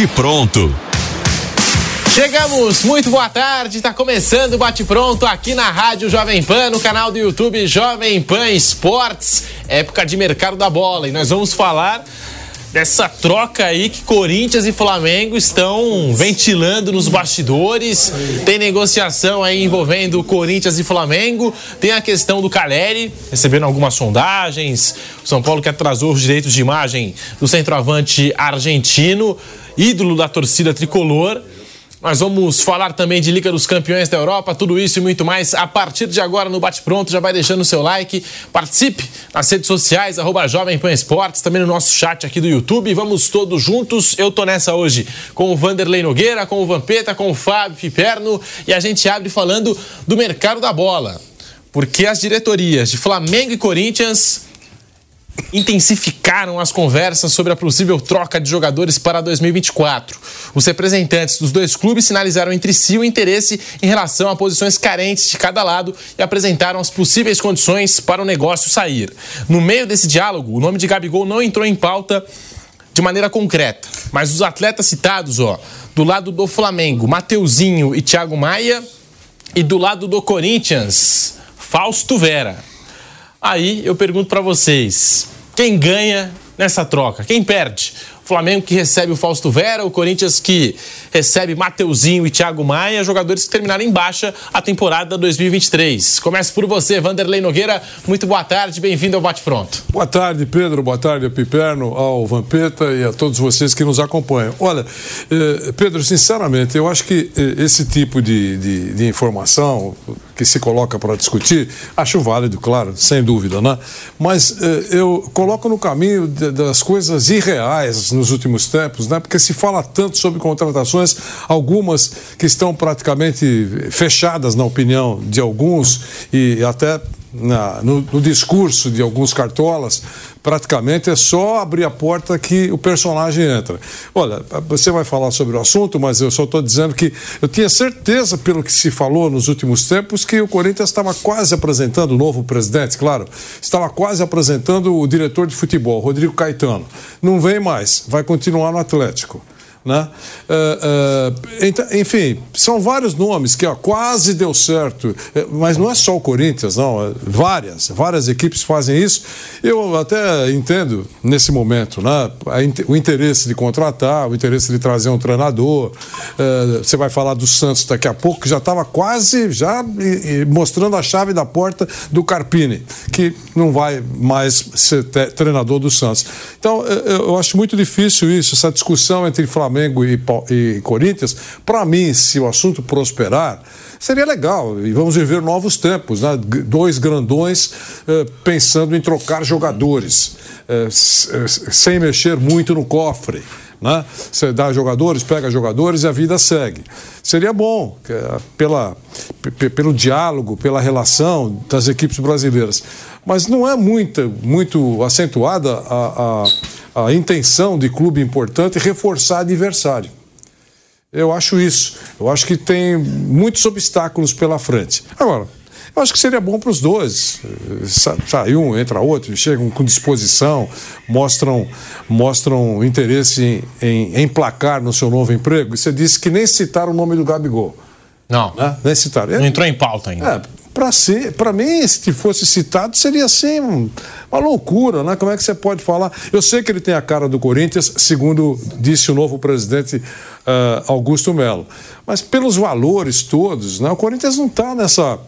Bate Pronto. Chegamos, muito boa tarde, está começando o Bate Pronto aqui na Rádio Jovem Pan, no canal do YouTube Jovem Pan Esportes, época de mercado da bola. E nós vamos falar dessa troca aí que Corinthians e Flamengo estão ventilando nos bastidores. Tem negociação aí envolvendo Corinthians e Flamengo. Tem a questão do Caleri, recebendo algumas sondagens. O São Paulo que atrasou os direitos de imagem do centroavante argentino, ídolo da torcida tricolor. Nós vamos falar também de Liga dos Campeões da Europa, tudo isso e muito mais a partir de agora no Bate Pronto. Já vai deixando o seu like, participe nas redes sociais, arroba Jovem Pan Esportes, também no nosso chat aqui do YouTube. Vamos todos juntos. Eu tô nessa hoje com o Vanderlei Nogueira, com o Vampeta, com o Fábio Piperno e a gente abre falando do mercado da bola. Porque as diretorias de Flamengo e Corinthians intensificaram as conversas sobre a possível troca de jogadores para 2024. Os representantes dos dois clubes sinalizaram entre si o interesse em relação a posições carentes de cada lado e apresentaram as possíveis condições para o negócio sair. No meio desse diálogo, o nome de Gabigol não entrou em pauta de maneira concreta, mas os atletas citados, ó, do lado do Flamengo, Mateuzinho e Thiago Maia, e do lado do Corinthians, Fausto Vera. Aí eu pergunto para vocês, quem ganha nessa troca? Quem perde? Flamengo que recebe o Fausto Vera, o Corinthians que recebe Mateuzinho e Thiago Maia, jogadores que terminaram em baixa a temporada 2023. Começa por você, Vanderlei Nogueira. Muito boa tarde, bem-vindo ao Bate Pronto. Boa tarde, Pedro. Boa tarde Piperno, ao Vampeta e a todos vocês que nos acompanham. Olha, eh, Pedro, sinceramente, eu acho que eh, esse tipo de, de, de informação que se coloca para discutir, acho válido, claro, sem dúvida, né? Mas eh, eu coloco no caminho de, das coisas irreais nos últimos tempos, né? Porque se fala tanto sobre contratações, algumas que estão praticamente fechadas na opinião de alguns e até na, no, no, discurso de alguns cartolas, praticamente é só abrir a porta que o personagem entra. Olha, você vai falar sobre o assunto, mas eu só estou dizendo que eu tinha certeza, pelo que se falou nos últimos tempos, que o Corinthians estava quase apresentando o novo presidente, claro, estava quase apresentando o diretor de futebol, Rodrigo Caetano. Não vem mais, vai continuar no Atlético. Né? Uh, uh, enfim, são vários nomes que ó, quase deu certo, é, mas não é só o Corinthians, não. Várias, várias equipes fazem isso. Eu até entendo nesse momento né? o interesse de contratar, o interesse de trazer um treinador. Uh, você vai falar do Santos daqui a pouco, que já estava quase já mostrando a chave da porta do Carpini, que não vai mais ser treinador do Santos. Então, eu acho muito difícil isso, essa discussão entre Flamengo Flamengo e, e Corinthians, para mim, se o assunto prosperar, seria legal. E vamos viver novos tempos, né? dois grandões eh, pensando em trocar jogadores, eh, sem mexer muito no cofre. Né? Você dá jogadores, pega jogadores e a vida segue. Seria bom, pela, pelo diálogo, pela relação das equipes brasileiras. Mas não é muito, muito acentuada a, a, a intenção de clube importante reforçar adversário. Eu acho isso. Eu acho que tem muitos obstáculos pela frente. Agora, eu acho que seria bom para os dois. Sai um, entra outro, chegam com disposição, mostram, mostram interesse em, em emplacar no seu novo emprego. E você disse que nem citaram o nome do Gabigol. Não. Né? Nem citaram. Não entrou em pauta ainda. É, para ser, para mim, se fosse citado, seria assim uma loucura, né? Como é que você pode falar? Eu sei que ele tem a cara do Corinthians, segundo disse o novo presidente uh, Augusto Melo, mas pelos valores todos, né? O Corinthians não está nessa uh,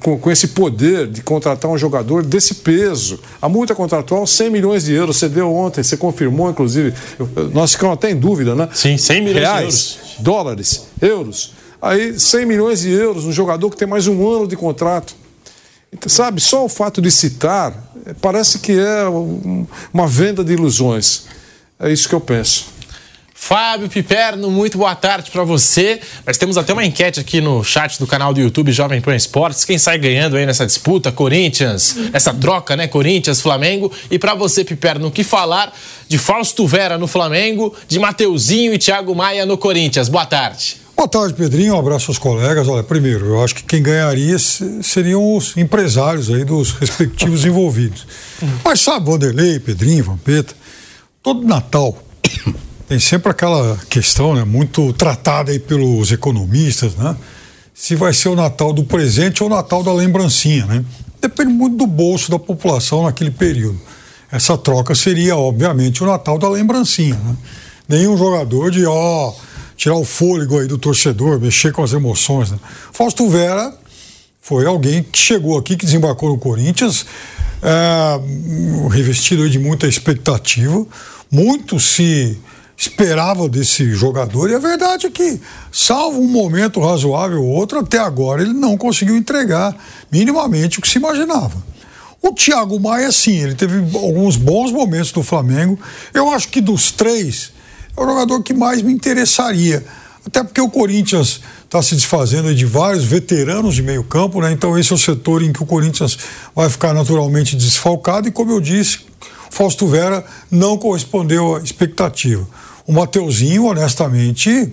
com, com, esse poder de contratar um jogador desse peso. A multa contratual 100 milhões de euros. Você deu ontem, você confirmou, inclusive. Nós ficamos até em dúvida, né? Sim, 100 milhões Reais, de euros. Dólares, euros. Aí 100 milhões de euros, um jogador que tem mais um ano de contrato. Então, sabe, só o fato de citar parece que é uma venda de ilusões. É isso que eu penso. Fábio Piperno, muito boa tarde para você. Nós temos até uma enquete aqui no chat do canal do YouTube Jovem Pan Esportes. Quem sai ganhando aí nessa disputa? Corinthians, essa troca, né? Corinthians, Flamengo. E para você, Piperno, o que falar de Fausto Vera no Flamengo, de Mateuzinho e Thiago Maia no Corinthians? Boa tarde. Boa tarde, Pedrinho. Um abraço aos colegas. Olha, primeiro, eu acho que quem ganharia seriam os empresários aí dos respectivos envolvidos. Mas sabe, Vanderlei, Pedrinho, Vampeta, todo Natal tem sempre aquela questão, né, muito tratada aí pelos economistas, né? Se vai ser o Natal do presente ou o Natal da lembrancinha, né? Depende muito do bolso da população naquele período. Essa troca seria, obviamente, o Natal da lembrancinha, né? Nenhum jogador de, ó, tirar o fôlego aí do torcedor, mexer com as emoções, né? Fausto Vera foi alguém que chegou aqui, que desembarcou no Corinthians, é, revestido de muita expectativa, muito se esperava desse jogador e a verdade é que, salvo um momento razoável ou outro, até agora ele não conseguiu entregar minimamente o que se imaginava. O Thiago Maia, sim, ele teve alguns bons momentos no Flamengo. Eu acho que dos três, é o jogador que mais me interessaria. Até porque o Corinthians está se desfazendo de vários veteranos de meio campo, né? Então esse é o setor em que o Corinthians vai ficar naturalmente desfalcado e, como eu disse, Fausto Vera não correspondeu à expectativa. O Mateuzinho, honestamente,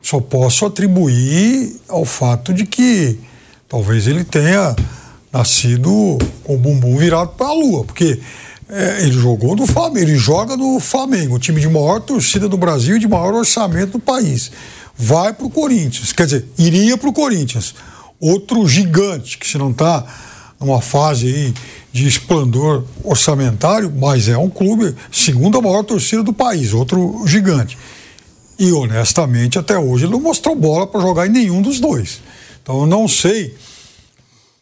só posso atribuir ao fato de que talvez ele tenha nascido com o bumbum virado para a lua, porque é, ele jogou no Flamengo, ele joga no Flamengo, o time de maior torcida do Brasil e de maior orçamento do país. Vai para o Corinthians, quer dizer, iria para o Corinthians. Outro gigante, que se não está numa fase aí de esplendor orçamentário, mas é um clube, segunda maior torcida do país, outro gigante. E honestamente, até hoje ele não mostrou bola para jogar em nenhum dos dois. Então eu não sei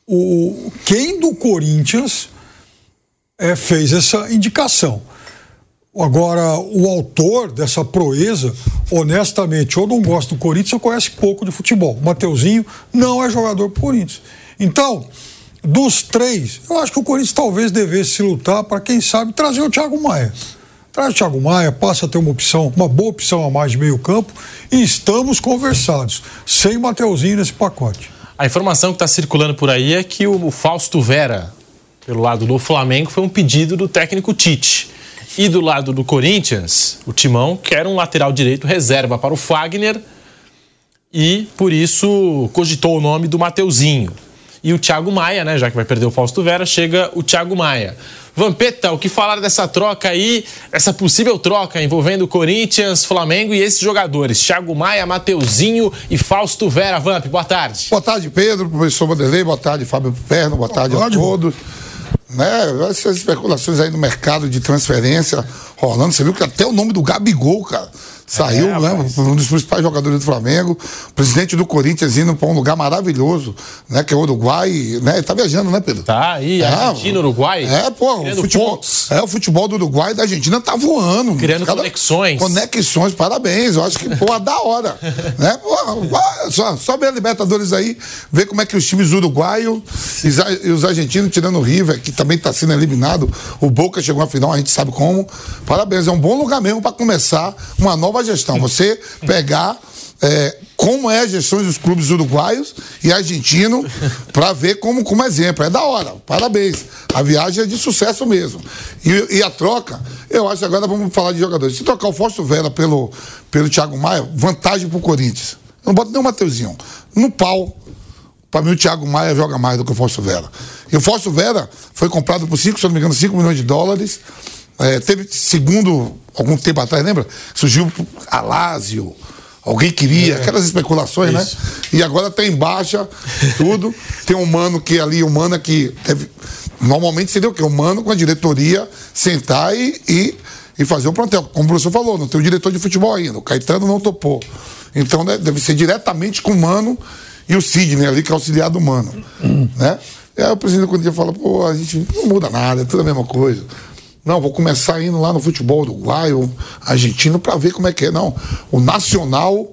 o, quem do Corinthians é, fez essa indicação. Agora, o autor dessa proeza, honestamente, ou não gosta do Corinthians ou conhece pouco de futebol. O Mateuzinho não é jogador do Corinthians. Então, dos três, eu acho que o Corinthians talvez devesse lutar para, quem sabe, trazer o Thiago Maia. Traz o Thiago Maia, passa a ter uma opção, uma boa opção a mais de meio campo e estamos conversados, sem Mateuzinho nesse pacote. A informação que está circulando por aí é que o Fausto Vera, pelo lado do Flamengo, foi um pedido do técnico Tite. E do lado do Corinthians, o Timão quer um lateral direito reserva para o Fagner e, por isso, cogitou o nome do Mateuzinho e o Thiago Maia, né? Já que vai perder o Fausto Vera, chega o Thiago Maia. Vampeta, o que falar dessa troca aí, essa possível troca envolvendo Corinthians, Flamengo e esses jogadores? Thiago Maia, Mateuzinho e Fausto Vera. Vamp, boa tarde. Boa tarde, Pedro, professor Vanderlei, boa tarde, Fábio Perno, boa tarde a todos. Né, essas especulações aí no mercado de transferência rolando, você viu que até o nome do Gabigol, cara Saiu, é, né? Um dos principais jogadores do Flamengo, presidente do Corinthians indo para um lugar maravilhoso, né? Que é o Uruguai, né? Ele tá viajando, né, Pedro? Tá, aí, é, Argentina, Uruguai. É, pô, o futebol, é, o futebol do Uruguai e da Argentina tá voando. Criando cada, conexões. Conexões, parabéns. Eu acho que, pô, da hora. né? Pô, só, só ver a Libertadores aí, ver como é que os times uruguaios e os argentinos, tirando o River, que também tá sendo eliminado, o Boca chegou à final, a gente sabe como. Parabéns, é um bom lugar mesmo para começar uma nova nova gestão. Você pegar é, como é a gestão dos clubes uruguaios e argentino para ver como, como exemplo. É da hora, parabéns. A viagem é de sucesso mesmo. E, e a troca, eu acho agora vamos falar de jogadores. Se trocar o Fausto Vera pelo, pelo Thiago Maia, vantagem pro Corinthians. Eu não boto nem o Mateuzinho. No pau, para mim o Thiago Maia joga mais do que o Fausto Vera. E o Fausto Vera foi comprado por 5, se não me engano, 5 milhões de dólares. É, teve, segundo algum tempo atrás, lembra? Surgiu Alásio, alguém queria, é, aquelas especulações, né? isso. né? E agora tem tá baixa, tudo. tem um mano que ali, um mano que deve, normalmente seria o quê? Um mano com a diretoria sentar e, e, e fazer um plantel. Como o professor falou, não tem o diretor de futebol ainda. O Caetano não topou. Então né, deve ser diretamente com o mano e o Sidney ali, que é auxiliar do mano. Hum. Né? E aí o presidente quando dia fala, pô, a gente não muda nada, é tudo a mesma coisa. Não, vou começar indo lá no futebol uruguaio, argentino, para ver como é que é. Não, o Nacional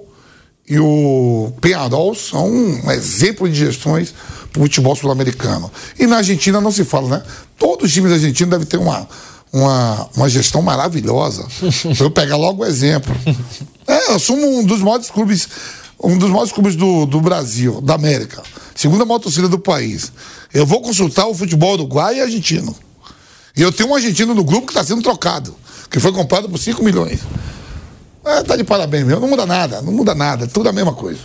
e o Penharol são um exemplo de gestões para o futebol sul-americano. E na Argentina não se fala, né? Todos os times argentinos devem ter uma, uma, uma gestão maravilhosa. eu pegar logo o exemplo. É, eu sou um dos maiores clubes, um dos maiores clubes do, do Brasil, da América. Segunda maior torcida do país. Eu vou consultar o futebol uruguaio e argentino. E eu tenho um argentino no grupo que está sendo trocado, que foi comprado por 5 milhões. É, tá de parabéns, meu. Não muda nada, não muda nada, tudo a mesma coisa.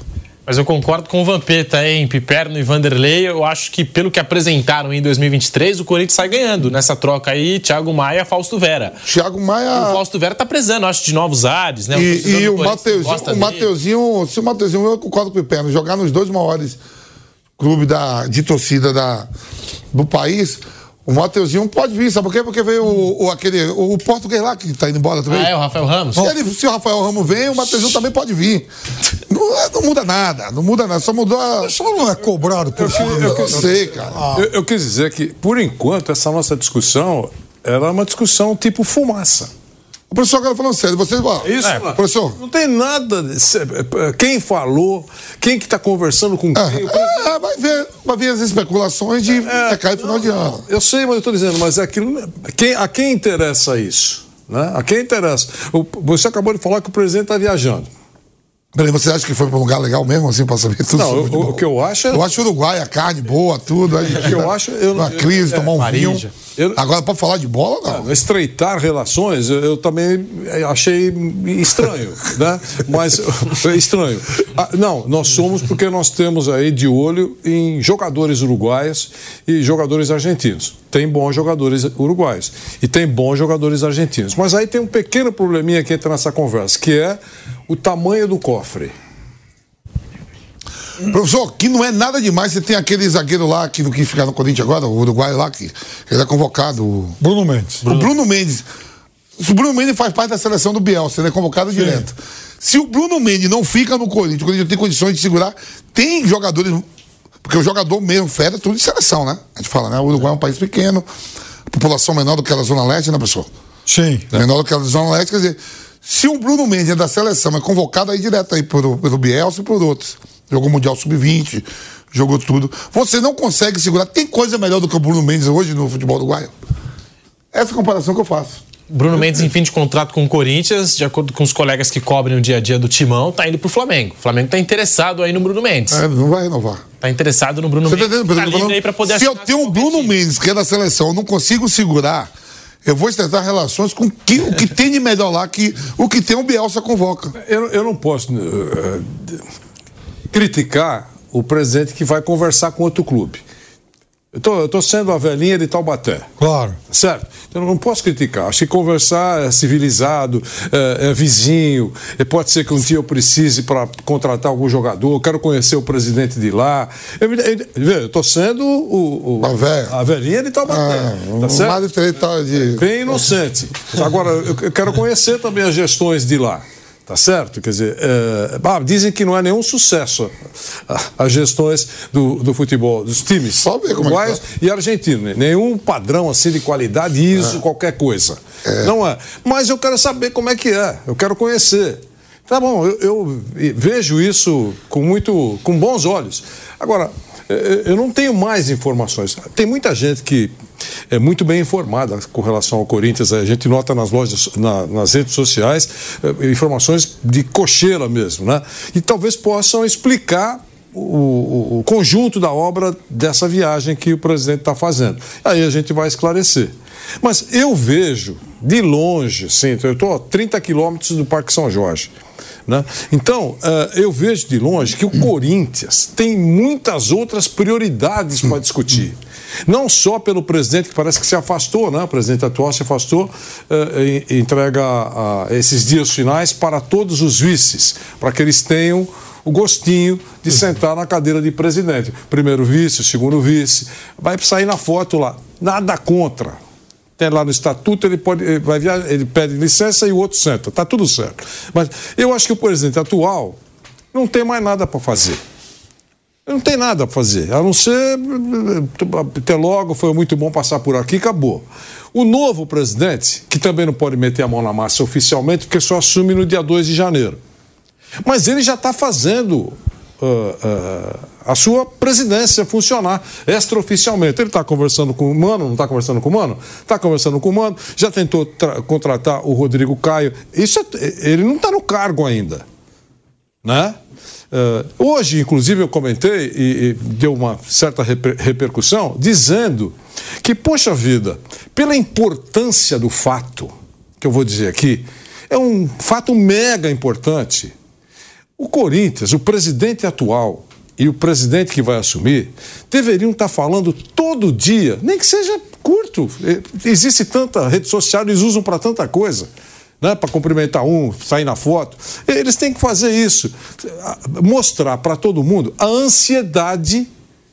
Mas eu concordo com o Vampeta, hein? Piperno e Vanderlei. Eu acho que, pelo que apresentaram em 2023, o Corinthians sai ganhando nessa troca aí. Thiago Maia, Fausto Vera. Thiago Maia. O Fausto Vera tá prezando, acho, de novos ares, né? E, e o Mateuzinho, o Mateuzinho, se o Mateuzinho, eu concordo com o Piperno, jogar nos dois maiores clubes da, de torcida da, do país o Mateuzinho pode vir, sabe por quê? Porque veio o, o aquele, o, português lá que tá indo embora também. Ah, é, o Rafael Ramos? Se, ele, se o Rafael Ramos vem, o Mateuzinho também pode vir. Não, é, não, muda nada, não muda nada, só mudou a... Só não é cobrado por eu, eu, eu, eu sei, cara. Ah. Eu, eu quis dizer que, por enquanto, essa nossa discussão era é uma discussão tipo fumaça. O professor agora falando sério, vocês vão. Isso, é, professor. Não tem nada. Quem falou, quem que está conversando com é, quem. É, vai, ver, vai ver as especulações de é, cair final de ano. Eu sei, mas eu estou dizendo, mas é aquilo. Quem, a quem interessa isso? Né? A quem interessa? O, você acabou de falar que o presidente está viajando. Peraí, você acha que foi para um lugar legal mesmo, assim, para saber tudo Não, o, o que eu acho é... Eu acho o Uruguai, a carne boa, tudo. Aí, o que eu acho... Eu, uma crise, tomar um vinho. Eu, Agora, para falar de bola, não. É, estreitar relações, eu, eu, também achei estranho, né? Mas, estranho. Ah, não, nós somos porque nós temos aí de olho em jogadores uruguaios e jogadores argentinos. Tem bons jogadores uruguaios e tem bons jogadores argentinos. Mas aí tem um pequeno probleminha que entra nessa conversa, que é o tamanho do cofre. Professor, que não é nada demais. Você tem aquele zagueiro lá que não quis ficar no Corinthians agora, o Uruguai lá, que ele é convocado. Bruno Mendes. O Bruno Mendes. O Bruno Mendes faz parte da seleção do Bielsa, ele é convocado Sim. direto. Se o Bruno Mendes não fica no Corinthians, o Corinthians tem condições de segurar, tem jogadores. Porque o jogador mesmo, fera, é tudo de seleção, né? A gente fala, né? O Uruguai é um país pequeno, população menor do que a Zona Leste, né, professor? Sim. Menor do que a Zona Leste, quer dizer se o Bruno Mendes é da seleção, é convocado aí direto aí pelo, pelo Bielsa e por outros. Jogou Mundial Sub-20, jogou tudo. Você não consegue segurar. Tem coisa melhor do que o Bruno Mendes hoje no futebol uruguaio? Essa é a comparação que eu faço. Bruno Mendes, em fim de contrato com o Corinthians, de acordo com os colegas que cobrem o dia a dia do Timão, tá indo pro Flamengo. O Flamengo tá interessado aí no Bruno Mendes. É, não vai renovar. Tá interessado no Bruno Você Mendes. Tá, tá livre aí pra poder Se eu tenho um Bruno Mendes, que é da seleção, eu não consigo segurar eu vou estreitar relações com que, o que tem de melhor lá, que o que tem o Bielsa convoca. Eu, eu não posso uh, criticar o presidente que vai conversar com outro clube. Eu tô sendo a velhinha de Taubaté. Claro. Certo? Então eu não posso criticar. Acho que conversar é civilizado, é, é vizinho. É, pode ser que um dia eu precise para contratar algum jogador. Quero conhecer o presidente de lá. Eu, tô sendo o, o a, velha. a velhinha de Taubaté. Ah, tá certo? De... Bem inocente. Agora, eu quero conhecer também as gestões de lá. Tá certo? Quer dizer, é, ah, dizem que não é nenhum sucesso as gestões do, do futebol, dos times Só ver como uruguaios é tá. e argentinos. Né? Nenhum padrão assim de qualidade, isso, é. qualquer coisa. É. Não é. Mas eu quero saber como é que é, eu quero conhecer. Tá bom, eu, eu vejo isso com muito, com bons olhos. Agora, eu não tenho mais informações. Tem muita gente que é muito bem informada com relação ao Corinthians. A gente nota nas lojas, na, nas redes sociais, eh, informações de cocheira mesmo, né? E talvez possam explicar o, o, o, conjunto da obra dessa viagem que o presidente está fazendo. Aí a gente vai esclarecer. Mas eu vejo de longe, sim, eu estou a 30 quilômetros do Parque São Jorge. Né? Então, uh, eu vejo de longe que o Corinthians tem muitas outras prioridades para discutir. Não só pelo presidente, que parece que se afastou, né? o presidente atual se afastou, uh, e, entrega uh, esses dias finais para todos os vices, para que eles tenham o gostinho de sentar na cadeira de presidente. Primeiro vice, segundo vice, vai sair na foto lá. Nada contra tem lá no estatuto, ele pode, ele vai viajar, ele pede licença e o outro senta. Está tudo certo. Mas eu acho que o presidente atual não tem mais nada para fazer. Não tem nada para fazer, a não ser até logo, foi muito bom passar por aqui, acabou. O novo presidente, que também não pode meter a mão na massa oficialmente, porque só assume no dia 2 de janeiro. Mas ele já está fazendo uh, uh, a sua presidência funcionar extraoficialmente. Ele está conversando com o Mano, não está conversando com o Mano? Está conversando com o Mano, já tentou contratar o Rodrigo Caio. Isso é, ele não está no cargo ainda. Né? Uh, hoje, inclusive, eu comentei e, e deu uma certa reper, repercussão, dizendo que, poxa vida, pela importância do fato, que eu vou dizer aqui, é um fato mega importante O Corinthians, o presidente atual e o presidente que vai assumir, deveriam estar falando todo dia, nem que seja curto. Existe tanta rede social, eles usam para tanta coisa. Né, para cumprimentar um, sair na foto. Eles têm que fazer isso, mostrar para todo mundo a ansiedade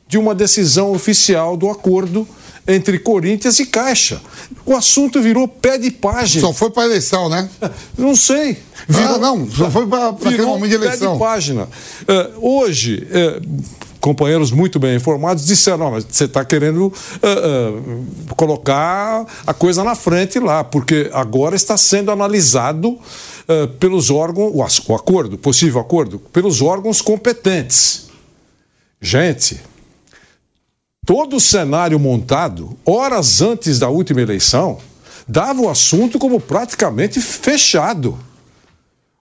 de uma decisão oficial do acordo entre Corinthians e Caixa. O assunto virou pé de página. Só foi para eleição, né? Não sei. Virou, ah, não, só foi para aquele momento de eleição. Pé de página. Uh, hoje, uh, companheiros muito bem informados disseram: não, mas você está querendo uh, uh, colocar a coisa na frente lá, porque agora está sendo analisado uh, pelos órgãos, o, o acordo, possível acordo, pelos órgãos competentes. Gente, todo o cenário montado, horas antes da última eleição, dava o assunto como praticamente fechado.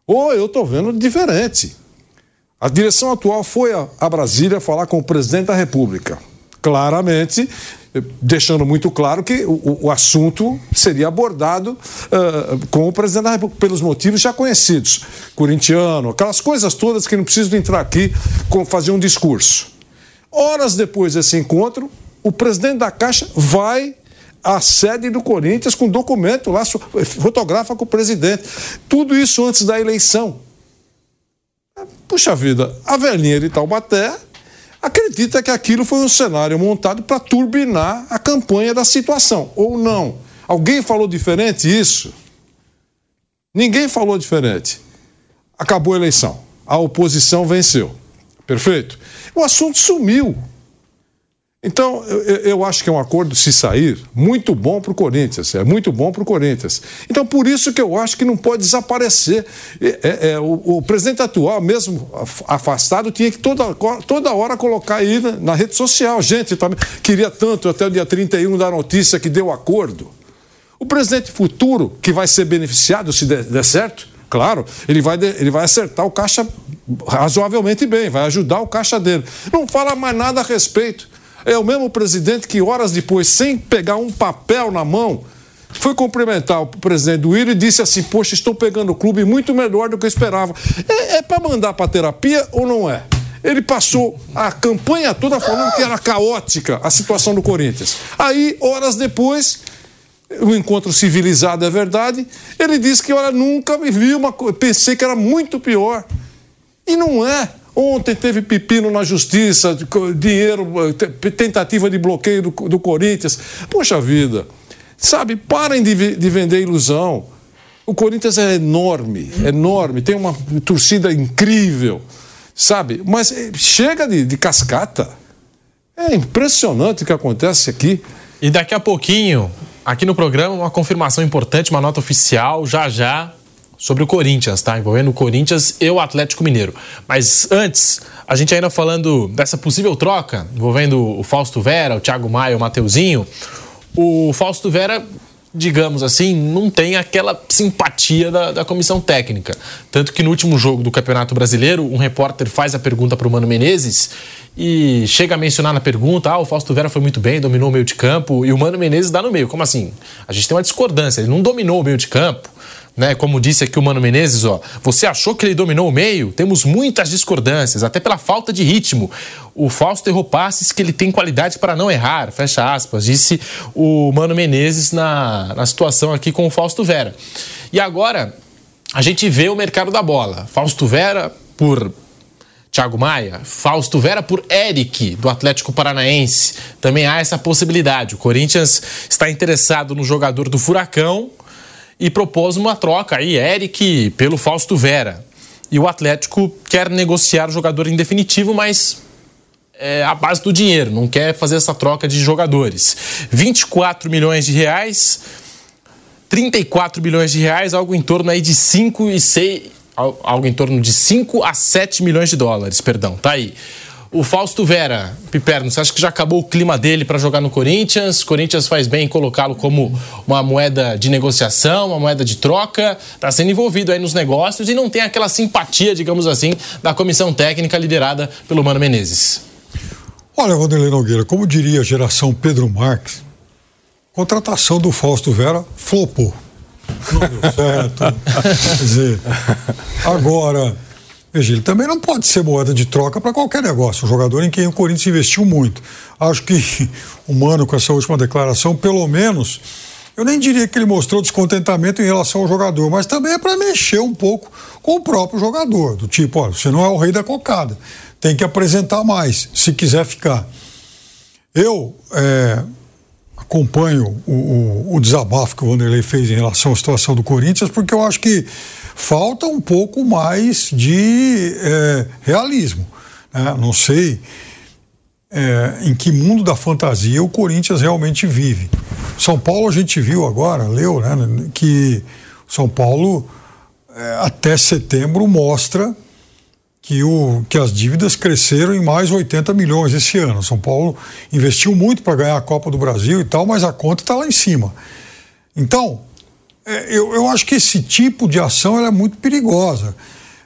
Ou eu estou vendo diferente. A direção atual foi a, Brasília falar com o presidente da República. Claramente, deixando muito claro que o, o assunto seria abordado uh, com o presidente da República, pelos motivos já conhecidos. Corintiano, aquelas coisas todas que não preciso entrar aqui com fazer um discurso. Horas depois desse encontro, o presidente da Caixa vai à sede do Corinthians com documento lá, fotografa com o presidente. Tudo isso antes da eleição. Puxa vida, a velhinha de Taubaté acredita que aquilo foi um cenário montado para turbinar a campanha da situação, ou não? Alguém falou diferente isso? Ninguém falou diferente. Acabou a eleição. A oposição venceu. Perfeito? O assunto sumiu. Então, eu, eu, acho que é um acordo, se sair, muito bom para o Corinthians. É muito bom para o Corinthians. Então, por isso que eu acho que não pode desaparecer. É, é, é o, o, presidente atual, mesmo afastado, tinha que toda, toda hora colocar aí na, na rede social. Gente, também queria tanto até o dia 31 da notícia que deu acordo. O presidente futuro, que vai ser beneficiado se der, der certo, claro, ele vai, ele vai acertar o caixa razoavelmente bem, vai ajudar o caixa dele. Não fala mais nada a respeito. É o mesmo presidente que, horas depois, sem pegar um papel na mão, foi cumprimentar o presidente do Iro e disse assim: Poxa, estou pegando o clube muito melhor do que eu esperava. É, é para mandar para terapia ou não é? Ele passou a campanha toda falando que era caótica a situação do Corinthians. Aí, horas depois, o encontro civilizado é verdade, ele disse que, olha, nunca me vi uma coisa, pensei que era muito pior. E não é. Ontem teve pepino na justiça, dinheiro, tentativa de bloqueio do, do Corinthians. Poxa vida, sabe, parem de, de vender ilusão. O Corinthians é enorme, enorme, tem uma torcida incrível, sabe? Mas eh, chega de, de cascata. É impressionante o que acontece aqui. E daqui a pouquinho, aqui no programa, uma confirmação importante, uma nota oficial, já já, sobre o Corinthians, tá? Envolvendo o Corinthians e o Atlético Mineiro. Mas antes, a gente ainda falando dessa possível troca envolvendo o Fausto Vera, o Thiago Maia, o Mateuzinho. O Fausto Vera, digamos assim, não tem aquela simpatia da, da comissão técnica. Tanto que no último jogo do Campeonato Brasileiro, um repórter faz a pergunta para o Mano Menezes e chega a mencionar na pergunta: ah, o Fausto Vera foi muito bem, dominou o meio de campo, e o Mano Menezes dá no meio. Como assim? A gente tem uma discordância, ele não dominou o meio de campo né? Como disse aqui o Mano Menezes, ó, você achou que ele dominou o meio? Temos muitas discordâncias, até pela falta de ritmo. O Fausto errou passes que ele tem qualidade para não errar, fecha aspas, disse o Mano Menezes na, na situação aqui com o Fausto Vera. E agora a gente vê o mercado da bola. Fausto Vera por Thiago Maia, Fausto Vera por Eric, do Atlético Paranaense. Também há essa possibilidade. O Corinthians está interessado no jogador do Furacão e propôs uma troca aí, Eric pelo Fausto Vera. E o Atlético quer negociar o jogador em definitivo, mas é a base do dinheiro, não quer fazer essa troca de jogadores. 24 milhões de reais, 34 milhões de reais, algo em torno aí de 5 e 6, algo em torno de 5 a 7 milhões de dólares, perdão, tá aí. O Fausto Vera, Piperno, você acha que já acabou o clima dele para jogar no Corinthians? O Corinthians faz bem em colocá-lo como uma moeda de negociação, uma moeda de troca. Está sendo envolvido aí nos negócios e não tem aquela simpatia, digamos assim, da comissão técnica liderada pelo Mano Menezes. Olha, Vanderlei Nogueira, como diria a geração Pedro Marques, contratação do Fausto Vera flopou. Não deu certo. Quer dizer, agora Veja, ele também não pode ser moeda de troca para qualquer negócio. Um jogador em quem o Corinthians investiu muito. Acho que o Mano, com essa última declaração, pelo menos, eu nem diria que ele mostrou descontentamento em relação ao jogador, mas também é para mexer um pouco com o próprio jogador. Do tipo, olha, você não é o rei da cocada. Tem que apresentar mais, se quiser ficar. Eu é, acompanho o, o, o, desabafo que o Vanderlei fez em relação à situação do Corinthians, porque eu acho que falta um pouco mais de é, realismo. Né? Não sei é, em que mundo da fantasia o Corinthians realmente vive. São Paulo a gente viu agora, leu, né, que São Paulo é, até setembro mostra que, o, que as dívidas cresceram em mais 80 milhões esse ano. São Paulo investiu muito para ganhar a Copa do Brasil e tal, mas a conta está lá em cima. Então, eu, eu acho que esse tipo de ação é muito perigosa.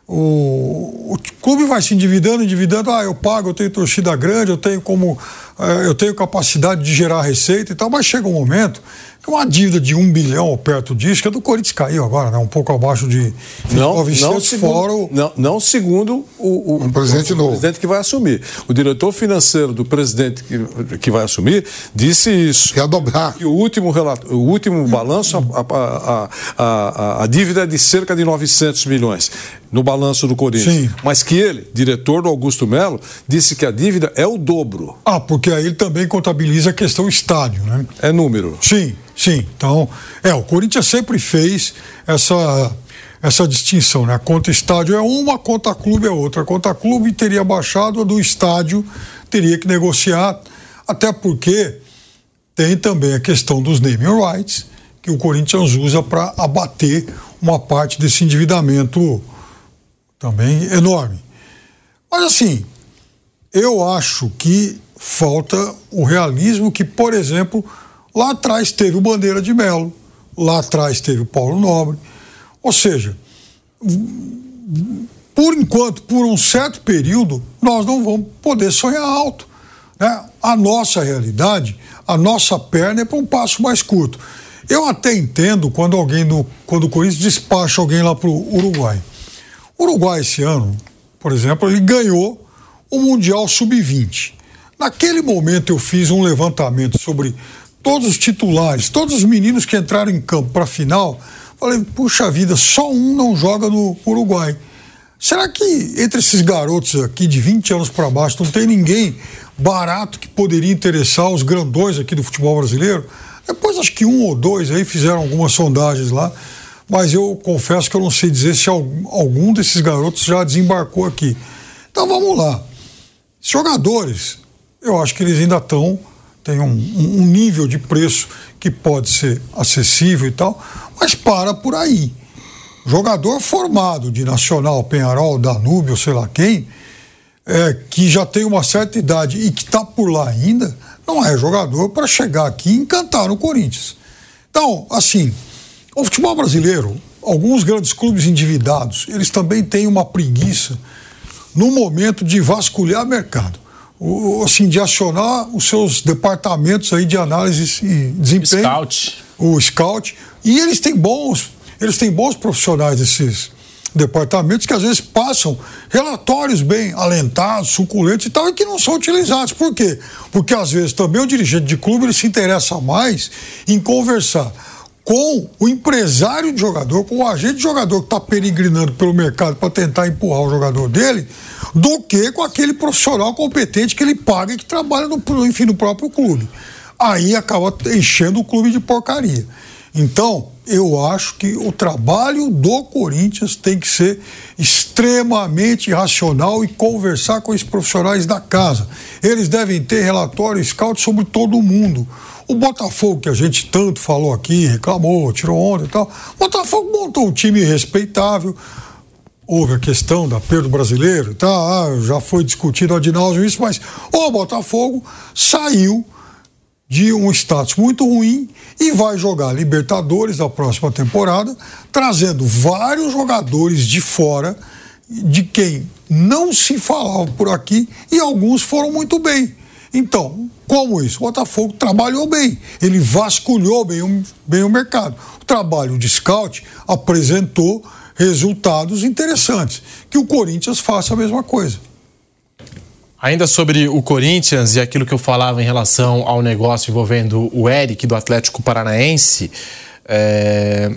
O, o, clube vai se endividando, endividando, ah, eu pago, eu tenho torcida grande, eu tenho como. É, eu tenho capacidade de gerar receita e tal, mas chega um momento uma dívida de um bilhão ou perto disso, que a do Corinthians caiu agora, né? um pouco abaixo de não, 900 não segundo, fora o... não, não segundo o, o, um presidente o, novo. presidente que vai assumir. O diretor financeiro do presidente que, que vai assumir disse isso. Que dobrar. Que o último, relato, o último balanço, a, a, a, a, dívida é de cerca de 900 milhões no balanço do Corinthians. Sim. Mas que ele, diretor do Augusto Melo, disse que a dívida é o dobro. Ah, porque aí ele também contabiliza a questão estádio, né? É número. Sim. Sim, então, é, o Corinthians sempre fez essa essa distinção, né? A conta estádio é uma, a conta clube é outra. A conta clube teria baixado, a do estádio teria que negociar, até porque tem também a questão dos naming rights, que o Corinthians usa para abater uma parte desse endividamento também enorme. Mas assim, eu acho que falta o realismo que, por exemplo, Lá atrás teve o Bandeira de Melo, lá atrás teve o Paulo Nobre. Ou seja, por enquanto, por um certo período, nós não vamos poder sonhar alto. Né? A nossa realidade, a nossa perna é para um passo mais curto. Eu até entendo quando alguém do, quando o Corinthians despacha alguém lá para o Uruguai. O Uruguai esse ano, por exemplo, ele ganhou o Mundial Sub-20. Naquele momento eu fiz um levantamento sobre todos os titulares, todos os meninos que entraram em campo para a final, falei, puxa vida, só um não joga no Uruguai. Será que entre esses garotos aqui de 20 anos para baixo não tem ninguém barato que poderia interessar os grandões aqui do futebol brasileiro? Depois acho que um ou dois aí fizeram algumas sondagens lá, mas eu confesso que eu não sei dizer se algum desses garotos já desembarcou aqui. Então vamos lá. Jogadores, eu acho que eles ainda estão tem um, um, nível de preço que pode ser acessível e tal, mas para por aí. Jogador formado de Nacional, Penharol, Danúbio, sei lá quem, é, que já tem uma certa idade e que está por lá ainda, não é jogador para chegar aqui e encantar no Corinthians. Então, assim, o futebol brasileiro, alguns grandes clubes endividados, eles também têm uma preguiça no momento de vasculhar mercado o, assim, de acionar os seus departamentos aí de análise e desempenho. Scout. O scout. E eles têm bons, eles têm bons profissionais desses departamentos que às vezes passam relatórios bem alentados, suculentos e tal, e que não são utilizados. Por quê? Porque às vezes também o dirigente de clube ele se interessa mais em conversar com o empresário de jogador, com o agente de jogador que está peregrinando pelo mercado para tentar empurrar o jogador dele, do que com aquele profissional competente que ele paga e que trabalha no, enfim, no próprio clube. Aí acaba enchendo o clube de porcaria. Então, eu acho que o trabalho do Corinthians tem que ser extremamente racional e conversar com os profissionais da casa. Eles devem ter relatório scout sobre todo mundo. O Botafogo, que a gente tanto falou aqui, reclamou, tirou onda e tal, o Botafogo montou um time respeitável. Houve a questão da perda do brasileiro, tá? Já foi discutido ad nauseam isso, mas o Botafogo saiu de um status muito ruim e vai jogar Libertadores da próxima temporada, trazendo vários jogadores de fora, de quem não se falava por aqui e alguns foram muito bem. Então, como isso? O Botafogo trabalhou bem, ele vasculhou bem, bem o mercado. O trabalho de scout apresentou resultados interessantes. Que o Corinthians faça a mesma coisa. Ainda sobre o Corinthians e aquilo que eu falava em relação ao negócio envolvendo o Eric do Atlético Paranaense, é,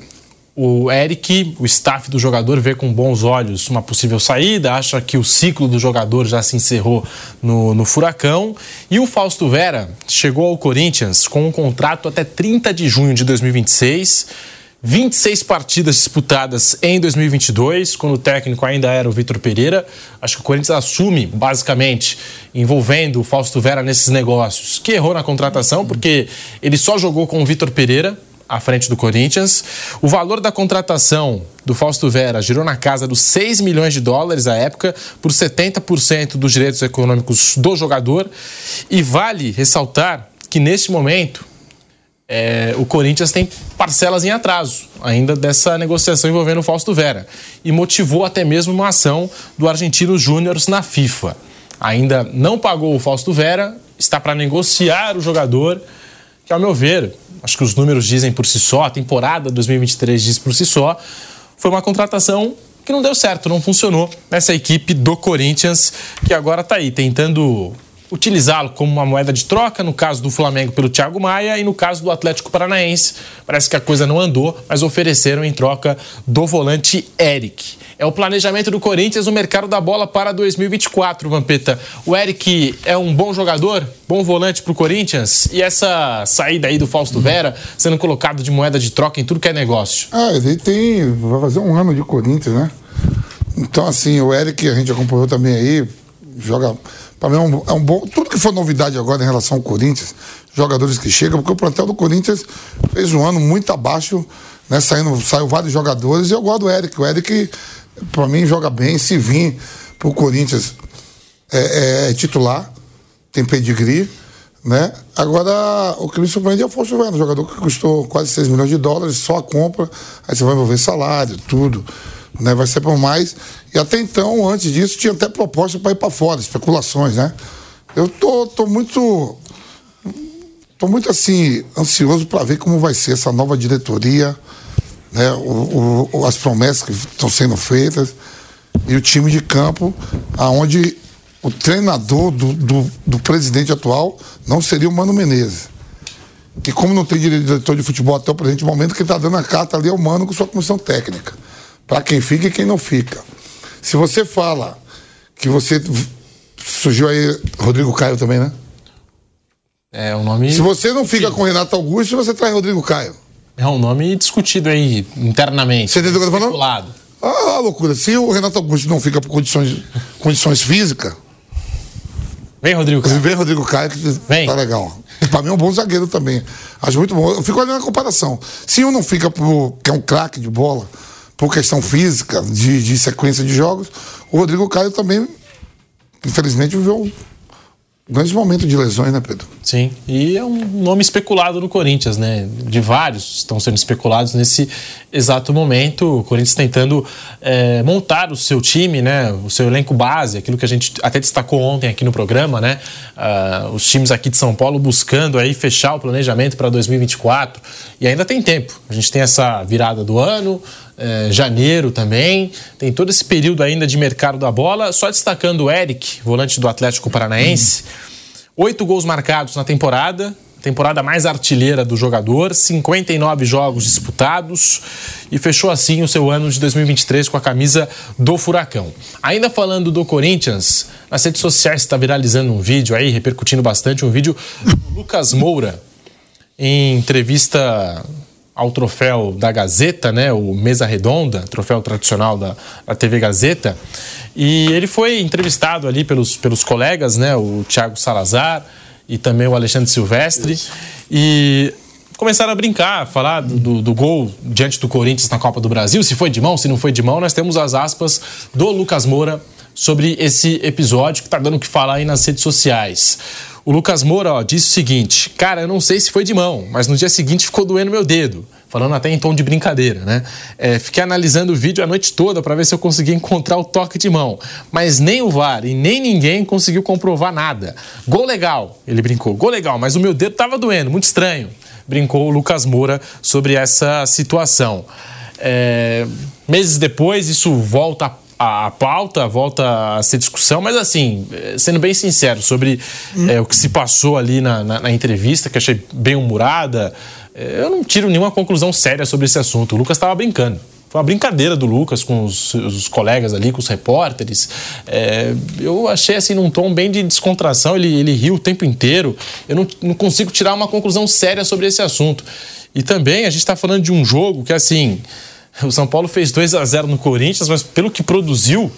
o Eric, o staff do jogador, vê com bons olhos uma possível saída, acha que o ciclo do jogador já se encerrou no, no Furacão. E o Fausto Vera chegou ao Corinthians com um contrato até 30 de junho de 2026. 26 partidas disputadas em 2022, quando o técnico ainda era o Vitor Pereira. Acho que o Corinthians assume, basicamente, envolvendo o Fausto Vera nesses negócios, que errou na contratação, porque ele só jogou com o Vitor Pereira à frente do Corinthians. O valor da contratação do Fausto Vera girou na casa dos 6 milhões de dólares à época, por 70% dos direitos econômicos do jogador. E vale ressaltar que, neste momento, é, o Corinthians tem parcelas em atraso ainda dessa negociação envolvendo o Fausto Vera e motivou até mesmo uma ação do Argentino Júnior na FIFA. Ainda não pagou o Fausto Vera, está para negociar o jogador, que ao meu ver, acho que os números dizem por si só, a temporada 2023 diz por si só, foi uma contratação que não deu certo, não funcionou nessa equipe do Corinthians, que agora está aí tentando utilizá-lo como uma moeda de troca, no caso do Flamengo pelo Thiago Maia e no caso do Atlético Paranaense. Parece que a coisa não andou, mas ofereceram em troca do volante Eric. É o planejamento do Corinthians no mercado da bola para 2024, Vampeta. O Eric é um bom jogador, bom volante para o Corinthians e essa saída aí do Fausto Vera sendo colocado de moeda de troca em tudo que é negócio. Ah, ele tem. vai fazer um ano de Corinthians, né? Então, assim, o Eric, a gente acompanhou também aí, joga para mim é um, é um, bom. Tudo que for novidade agora em relação ao Corinthians, jogadores que chegam, porque o plantel do Corinthians fez um ano muito abaixo, né? Saindo, saiu vários jogadores e eu gosto do Eric. O Eric, para mim, joga bem. Se vir pro Corinthians é, é, é titular, tem pedigree. Né? Agora, o que me surpreende é o um jogador que custou quase 6 milhões de dólares, só a compra, aí você vai envolver salário, tudo né? Vai ser por mais. E até então, antes disso, tinha até proposta para ir para fora, especulações, né? Eu tô, tô muito. Tô muito assim, ansioso para ver como vai ser essa nova diretoria, né? O, o, as promessas que estão sendo feitas e o time de campo, aonde o treinador do, do, do, presidente atual não seria o Mano Menezes. Que como não tem diretor de futebol até o presente momento, que está dando a carta ali é o Mano com sua comissão técnica para quem fica e quem não fica. Se você fala que você. Surgiu aí Rodrigo Caio também, né? É um nome. Se você não fica com Renato Augusto, você traz Rodrigo Caio. É um nome discutido aí internamente. Você entendeu o que eu tô falando? Ah, loucura. Se o Renato Augusto não fica por condições, condições físicas. Vem, Rodrigo Caio. Vem, Rodrigo Caio, que Vem. tá legal. Pra mim é um bom zagueiro também. Acho muito bom. Eu fico olhando a comparação. Se um não fica por. que é um craque de bola por questão física, de, de sequência de jogos. O Rodrigo Caio também, infelizmente, viveu Grande momento de lesões, né, Pedro? Sim, e é um nome especulado no Corinthians, né? De vários estão sendo especulados nesse exato momento. O Corinthians tentando é, montar o seu time, né? O seu elenco base, aquilo que a gente até destacou ontem aqui no programa, né? Uh, os times aqui de São Paulo buscando aí fechar o planejamento para 2024. E ainda tem tempo. A gente tem essa virada do ano, é, janeiro também. Tem todo esse período ainda de mercado da bola. Só destacando o Eric, volante do Atlético Paranaense. Oito gols marcados na temporada, temporada mais artilheira do jogador, 59 jogos disputados e fechou assim o seu ano de 2023 com a camisa do Furacão. Ainda falando do Corinthians, nas redes sociais está viralizando um vídeo aí, repercutindo bastante, um vídeo do Lucas Moura em entrevista ao troféu da Gazeta, né, o Mesa Redonda, troféu tradicional da, da TV Gazeta, e ele foi entrevistado ali pelos, pelos colegas, né, o Thiago Salazar e também o Alexandre Silvestre, Isso. e começaram a brincar, falar do, do, gol diante do Corinthians na Copa do Brasil, se foi de mão, se não foi de mão, nós temos as aspas do Lucas Moura sobre esse episódio que está dando o que falar aí nas redes sociais. O Lucas Moura ó, disse o seguinte: Cara, eu não sei se foi de mão, mas no dia seguinte ficou doendo meu dedo. Falando até em tom de brincadeira, né? É, fiquei analisando o vídeo a noite toda para ver se eu conseguia encontrar o toque de mão. Mas nem o VAR e nem ninguém conseguiu comprovar nada. Gol legal, ele brincou. Gol legal, mas o meu dedo estava doendo, muito estranho. Brincou o Lucas Moura sobre essa situação. É, meses depois, isso volta a, pauta, volta a ser discussão, mas assim, é, sendo bem sincero sobre é, o que se passou ali na, na, na entrevista, que achei bem humorada, é, eu não tiro nenhuma conclusão séria sobre esse assunto. O Lucas estava brincando. Foi uma brincadeira do Lucas com os, os colegas ali, com os repórteres. É, eu achei assim num tom bem de descontração. Ele, ele riu o tempo inteiro. Eu não, não consigo tirar uma conclusão séria sobre esse assunto. E também a gente está falando de um jogo que assim. O São Paulo fez 2 a 0 no Corinthians, mas pelo que produziu,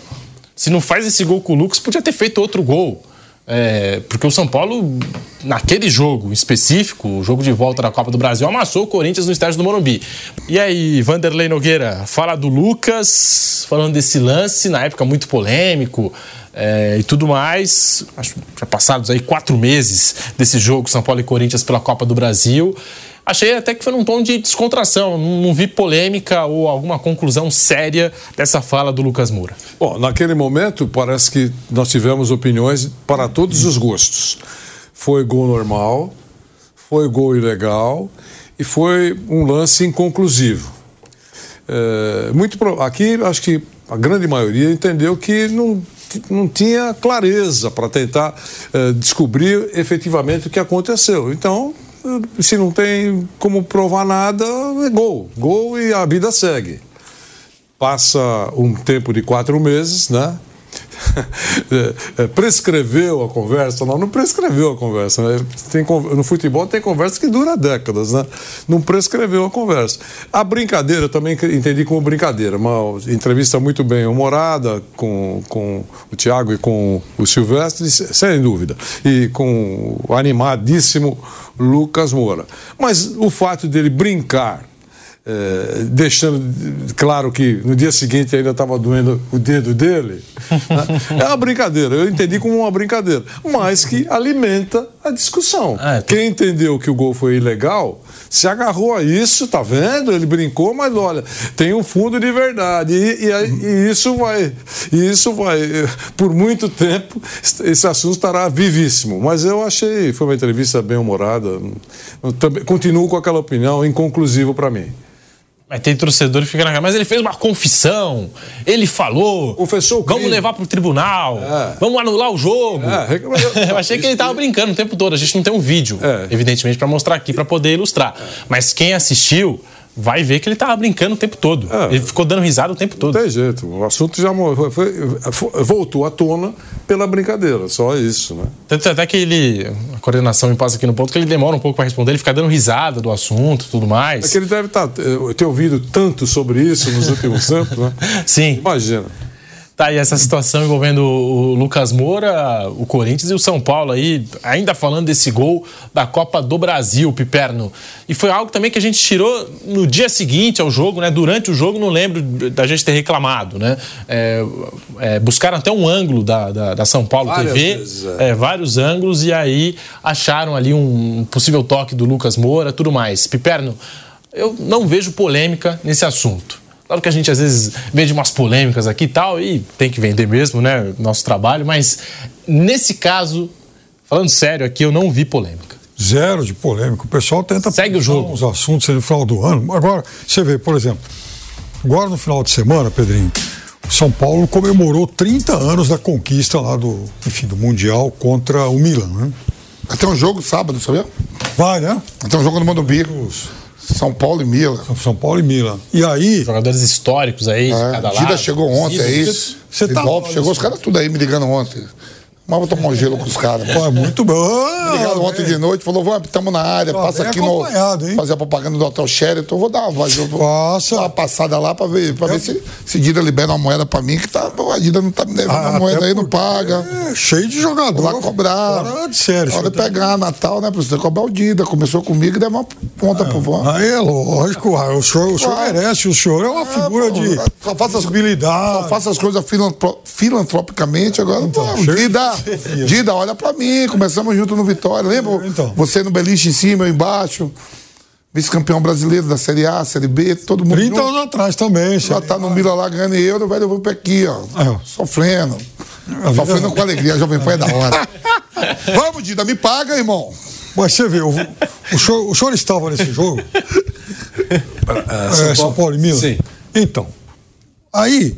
se não faz esse gol com o Lucas, podia ter feito outro gol. É, porque o São Paulo, naquele jogo específico, o jogo de volta da Copa do Brasil, amassou o Corinthians no estádio do Morumbi. E aí, Vanderlei Nogueira, fala do Lucas, falando desse lance, na época muito polêmico é, e tudo mais. Acho já passados aí quatro meses desse jogo São Paulo e Corinthians pela Copa do Brasil. Achei até que foi num tom de descontração, não, vi polêmica ou alguma conclusão séria dessa fala do Lucas Moura. Bom, naquele momento parece que nós tivemos opiniões para todos os gostos. Foi gol normal, foi gol ilegal e foi um lance inconclusivo. É, muito aqui acho que a grande maioria entendeu que não não tinha clareza para tentar é, descobrir efetivamente o que aconteceu. Então, se não tem como provar nada, é gol. Gol e a vida segue. Passa um tempo de quatro meses, né? É, prescreveu a conversa? Não, não prescreveu a conversa. Né? Tem, no futebol tem conversa que dura décadas, né? Não prescreveu a conversa. A brincadeira também entendi como brincadeira. Uma entrevista muito bem humorada com, com o Tiago e com o Silvestre, sem dúvida. E com o animadíssimo Lucas Moura. Mas o fato dele brincar é, deixando claro que no dia seguinte ainda estava doendo o dedo dele. Né? É uma brincadeira, eu entendi como uma brincadeira, mas que alimenta a discussão. É, Quem entendeu que o gol foi ilegal se agarrou a isso, tá vendo? Ele brincou, mas olha, tem um fundo de verdade. E, e, e isso vai, isso vai, por muito tempo, esse assunto estará vivíssimo. Mas eu achei, foi uma entrevista bem humorada. Também, continuo com aquela opinião inconclusiva para mim. Mas tem torcedor que fica na cara, mas ele fez uma confissão, ele falou. Confessou o crime. Vamos levar pro tribunal, é. vamos anular o jogo. É, eu, achei que ele tava brincando o tempo todo. A gente não tem um vídeo, é. evidentemente, para mostrar aqui, para poder ilustrar. Mas quem assistiu vai ver que ele tava brincando o tempo todo. É, ele ficou dando risada o tempo todo. Não tem jeito. O assunto já foi, foi, voltou à tona pela brincadeira, só isso, né? Tanto até que ele, a coordenação me passa aqui no ponto que ele demora um pouco para responder, ele fica dando risada do assunto tudo mais. É que ele deve tá, ter ouvido tanto sobre isso nos últimos tempos, né? Sim. Imagina. Tá aí essa situação envolvendo o Lucas Moura, o Corinthians e o São Paulo aí, ainda falando desse gol da Copa do Brasil, Piperno. E foi algo também que a gente tirou no dia seguinte ao jogo, né? Durante o jogo, não lembro da gente ter reclamado, né? É, é, buscaram até um ângulo da, da, da São Paulo Várias TV, vezes, é. é. vários ângulos, e aí acharam ali um possível toque do Lucas Moura, tudo mais. Piperno, eu não vejo polêmica nesse assunto. Claro que a gente às vezes vende umas polêmicas aqui e tal, e tem que vender mesmo, né? Nosso trabalho, mas nesse caso, falando sério aqui, eu não vi polêmica. Zero de polêmica. O pessoal tenta Segue o jogo. os assuntos no final do ano. Agora, você vê, por exemplo, agora no final de semana, Pedrinho, o São Paulo comemorou 30 anos da conquista lá do, enfim, do Mundial contra o Milan, né? Até um jogo sábado, sabia? Vai, né? Até um jogo no Morumbi. São Paulo e Milan. São Paulo e Milan. E aí. Jogadores históricos aí, é, cada lado. Chegou ontem aí. Você tá. chegou os caras tudo aí me ligando ontem. Mas vou tomar um gelo com os caras. Pô, é muito bom. Ligaram ontem de noite, falou, vamos, estamos na área, Pô, passa aqui no. Hein? Fazer a propaganda do Hotel Sheraton. Vou dar uma, Passa. uma passada lá pra ver, pra ver se, se Dida libera uma moeda pra mim, que tá, a Dida não tá me devendo ah, a moeda aí, não paga. É, cheio de jogador. Vou lá cobrar. Fora de sério. Hora de pegar Natal, né? Precisa cobrar o Dida. Começou comigo e deu uma ponta é, pro vão. Aí é lógico, o senhor, o senhor merece, o senhor é uma é, figura pô, de só faça as, só faça as coisas filantropicamente, agora então, pô, Dida, Dida, olha pra mim, começamos junto no Vitória. Lembra? Então. Você no beliche em cima, eu embaixo. Vice-campeão brasileiro da Série A, Série B, todo mundo. 30 junto. anos atrás também, Já tá no Mila lá ganhando euro, velho, eu vou pra aqui, ó. É. Sofrendo. Sofrendo com alegria, a Jovem Pan é da hora. Vamos, Dida, me paga, irmão. Mas você vê, o, o, senhor, o senhor estava nesse jogo? É, São, São Paulo e Milan? Sim. Então, aí,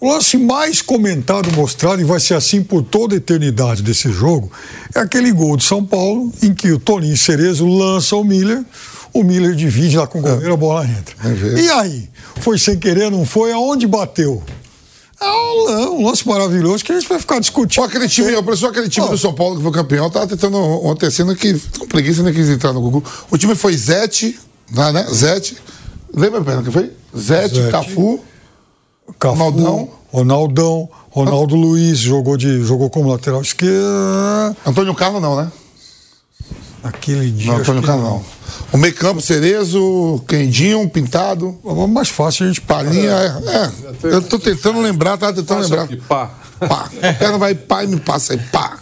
o lance mais comentado, mostrado, e vai ser assim por toda a eternidade desse jogo, é aquele gol de São Paulo, em que o Toninho Cerezo lança o Miller, o Miller divide lá com o goleiro, a bola entra. É e aí? Foi sem querer, não foi? Aonde bateu? É um, lance maravilhoso que a gente vai ficar discutindo. Só aquele time, só aquele time do São Paulo que foi campeão, tava tentando ontem cena que com preguiça nem quis entrar no Google. O time foi Zete, né? Zete. Lembra, Pena, que foi? Zete, Zete. Cafu. Cafu, Ronaldão. Ronaldão, Ronaldo Luiz jogou, de, jogou como lateral esquerdo. Antônio Carlos não, né? Aquele dia. Não, Antônio Carlos não. O meio campo, Cerezo, Quendinho, Pintado. Mais fácil a gente. Palinha, é. é. Eu tô tentando lembrar, tava tentando lembrar. Aqui, pá. Pá. A perna vai pá e me passa aí, pá.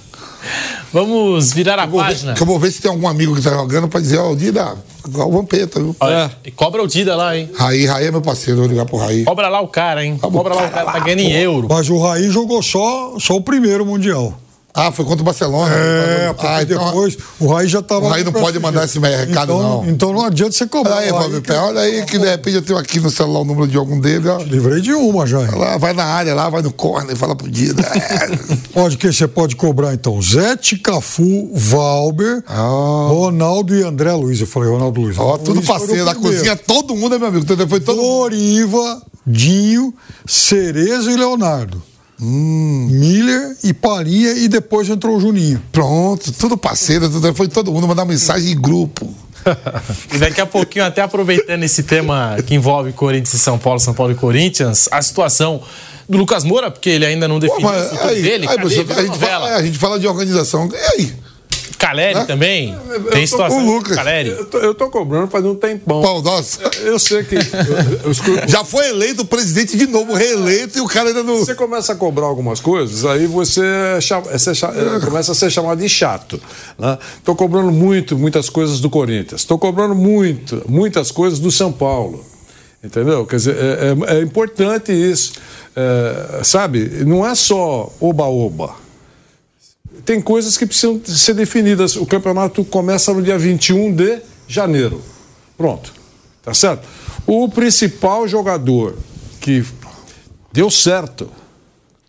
Vamos virar a eu página. Ver, eu vou ver se tem algum amigo que tá jogando pra dizer, ó, oh, o Dida, igual o Vampeta, viu? Olha, é. E cobra o Dida lá, hein? Raí, Raí é meu parceiro, vou ligar pro Raí. Cobra lá o cara, hein? Cobra, lá o cara, tá ganhando em euro. Mas o Raí jogou só, só o primeiro Mundial. Ah, foi contra o Barcelona. É, porque ah, então, depois o Raí já estava. O Raí não pode mandar esse recado, então, não. Então não adianta você cobrar. Olha aí, Fábio olha aí que de repente eu tenho aqui no celular o número de algum dele. Ó. Livrei de uma já. Lá, vai na área lá, vai no corner, fala pro Dida. pode que você pode cobrar então? Zete, Cafu, Valber, oh. Ronaldo e André Luiz. Eu falei Ronaldo Luiz. Ó, tudo parceiro da cozinha, todo mundo é meu amigo. Foi todo Doriva, Dinho, Cerezo e Leonardo. Hum. Miller e Palinha e depois entrou o Juninho. Pronto, tudo parceiro, tudo, foi todo mundo mandar mensagem em grupo. e daqui a pouquinho, até aproveitando esse tema que envolve Corinthians e São Paulo, São Paulo e Corinthians, a situação do Lucas Moura, porque ele ainda não definiu Pô, o futuro aí, dele. Aí, você, a, gente fala, a gente fala de organização. E aí? Caleri né? também? Eu Tem situação com o Lucas. Caleri. Eu tô, eu tô cobrando faz um tempão. Pau, nossa. Eu, eu sei que. Eu, Já foi eleito presidente de novo, reeleito, e o cara ainda não. Você começa a cobrar algumas coisas, aí você, é, é, começa a ser chamado de chato. Né? Tô cobrando muito, muitas coisas do Corinthians. Estou cobrando muito, muitas coisas do São Paulo. Entendeu? Quer dizer, é, é, é importante isso. É, sabe? Não é só oba-oba tem coisas que precisam ser definidas. O campeonato começa no dia 21 de janeiro. Pronto. Tá certo? O principal jogador que deu certo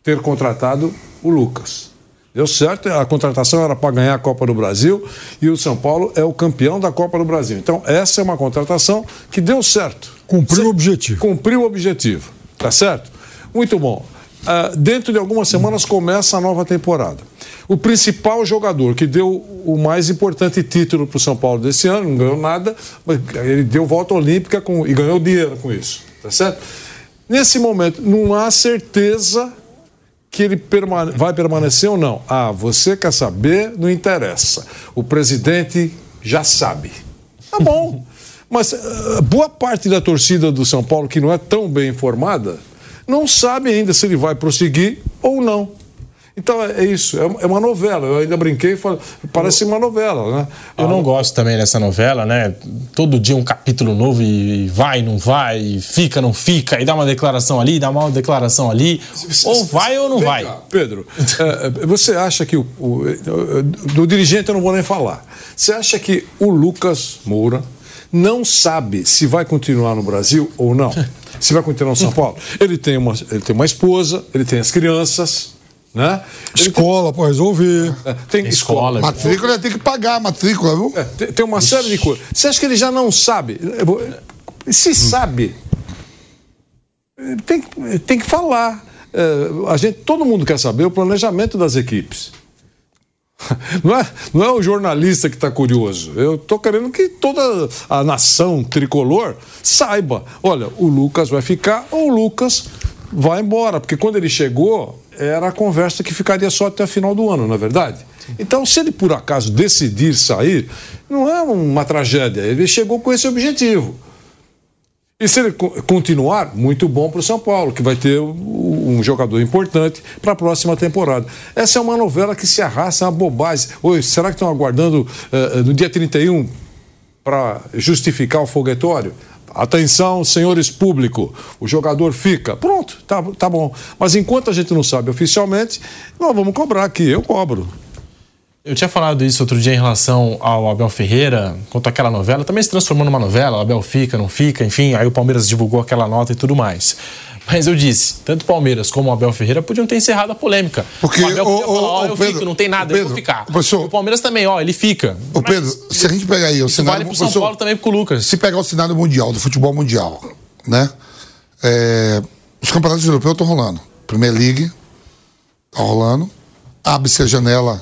ter contratado o Lucas. Deu certo, a contratação era para ganhar a Copa do Brasil e o São Paulo é o campeão da Copa do Brasil. Então, essa é uma contratação que deu certo. Cumpriu o objetivo. Cumpriu o objetivo. Tá certo? Muito bom. Uh, dentro de algumas semanas começa a nova temporada. O principal jogador que deu o mais importante título para o São Paulo desse ano, não ganhou nada, mas ele deu volta olímpica com, e ganhou dinheiro com isso. Tá certo? Nesse momento, não há certeza que ele permane vai permanecer ou não. Ah, você quer saber? Não interessa. O presidente já sabe. Tá bom. Mas uh, boa parte da torcida do São Paulo, que não é tão bem informada, não sabe ainda se ele vai prosseguir ou não. Então é, é isso, é, é uma novela. Eu ainda brinquei e falei, parece uma novela, né? Eu não gosto também dessa novela, né? Todo dia um capítulo novo e vai, não vai, e fica, não fica, e dá uma declaração ali, dá uma declaração ali. Ou vai ou não vai. Cá, Pedro, é, você acha que o, o, do dirigente eu não vou nem falar. Você acha que o Lucas Moura não sabe se vai continuar no Brasil ou não? se vai continuar no São Paulo? Ele tem uma, ele tem uma esposa, ele tem as crianças. Né? Escola tem... para resolver. Tem escola. Matrícula tem que pagar a matrícula, viu? É, tem, tem, uma Ixi. série de coisas. Você acha que ele já não sabe? Se hum. sabe, tem, tem que falar. É, a gente, todo mundo quer saber o planejamento das equipes. Não é, não é o jornalista que está curioso. Eu estou querendo que toda a nação tricolor saiba: olha, o Lucas vai ficar ou o Lucas vai embora. Porque quando ele chegou, era a conversa que ficaria só até o final do ano, não é verdade? Então, se ele por acaso decidir sair, não é uma tragédia. Ele chegou com esse objetivo. E se ele continuar, muito bom para o São Paulo, que vai ter um jogador importante para a próxima temporada. Essa é uma novela que se arrasta, é uma bobagem. Oi, será que estão aguardando uh, no dia 31 para justificar o foguetório? Atenção, senhores público, o jogador fica. Pronto, tá, tá bom. Mas enquanto a gente não sabe oficialmente, nós vamos cobrar aqui, eu cobro. Eu tinha falado isso outro dia em relação ao Abel Ferreira, quanto àquela novela. Também se transformou numa novela, Abel fica, não fica, enfim. Aí o Palmeiras divulgou aquela nota e tudo mais. Mas eu disse, tanto Palmeiras como o Abel Ferreira podiam ter encerrado a polêmica. Porque, o Abel podia ô, falar, ó, ô, eu Pedro, fico, não tem nada, eu Pedro, vou ficar. professor- o Palmeiras também, ó, ele fica. Ô Pedro, se a gente pegar aí o cenário. vale pro São Paulo também pro Lucas. Se pegar o cenário mundial, do futebol mundial, né? É, os campeonatos europeus estão rolando. Premier League tá rolando. Abre-se a janela,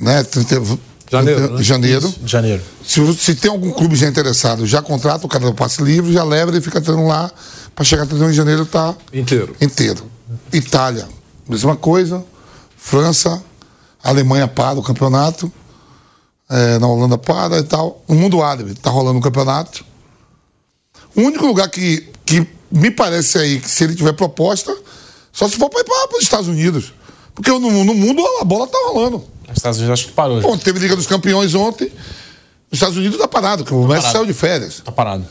né? 30, Janeiro, 30 né? janeiro. Janeiro. Se, se tem algum clube já interessado, já contrata o cara do passe livre, já leva ele fica treinando lá para chegar 31 de janeiro tá Inteiro. inteiro. Itália, mesma coisa. França, Alemanha para o campeonato. É, na Holanda para e tal. No mundo árabe está rolando um campeonato. O único lugar que, que me parece aí que se ele tiver proposta, só se for para ir para os Estados Unidos. Porque no, no mundo a bola tá rolando. Os Estados Unidos acho que parou. já. Bom, teve Liga dos Campeões ontem. Os Estados Unidos tá parado, porque o Messi parado. saiu de férias. Tá parado.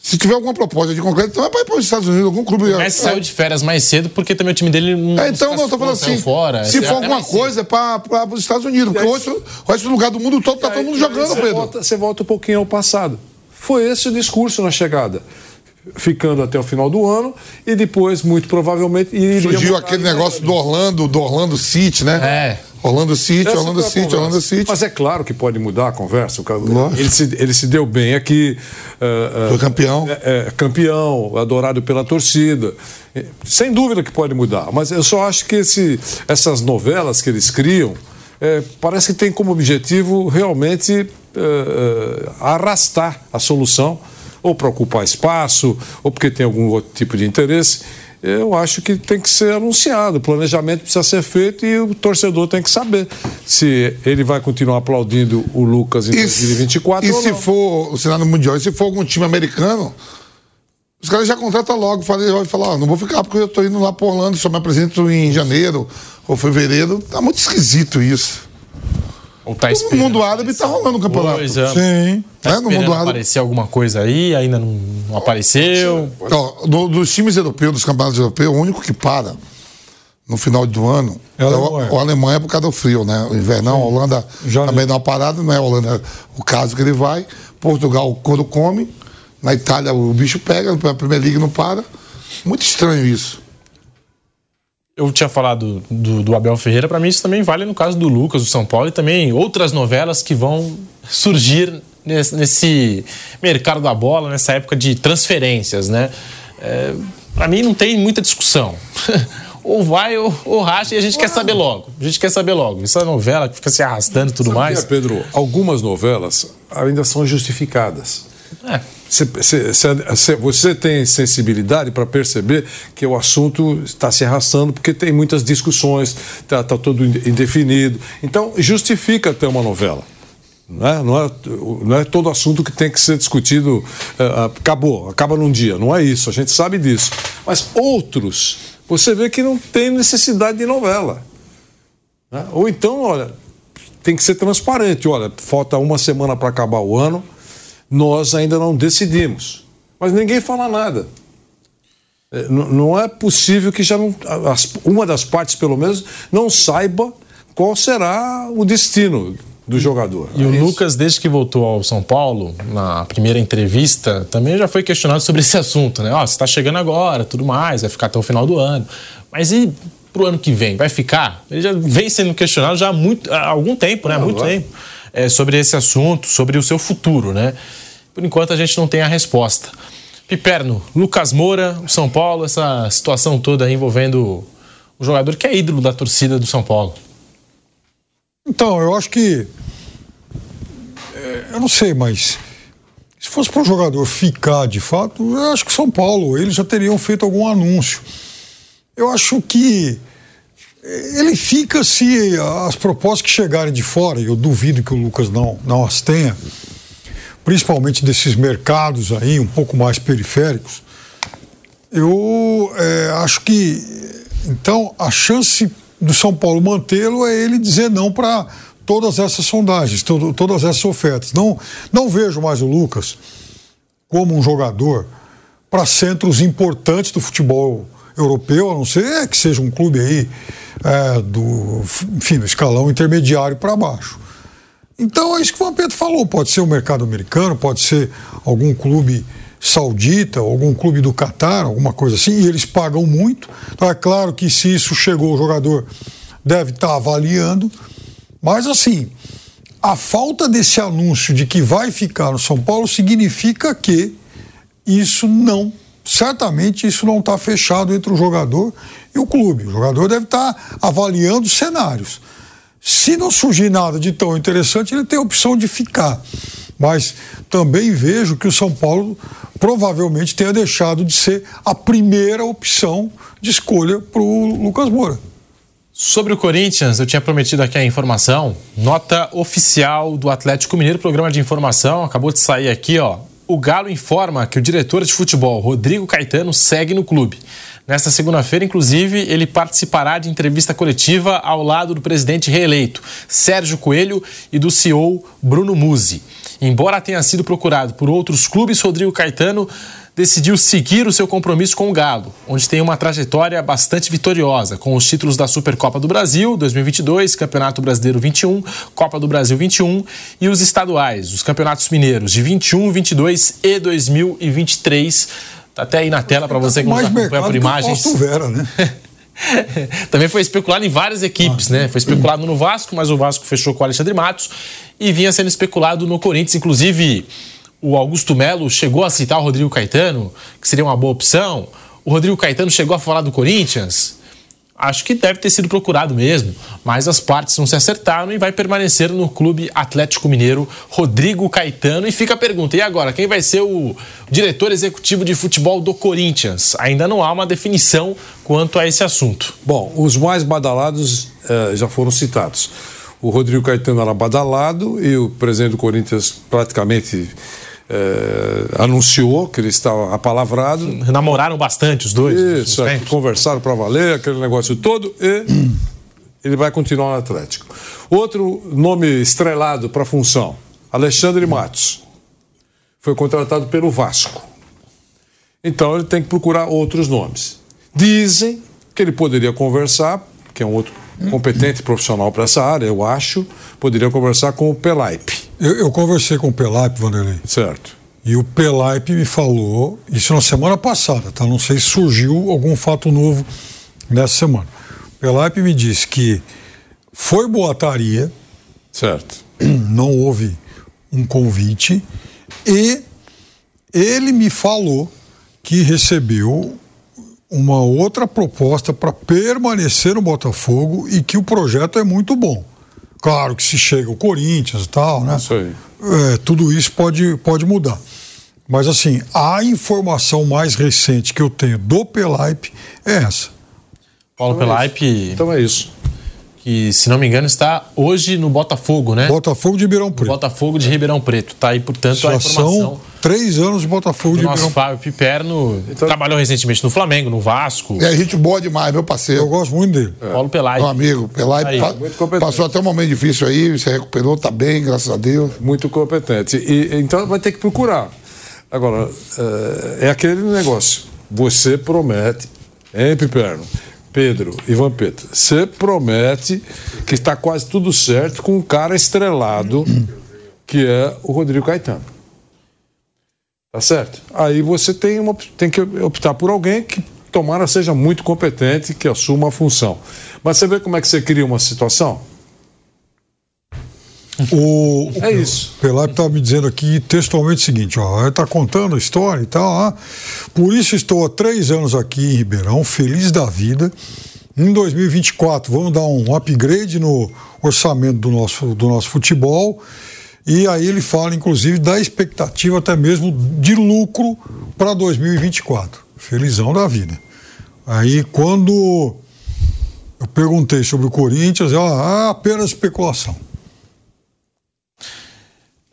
Se tiver alguma proposta de concreto, então é para ir para os Estados Unidos, algum clube. O Messi saiu de férias mais cedo porque também o time dele não É, então, se não, tô falando assim. fora. se for alguma coisa, é para os Estados Unidos. Porque o resto, o resto do lugar do mundo todo tá todo mundo jogando, você Pedro. Volta, você volta um pouquinho ao passado. Foi esse o discurso na chegada. Ficando até o final do ano e depois, muito provavelmente, Surgiu aquele negócio do Orlando, do Orlando City, né? É. Orlando City, Essa Orlando foi a City, conversa. Orlando City. Mas é claro que pode mudar a conversa. Ele se, ele se deu bem aqui. eh, Foi campeão. É, é, campeão, adorado pela torcida. Sem dúvida que pode mudar. Mas eu só acho que esse, essas novelas que eles criam eh, parece que tem como objetivo realmente eh, eh, arrastar a solução, ou para ocupar espaço, ou porque tem algum outro tipo de interesse. Eu acho que tem que ser anunciado. O planejamento precisa ser feito e o torcedor tem que saber se ele vai continuar aplaudindo o Lucas em E, se- 2024 e ou se não. for o cenário mundial, e se for algum time americano, os caras já contratam logo, falei, vai falar, ó, não vou ficar porque eu tô indo lá por Orlando, só me apresento em janeiro ou fevereiro. Tá muito esquisito isso. Tá No mundo árabe tá rolando o campeonato. Pois é. Sim. Tá Né, no mundo árabe. aparecer alguma coisa aí, ainda não, não apareceu. Ó, do- dos times europeus, dos campeonatos europeus, o único que para no final do ano É é, a o, Alemanha. o Alemanha por causa do frio, né? O invernão, a Holanda Já também dá uma parada, não é a Holanda o caso que ele vai. Portugal, quando come. Na Itália, o bicho pega, a Primeira Liga não para. Muito estranho isso. Eu tinha falado do, do Abel Ferreira, para mim isso também vale no caso do Lucas, do São Paulo, e também outras novelas que vão surgir nesse, nesse mercado da bola, nessa época de transferências, né? É, para mim não tem muita discussão. ou vai ou, ou racha e a gente quer saber logo. A gente quer saber logo. Essa novela que fica se arrastando e tudo mais. É, Pedro, algumas novelas ainda são justificadas. É. Cê- cê- cê- cê- Você tem sensibilidade para perceber que o assunto está se arrastando porque tem muitas discussões, está tudo indefinido. Então, justifica ter uma novela. Não é, não, é, não é todo assunto que tem que ser discutido, eh, acabou, acaba num dia. Não é isso, a gente sabe disso. Mas outros, você vê que não tem necessidade de novela. né? Ou então, olha, tem que ser transparente. Olha, falta uma semana para acabar o ano, nós ainda não decidimos. Mas ninguém fala nada. É, Não é possível que já não, uma das partes, pelo menos, não saiba qual será o destino do jogador. E É o isso. Lucas, desde que voltou ao São Paulo, na primeira entrevista, também já foi questionado sobre esse assunto, né? Ó, você está chegando agora, tudo mais, vai ficar até o final do ano. Mas e pro ano que vem? Vai ficar? Ele já vem sendo questionado já há, muito, há algum tempo, né? Há muito tempo. É, sobre esse assunto, sobre o seu futuro, né? Por enquanto a gente não tem a resposta. Piperno, Lucas Moura, o São Paulo, essa situação toda envolvendo o jogador que é ídolo da torcida do São Paulo. Então, eu acho que. é, Eu não sei, mas. Se fosse para o jogador ficar de fato, eu acho que São Paulo, eles já teriam feito algum anúncio. Eu acho que. Ele fica se as propostas que chegarem de fora, e eu duvido que o Lucas não, não as tenha, principalmente desses mercados aí, um pouco mais periféricos, eu é, acho que então a chance do São Paulo mantê-lo é ele dizer não para todas essas sondagens, todas essas ofertas. Não, não vejo mais o Lucas como um jogador para centros importantes do futebol europeu, a não ser que seja um clube aí é, do, enfim, do escalão intermediário para baixo. Então é isso que o Vampeta falou. Pode ser o mercado americano, pode ser algum clube saudita, algum clube do Catar, alguma coisa assim, e eles pagam muito. Então é claro que se isso chegou, o jogador deve estar tá avaliando. Mas assim, a falta desse anúncio de que vai ficar no São Paulo significa que isso não, certamente isso não está fechado entre o jogador e o clube. O jogador deve estar tá avaliando cenários. Se não surgir nada de tão interessante, ele tem a opção de ficar. Mas também vejo que o São Paulo provavelmente tenha deixado de ser a primeira opção de escolha para o Lucas Moura. Sobre o Corinthians, eu tinha prometido aqui a informação. Nota oficial do Atlético Mineiro, programa de informação, acabou de sair aqui, ó. O Galo informa que o diretor de futebol, Rodrigo Caetano, segue no clube. Nesta segunda-feira, inclusive, ele participará de entrevista coletiva ao lado do presidente reeleito, Sérgio Coelho, e do CEO Bruno Musi. Embora tenha sido procurado por outros clubes, Rodrigo Caetano decidiu seguir o seu compromisso com o Galo, onde tem uma trajetória bastante vitoriosa, com os títulos da Supercopa do Brasil 2022, Campeonato Brasileiro 21, Copa do Brasil 21 e os estaduais, os Campeonatos Mineiros de 21, 22 e 2023 Tá até aí na tela para você que nos acompanha por imagens. Que Vera, né? Também foi especulado em várias equipes, ah. né? Foi especulado no Vasco, mas o Vasco fechou com o Alexandre Matos e vinha sendo especulado no Corinthians. Inclusive, o Augusto Melo chegou a citar o Rodrigo Caetano, que seria uma boa opção. O Rodrigo Caetano chegou a falar do Corinthians acho que deve ter sido procurado mesmo, mas as partes não se acertaram e vai permanecer no Clube Atlético Mineiro Rodrigo Caetano. E fica a pergunta: e agora? Quem vai ser o diretor executivo de futebol do Corinthians? Ainda não há uma definição quanto a esse assunto. Bom, os mais badalados eh, já foram citados. O Rodrigo Caetano era badalado e o presidente do Corinthians praticamente é, anunciou que ele estava apalavrado. Namoraram bastante os dois. Isso, é, conversaram para valer, aquele negócio todo, e ele vai continuar no Atlético. Outro nome estrelado para a função, Alexandre Matos. Foi contratado pelo Vasco. Então ele tem que procurar outros nomes. Dizem que ele poderia conversar, que é um outro competente profissional para essa área, eu acho, poderia conversar com o Pelaipe. Eu, eu conversei com o Pelaipe, Vanderlei. Certo. E o Pelaipe me falou, isso na semana passada, tá? Não sei se surgiu algum fato novo nessa semana. O Pelaipe me disse que foi boataria. Certo. Não houve um convite. E ele me falou que recebeu uma outra proposta para permanecer no Botafogo e que o projeto é muito bom. Claro que se chega o Corinthians e tal, né? Isso aí. É, tudo isso pode, pode mudar. Mas assim, a informação mais recente que eu tenho do Pelaipe é essa. Paulo então Pelaipe. É então é isso que, se não me engano, está hoje no Botafogo, né? Botafogo de Ribeirão Preto. Botafogo de Ribeirão Preto. Está aí, portanto, Já a informação. Três anos de Botafogo de Ribeirão Preto. Fábio Piperno então... trabalhou recentemente no Flamengo, no Vasco. É gente boa demais, meu parceiro. Eu gosto muito dele. É. Paulo Pelai. Meu amigo, Pelai pa passou até um momento difícil aí, se recuperou, está bem, graças a Deus. Muito competente. E, então vai ter que procurar. Agora, é, é aquele negócio. Você promete, hein, Piperno? Pedro e Vampeta, você promete que está quase tudo certo com um cara estrelado que é o Rodrigo Caetano. Tá certo? Aí você tem, uma, tem que optar por alguém que tomara seja muito competente, que assuma a função. Mas você vê como é que você cria uma situação? O, é isso. O Pelap estava me dizendo aqui textualmente o seguinte: ó, está contando a história e tal. Ó, por isso estou há três anos aqui em Ribeirão, feliz da vida. Em 2024, vamos dar um upgrade no orçamento do nosso, do nosso futebol. E aí ele fala, inclusive, da expectativa até mesmo de lucro para 2024. Felizão da vida. Aí quando eu perguntei sobre o Corinthians, ó, é apenas especulação.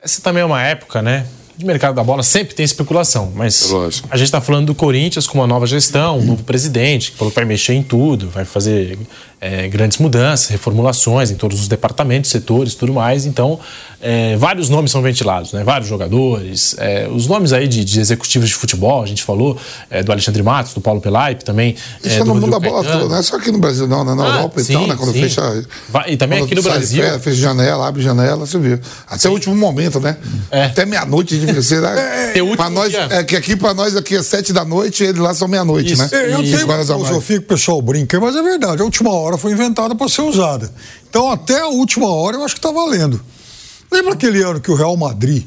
Essa também é uma época, né? De mercado da bola sempre tem especulação, mas Lógico. a gente está falando do Corinthians com uma nova gestão, um novo presidente, que falou que vai mexer em tudo, vai fazer é, grandes mudanças, reformulações em todos os departamentos, setores, tudo mais. Então, é, vários nomes são ventilados, né? Vários jogadores, é, os nomes aí de, de, executivos de futebol, a gente falou é, do Alexandre Matos, do Paulo Pelaipe também. Isso é, no mundo da bola toda, não é só aqui no Brasil não, né? Na Ah, Europa sim, então, né? Quando sim. fecha... Vai- e também aqui no Brasil. férias, fecha janela, abre janela, você viu. Até o último momento, né? É. Até meia-noite a gente fica? Tem o último pra nós, é que aqui pra nós aqui é sete da noite e eles lá são meia-noite, né? É, Eu Cinco tenho horas uma filosofia que o pessoal brinca, mas é verdade. A última hora foi inventada para ser usada. Então, até a última hora, eu acho que está valendo. Lembra aquele ano que o Real Madrid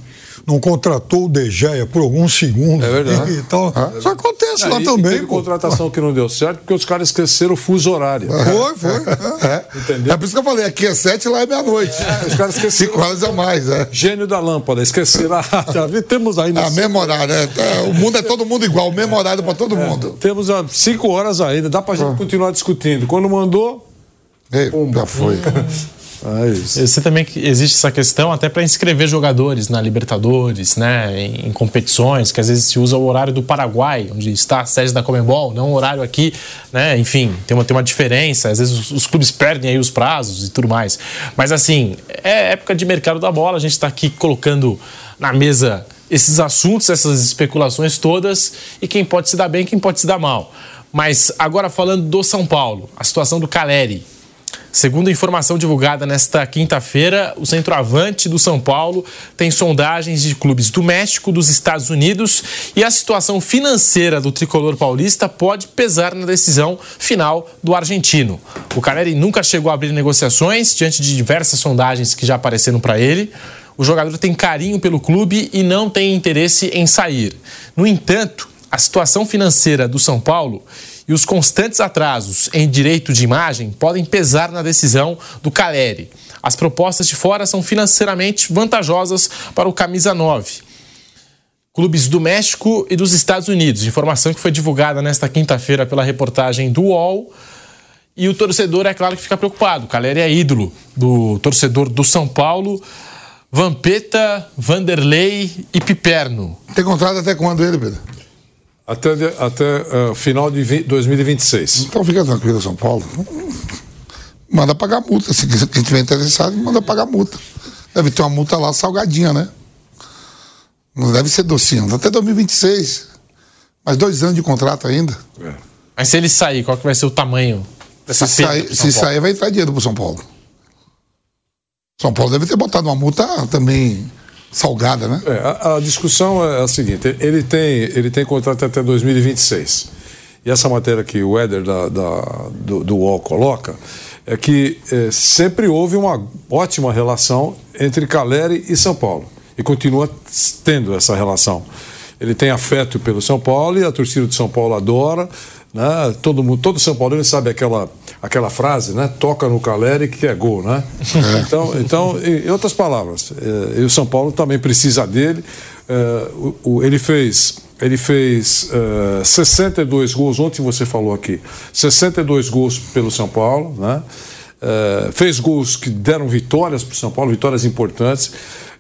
não contratou o De Gea por alguns segundos? É verdade. E, tal. Isso acontece lá É, e- também. E teve pô. contratação que não deu certo porque os caras esqueceram o fuso horário. Foi, foi. é. É. Entendeu? É por isso que eu falei, aqui é sete lá é meia-noite. os caras esqueceram. Cinco horas a mais, é. Gênio da lâmpada, esqueceram. Ah, tá vendo? Temos ainda. Ah, mesmo horário, é, é, o mundo é todo mundo igual, o mesmo horário pra todo mundo. Temos ah, cinco horas ainda, dá pra Ah. gente continuar discutindo. Quando mandou, Ei, já foi. É isso. Sei também existe essa questão até para inscrever jogadores na Libertadores, né, em, em competições, que às vezes se usa o horário do Paraguai, onde está a sede da Comembol, não o horário aqui, né, enfim, tem uma, tem uma diferença, às vezes os, os clubes perdem aí os prazos e tudo mais. Mas assim, é época de mercado da bola, a gente está aqui colocando na mesa esses assuntos, essas especulações todas, e quem pode se dar bem, quem pode se dar mal. Mas agora falando do São Paulo, a situação do Caleri. Segundo a informação divulgada nesta quinta-feira, o centroavante do São Paulo tem sondagens de clubes do México, dos Estados Unidos e a situação financeira do tricolor paulista pode pesar na decisão final do argentino. O Caleri nunca chegou a abrir negociações diante de diversas sondagens que já apareceram para ele. O jogador tem carinho pelo clube e não tem interesse em sair. No entanto, a situação financeira do São Paulo e os constantes atrasos em direito de imagem podem pesar na decisão do Caleri. As propostas de fora são financeiramente vantajosas para o camisa 9. Clubes do México e dos Estados Unidos. Informação que foi divulgada nesta quinta-feira pela reportagem do UOL. E o torcedor, é claro que fica preocupado. O Caleri é ídolo do torcedor do São Paulo. Vampeta, Vanderlei e Piperno. Tem contrato até quando ele, Pedro? Até, de- até ah, final de vi- 2026. Então fica tranquilo, São Paulo. Manda pagar multa. Se quem tiver interessado, manda pagar multa. Deve ter uma multa lá salgadinha, né? Não deve ser docinho. Até 2026. Mais dois anos de contrato ainda. Mas se ele sair, qual que vai ser o tamanho dessa Se sair, se sair, vai entrar dinheiro pro São Paulo. São Paulo deve ter botado uma multa também salgada, né? É, a, a discussão é a seguinte: ele tem, ele tem contrato até 2026. E essa matéria que o Éder da, da- do, do UOL coloca é que eh, sempre houve uma ótima relação entre Caleri e São Paulo. E continua tendo essa relação. Ele tem afeto pelo São Paulo e a torcida do São Paulo adora. Né? Todo mundo, todo São Paulo sabe aquela, aquela frase, né? Toca no Caleri que é gol, né? Então, então, em outras palavras, eh, o São Paulo também precisa dele. Eh, o- o- ele fez, ele fez eh, 62 gols, ontem você falou aqui, 62 gols pelo São Paulo, né? Eh, fez gols que deram vitórias para o São Paulo, vitórias importantes.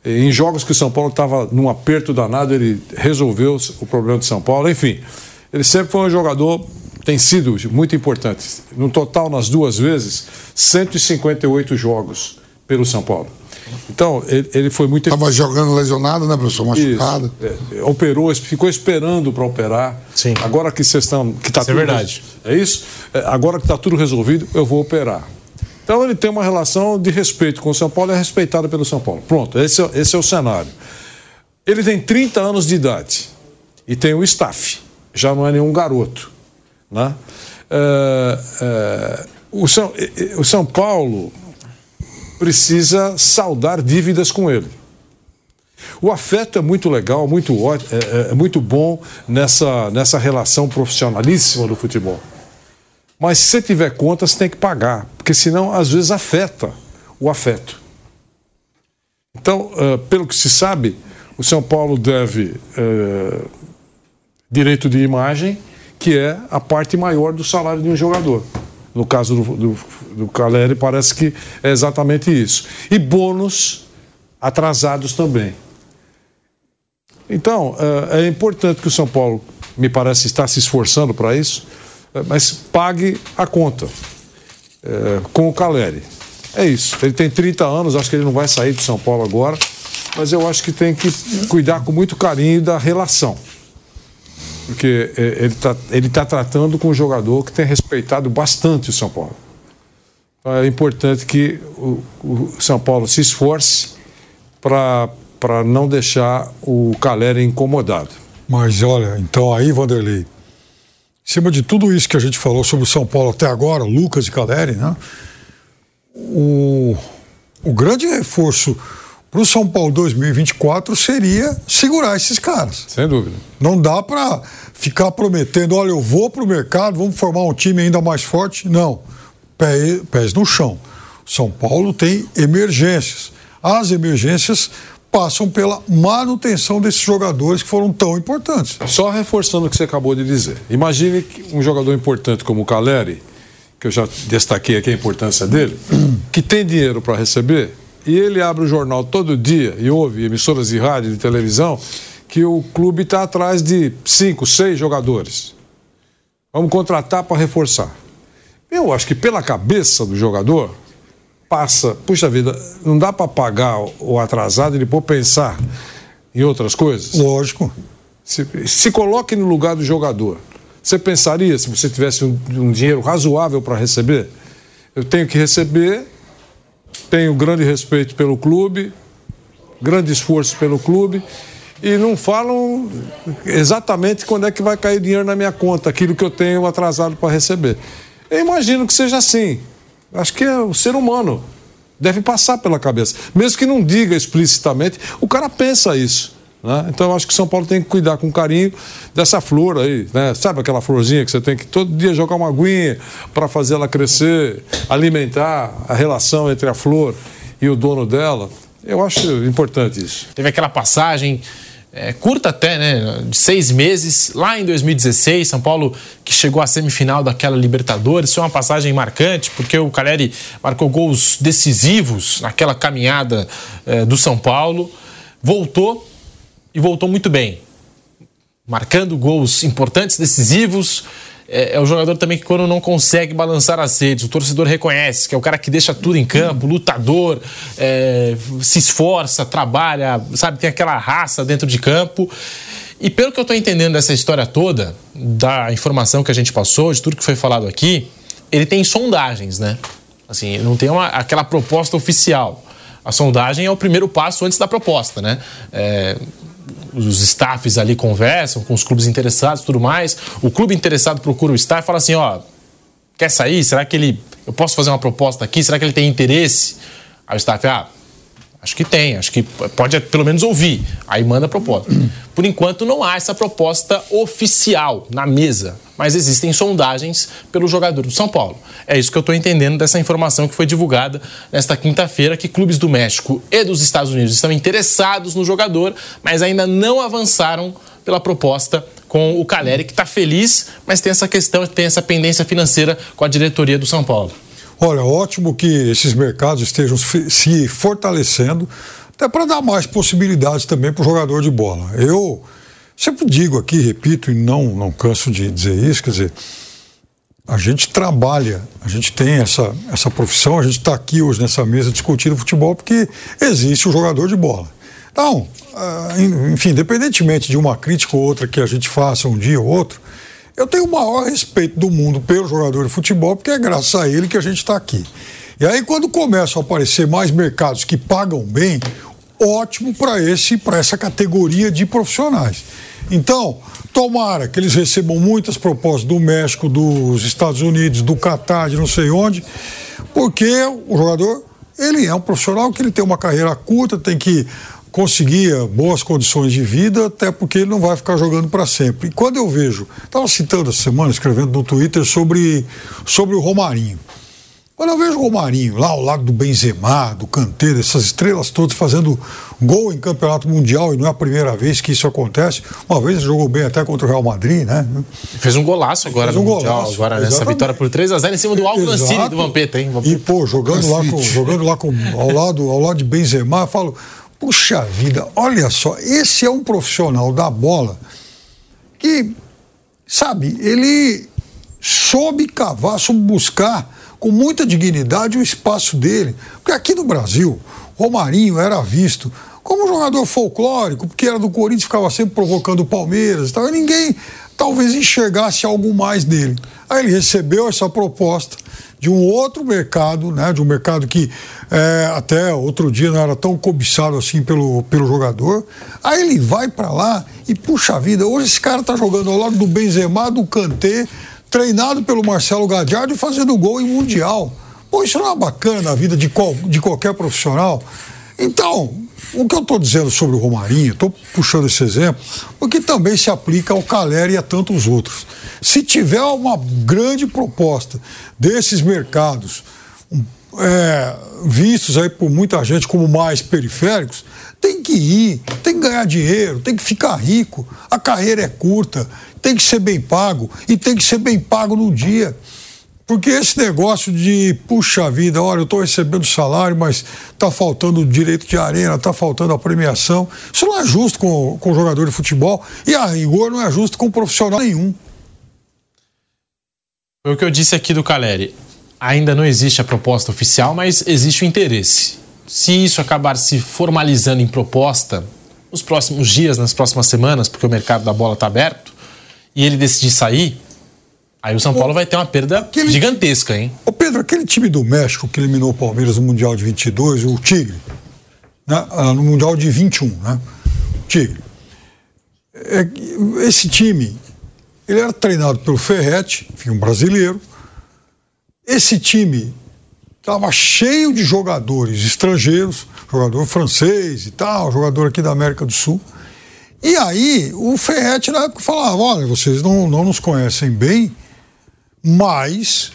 Em jogos que o São Paulo estava num aperto danado, ele resolveu o problema do São Paulo. Enfim, ele sempre foi um jogador, tem sido muito importante. No total, nas duas vezes, 158 jogos pelo São Paulo. Então, ele, ele foi muito Tava jogando lesionado, né, professor? Machucado. É, operou, ficou esperando para operar. Sim. Agora que vocês estão. Que tá Isso é tudo verdade. res- É isso? É, agora que está tudo resolvido, eu vou operar. Então ele tem uma relação de respeito com o São Paulo e é respeitado pelo São Paulo. Pronto, esse é, esse é o cenário. Ele tem 30 anos de idade e tem o staff, já não é nenhum garoto. Né? É, é, o, São, o São Paulo precisa saldar dívidas com ele. O afeto é muito legal, muito é, é- é muito bom nessa, nessa relação profissionalíssima do futebol. Mas se tiver conta, você tem que pagar, porque senão às vezes afeta o afeto. Então, eh, pelo que se sabe, o São Paulo deve eh, direito de imagem, que é a parte maior do salário de um jogador. No caso do, do, do Caleri, parece que é exatamente isso. E bônus atrasados também. Então, é, é importante que o São Paulo, me parece, está se esforçando para isso, é, mas pague a conta é, com o Caleri. É isso. Ele tem 30 anos, acho que ele não vai sair de São Paulo agora, mas eu acho que tem que cuidar com muito carinho da relação. Porque ele está ele tá tratando com um jogador que tem respeitado bastante o São Paulo. Então é importante que o, o São Paulo se esforce para não deixar o Caleri incomodado. Mas olha, então aí, Vanderlei, em cima de tudo isso que a gente falou sobre o São Paulo até agora, Lucas e Caleri, né? O, o grande reforço para o São Paulo 2024 seria segurar esses caras. Sem dúvida. Não dá para ficar prometendo, olha, eu vou para o mercado, vamos formar um time ainda mais forte. Não. Pé, pés no chão. São Paulo tem emergências. As emergências passam pela manutenção desses jogadores que foram tão importantes. Só reforçando o que você acabou de dizer. Imagine um jogador importante como o Caleri, que eu já destaquei aqui a importância dele, que tem dinheiro para receber, e ele abre o jornal todo dia e ouve emissoras de rádio e de televisão que o clube está atrás de cinco, seis jogadores. Vamos contratar para reforçar. Eu acho que pela cabeça do jogador, passa, puxa vida, não dá para pagar o atrasado e depois pensar em outras coisas? Lógico. Se, se coloque no lugar do jogador. Você pensaria, se você tivesse um, um dinheiro razoável para receber? Eu tenho que receber, tenho grande respeito pelo clube, grande esforço pelo clube, e não falam exatamente quando é que vai cair dinheiro na minha conta, aquilo que eu tenho atrasado para receber. Eu imagino que seja assim. Acho que é o ser humano. Deve passar pela cabeça. Mesmo que não diga explicitamente, o cara pensa isso. Né? Então eu acho que São Paulo tem que cuidar com carinho dessa flor aí, né? Sabe aquela florzinha que você tem que todo dia jogar uma aguinha para fazer ela crescer, alimentar a relação entre a flor e o dono dela? Eu acho importante isso. Teve aquela passagem é, curta até, né? De seis meses, lá em 2016, São Paulo que chegou à semifinal daquela Libertadores. Foi uma passagem marcante, porque o Caleri marcou gols decisivos naquela caminhada é, do São Paulo. Voltou e voltou muito bem, marcando gols importantes, decisivos é, é o jogador também que quando não consegue balançar as redes, o torcedor reconhece que é o cara que deixa tudo em campo, lutador, é, se esforça, trabalha, sabe, tem aquela raça dentro de campo. E pelo que eu estou entendendo dessa história toda, da informação que a gente passou, de tudo que foi falado aqui, ele tem sondagens, né? Assim, não tem uma, aquela proposta oficial. A sondagem é o primeiro passo antes da proposta, né? É, os staffs ali conversam com os clubes interessados tudo mais. O clube interessado procura o staff e fala assim: ó, quer sair? Será que ele. Eu posso fazer uma proposta aqui? Será que ele tem interesse? Aí o staff, ah, acho que tem, acho que pode pelo menos ouvir. Aí manda a proposta. Por enquanto não há essa proposta oficial na mesa mas existem sondagens pelo jogador do São Paulo. É isso que eu estou entendendo dessa informação que foi divulgada nesta quinta-feira, que clubes do México e dos Estados Unidos estão interessados no jogador, mas ainda não avançaram pela proposta com o Caleri, que está feliz, mas tem essa questão, tem essa pendência financeira com a diretoria do São Paulo. Olha, ótimo que esses mercados estejam se fortalecendo, até para dar mais possibilidades também para o jogador de bola. Eu Sempre digo aqui, repito, e não, não canso de dizer isso, quer dizer, a gente trabalha, a gente tem essa, essa profissão, a gente está aqui hoje nessa mesa discutindo futebol porque existe o jogador de bola. Então, ah, enfim, independentemente de uma crítica ou outra que a gente faça um dia ou outro, eu tenho o maior respeito do mundo pelo jogador de futebol, porque é graças a ele que a gente está aqui. E aí, quando começam a aparecer mais mercados que pagam bem, ótimo para esse, para essa categoria de profissionais. Então, tomara que eles recebam muitas propostas do México, dos Estados Unidos, do Catar, de não sei onde, porque o jogador, ele é um profissional que ele tem uma carreira curta, tem que conseguir boas condições de vida, até porque ele não vai ficar jogando para sempre. E quando eu vejo, estava citando essa semana, escrevendo no Twitter sobre, sobre o Romarinho. Quando eu vejo o Romarinho lá ao lado do Benzema, do Canteiro, essas estrelas todas fazendo gol em campeonato mundial, e não é a primeira vez que isso acontece. Uma vez ele jogou bem até contra o Real Madrid, né? Fez um golaço agora no um Mundial, golaço, agora exatamente. nessa vitória por 3 a 0 em cima do City do Vampeta, hein? Vampeta. E, pô, jogando lá, com, jogando lá com, ao, lado, ao lado de Benzema, eu falo, Puxa vida, olha só, esse é um profissional da bola que, sabe, ele soube cavar, soube buscar com muita dignidade o espaço dele. Porque aqui no Brasil, Romarinho era visto como um jogador folclórico, porque era do Corinthians, ficava sempre provocando o Palmeiras e tal, e ninguém talvez enxergasse algo mais dele. Aí ele recebeu essa proposta de um outro mercado, né, de um mercado que é, até outro dia não era tão cobiçado assim pelo, pelo jogador. Aí ele vai para lá e, puxa vida, hoje esse cara tá jogando ao lado do Benzema, do Kanté, treinado pelo Marcelo Gadiardo e fazendo gol em Mundial. Pô, isso não é bacana na vida de, qual, de qualquer profissional. Então, o que eu estou dizendo sobre o Romarinho, estou puxando esse exemplo, porque também se aplica ao Caleri e a tantos outros. Se tiver uma grande proposta desses mercados, é, vistos aí por muita gente como mais periféricos, tem que ir, tem que ganhar dinheiro, tem que ficar rico. A carreira é curta, tem que ser bem pago e tem que ser bem pago no dia. Porque esse negócio de, puxa vida, olha, eu estou recebendo salário, mas está faltando o direito de arena, está faltando a premiação. Isso não é justo com, com o jogador de futebol e a rigor não é justo com profissional nenhum. Foi o que eu disse aqui do Caleri. Ainda não existe a proposta oficial, mas existe o interesse. Se isso acabar se formalizando em proposta nos próximos dias, nas próximas semanas, porque o mercado da bola está aberto, e ele decidir sair, Aí o São Paulo o, vai ter uma perda aquele, gigantesca, hein? Ô Pedro, aquele time do México que eliminou o Palmeiras no Mundial de 22, o Tigre, né? Ah, no Mundial de 21, né? Tigre. É, esse time, ele era treinado pelo Ferretti, enfim, um brasileiro. Esse time estava cheio de jogadores estrangeiros, jogador francês e tal, jogador aqui da América do Sul. E aí o Ferretti na época falava, olha, vocês não, não nos conhecem bem, mas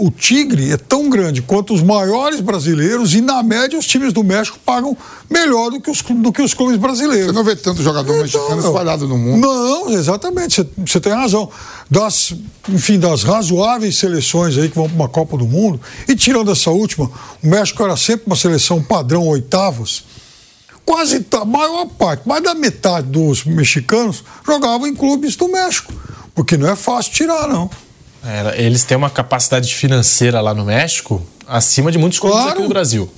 o Tigre é tão grande quanto os maiores brasileiros e, na média, os times do México pagam melhor do que os, do que os clubes brasileiros. Você não vê tanto jogador então, mexicano espalhado no mundo. Não, exatamente, você tem razão. Das, enfim, das razoáveis seleções aí que vão para uma Copa do Mundo, e tirando essa última, o México era sempre uma seleção padrão oitavas, quase a maior parte, mais da metade dos mexicanos jogavam em clubes do México. Porque não é fácil tirar, não. É, eles têm uma capacidade financeira lá no México acima de muitos clubes claro. aqui do Brasil.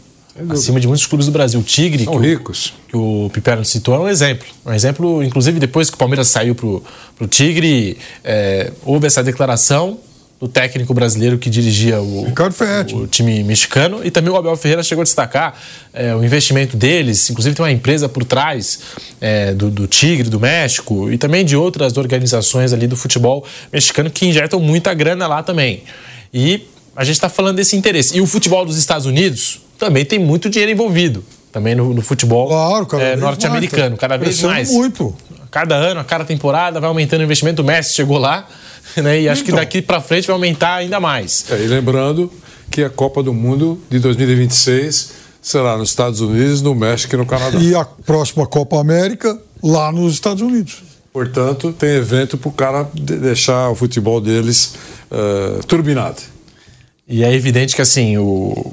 Acima de muitos clubes do Brasil. O Tigre, São que ricos. O, que o Piperno citou, é um exemplo. Um exemplo, inclusive, depois que o Palmeiras saiu pro, pro Tigre, é, houve essa declaração do técnico brasileiro que dirigia o, o, time mexicano e também o Abel Ferreira chegou a destacar é, o investimento deles, inclusive tem uma empresa por trás é, do, do, Tigre, do México e também de outras organizações ali do futebol mexicano que injetam muita grana lá também. E a gente está falando desse interesse. E o futebol dos Estados Unidos também tem muito dinheiro envolvido. Também no, no futebol claro, é, norte-americano, cada vez mais. Muito. Cada ano, a cada temporada, vai aumentando o investimento. O Messi chegou lá, né? E acho então, que daqui para frente vai aumentar ainda mais. É, e lembrando que a Copa do Mundo de 2026 será nos Estados Unidos, no México e no Canadá. E a próxima Copa América lá nos Estados Unidos. Portanto, tem evento para o cara deixar o futebol deles uh, turbinado. E é evidente que assim o,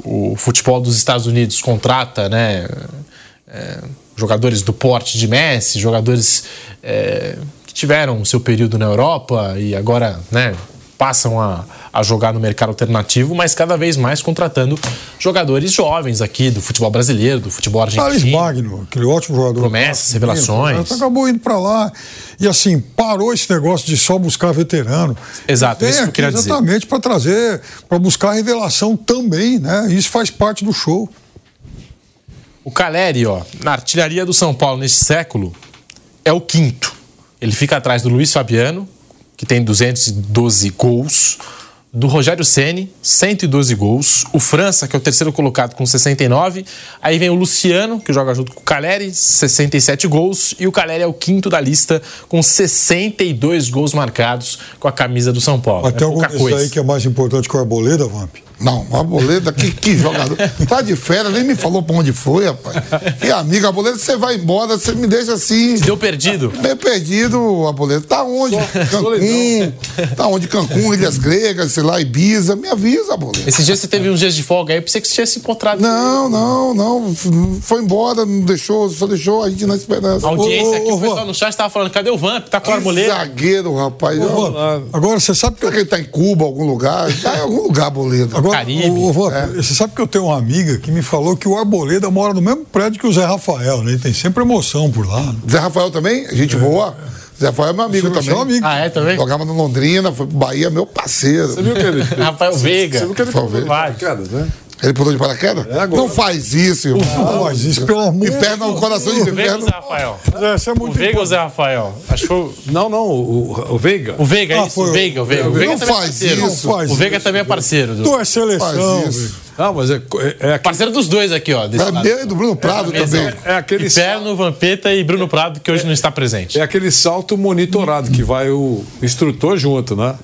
o futebol dos Estados Unidos contrata, né, é, jogadores do porte de Messi, jogadores é, tiveram o seu período na Europa e agora, né, passam a, a jogar no mercado alternativo, mas cada vez mais contratando jogadores jovens aqui do futebol brasileiro, do futebol argentino. Thales Magno, aquele ótimo jogador. Promessas, revelações. Acabou indo para lá. E assim, parou esse negócio de só buscar veterano. Exato, isso que eu queria dizer. Exatamente para trazer, para buscar revelação também, né? Isso faz parte do show. O Caleri, ó, na artilharia do São Paulo nesse século, é o quinto. Ele fica atrás do Luiz Fabiano, que tem 212 gols, do Rogério Ceni, 112 gols, o França, que é o terceiro colocado com 69, aí vem o Luciano, que joga junto com o Caleri, 67 gols, e o Caleri é o quinto da lista com 62 gols marcados com a camisa do São Paulo. Até é algum desses aí que é mais importante que o Arboleda, Vamp? Não, o Arboleda, que, que jogador. Tá de férias, nem me falou pra onde foi, rapaz. E amigo, Arboleda, você vai embora, você me deixa assim. Deu perdido? Meio perdido, Arboleda. Tá onde? Cancún. Tá onde? Cancún, Ilhas Gregas, sei lá, Ibiza. Me avisa, Arboleda. Esses dias você teve uns dias de folga aí, pensei que você tinha se encontrado. Não, não, não. Foi embora, não deixou, só deixou a gente na esperança. A audiência aqui, ô, o pessoal no chat tava falando, cadê o Vamp? Tá com a arboleda? zagueiro, rapaz. Ô, Será Agora, você sabe que eu que ele tá em Cuba, algum lugar? Tá em algum lugar, Arboleda. Agora, Caribe. ô, ô, Vó, Você sabe que eu tenho uma amiga que me falou que o Arboleda mora no mesmo prédio que o Zé Rafael, né? Ele tem sempre emoção por lá. né? Zé Rafael também? Gente boa. Zé Rafael é meu amigo também. seu amigo. Ah, é também? Jogava no Londrina, foi pro Bahia, meu parceiro. Você viu que ele. Rafael Veiga. Você viu que ele de paraquedas, né? Ele pulou de paraquedas? É. Não faz isso, irmão. Não faz isso, pelo amor De perna no coração de O Veiga ou perna. o Zé Rafael? É O muito Veiga ou o. Zé Rafael? Acho que o- Não, não, o, o Veiga. o Veiga, é Ah, isso? foi O o- Veiga, o Veiga. O Não Veiga também é faz parceiro. isso. Não faz O Veiga isso. também é parceiro. do- Tu é seleção, Faz isso. Não, mas é, é, é aquele, Parceiro dos dois aqui, ó. Desse É lado. meu e do Bruno Prado Mesa. também. é aquele, Inferno, Vampeta e Bruno Prado, que hoje não está presente. é aquele salto monitorado que vai o instrutor junto, né?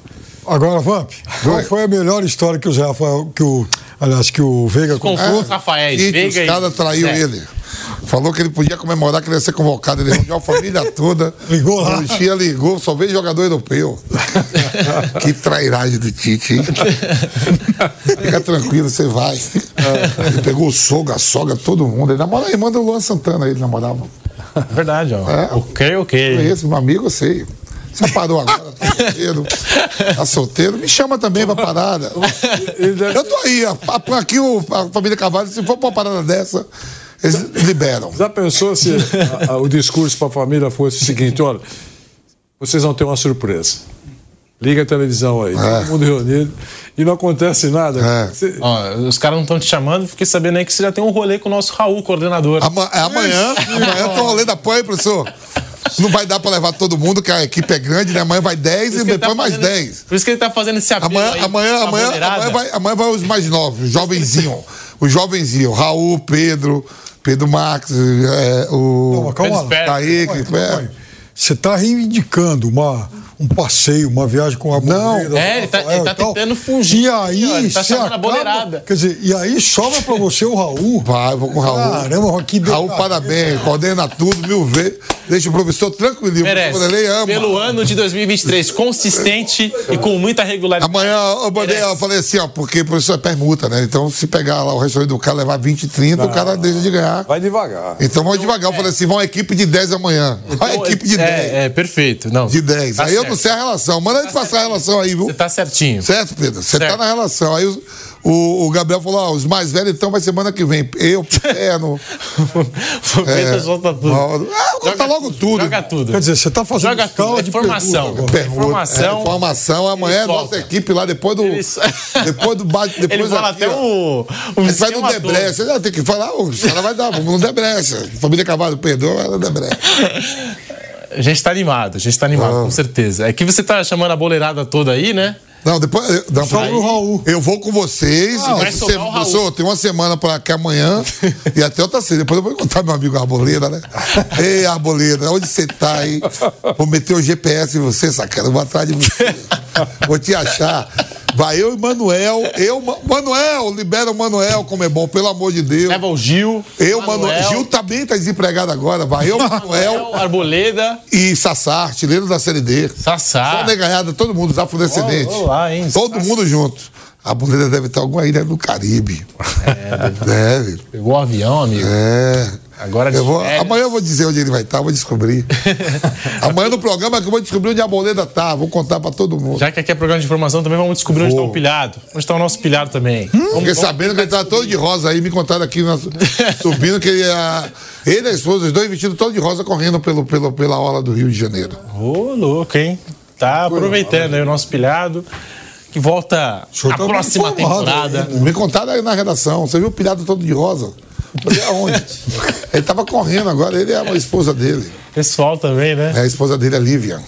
Agora, Vamp, qual foi a melhor história que o Zé Rafael, que o, aliás, que o Veiga? Confuso, Rafael, E Veiga os e... caras traiu É. ele. Falou que ele podia comemorar que ele ia ser convocado. Ele reuniu a família toda. Ligou lá. O Tia ligou, só veio jogador europeu. que trairagem do Tite, hein? Fica tranquilo, você vai. Ele pegou o sogro, a sogra, todo mundo. Ele namora a irmã do Luan Santana, ele namorava. Verdade, ó. É. Ok, ok. Esse, meu amigo, eu sei. Você parou agora, tá solteiro. Tá solteiro, me chama também pra parada. Eu tô aí, a- a- aqui o, a família Carvalho, se for pra uma parada dessa, eles liberam. Já pensou se a- a- o discurso para a família fosse o seguinte: olha, vocês vão ter uma surpresa. Liga a televisão aí, todo mundo reunido e não acontece nada. É. Você- Ó, os caras não estão te chamando, fiquei sabendo aí que você já tem um rolê com o nosso Raul, coordenador. Ama- é amanhã, amanhã tem um rolê da apoio, professor. Não vai dar pra levar todo mundo, que a equipe é grande, né? Amanhã vai 10 Por e ele depois tá mais fazendo- 10. Por isso que ele tá fazendo esse apelo Amanhã, aí amanhã, amanhã, amanhã, vai, amanhã vai os mais novos, os jovenzinhos. Os jovenzinhos. Raul, Pedro, Pedro Max, é, o. Calma, calma Kaique, Calma aí, calma é. aí. Você está reivindicando uma, um passeio, uma viagem com a Não. Arboleda, É, ele tá- ele tá tal. tentando fugir, E aí, ó, ele tá acaba- boleirada. Quer dizer, e aí sobra pra você o Raul. Vai, eu vou com o Raul. Caramba, que Raul, parabéns, coordena tudo, mil vezes. Deixa o professor tranquilinho. O Merece. ama. Pelo ano de 2023, consistente e com muita regularidade. Amanhã eu, mandei, eu falei assim, ó, porque o professor é permuta, né? Então, se pegar lá o restaurante do cara, levar 20, 30, o cara deixa de ganhar. Vai devagar. Então vamos devagar. Eu falei assim, vão uma equipe de 10 amanhã. Vai a equipe de 10. É, é, perfeito. Não, De 10. tá aí eu certo. não sei a relação. Manda a gente passar a relação aí, viu? Você tá certinho. Certo, Pedro? Você tá na relação. Aí o, o, o Gabriel falou: ó, os mais velhos então vai semana que vem. Eu, Perno. Vampeta solta tudo. Mauro. Ah, conta logo tudo. Joga tudo. Quer dizer, você está fazendo Joga tudo. É de formação. pergunta. Informação. É, informação. Amanhã é nossa equipe lá, depois do. Ele- Depois do bate. Depois Ele fala aqui, até ó. o. o A gente vai no Debrecha. Tem que falar, "Ô, os caras vai dar, vamos no Debrecha. Família Cavalo perdoa, ela é Debrecha. A gente tá animado, a gente tá animado, Ah. com certeza. É que você tá chamando a boleirada toda aí, né? Não, depois. eu- Não, Só pro Raul. Eu vou com vocês. Ah, vai semana- o Raul. tem uma semana pra cá amanhã e até outra semana. Depois eu vou contar meu amigo Arboleda, né? Ei, Arboleda, onde você tá aí? Vou meter o GPS em você, sacana. Vou atrás de você. Vou te achar. Vai eu e Manuel. Eu, Ma- Manuel, libera o Manuel, como é bom, pelo amor de Deus. Leva o Gil. Eu, Manuel. Gil também tá desempregado agora. Vai eu, Manuel Arboleda, e Sassá, artilheiro da Série D. Só Sassá. negaiada, todo mundo, os afrodescendentes. Ó, ó lá, hein? Todo mundo junto. A Boleda deve estar alguma ilha do Caribe. deve. Pegou o avião, amigo. É. Agora Eu vou, férias. amanhã eu vou dizer onde ele vai estar, vou descobrir. amanhã no programa que eu vou descobrir onde a Boleda tá. Vou contar pra todo mundo. Já que aqui é programa de informação, também vamos descobrir onde está o pilhado. Onde está o nosso pilhado também. Vamos- Fiquei vamos- sabendo que ele tá todo de rosa aí, me contaram aqui na- subindo que ele, ia- ele e a esposa, os dois vestidos todo de rosa, correndo pelo, pelo, pela orla do Rio de Janeiro. Ô, louco, hein? Tá aproveitando aí o nosso pilhado. Que volta tá próxima temporada. Me contaram aí na redação. Você viu o pilhado todo de rosa? Falei, aonde? ele tava correndo agora, ele é a esposa dele. Pessoal também, né? É a esposa dele, a Lívia.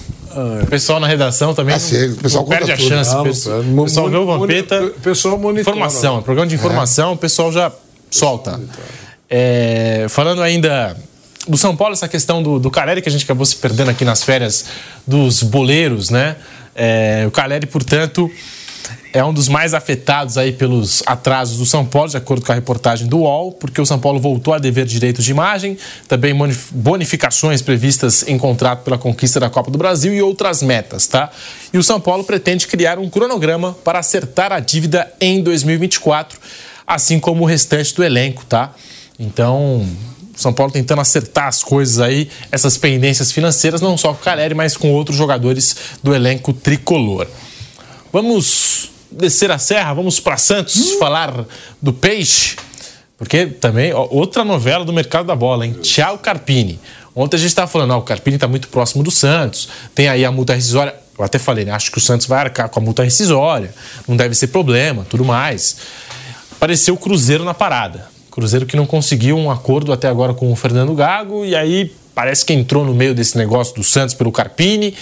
O pessoal na redação também. Ah, sim, o pessoal não perde a tudo. chance. Não, o pessoal, não, o pessoal vê o Vampeta. pessoal monitora. Informação, programa de informação, o pessoal já solta. É, falando ainda do São Paulo, essa questão do, do Caleri, que a gente acabou se perdendo aqui nas férias dos boleiros, né? É, o Caleri, portanto, é um dos mais afetados aí pelos atrasos do São Paulo, de acordo com a reportagem do UOL, porque o São Paulo voltou a dever direitos de imagem, também bonificações previstas em contrato pela conquista da Copa do Brasil e outras metas, tá? E o São Paulo pretende criar um cronograma para acertar a dívida em 2024, assim como o restante do elenco, tá? Então, são Paulo tentando acertar as coisas aí, essas pendências financeiras, não só com o Caleri, mas com outros jogadores do elenco tricolor. Vamos descer a serra, vamos para Santos hum. falar do Peixe, porque também ó, outra novela do mercado da bola, hein? Tchau Carpini. Ontem a gente estava falando, ó, o Carpini está muito próximo do Santos, tem aí a multa rescisória. Eu até falei, né? Acho que o Santos vai arcar com a multa rescisória, não deve ser problema, tudo mais. Apareceu o Cruzeiro na parada. Cruzeiro que não conseguiu um acordo até agora com o Fernando Gago e aí parece que entrou no meio desse negócio do Santos pelo Carpini.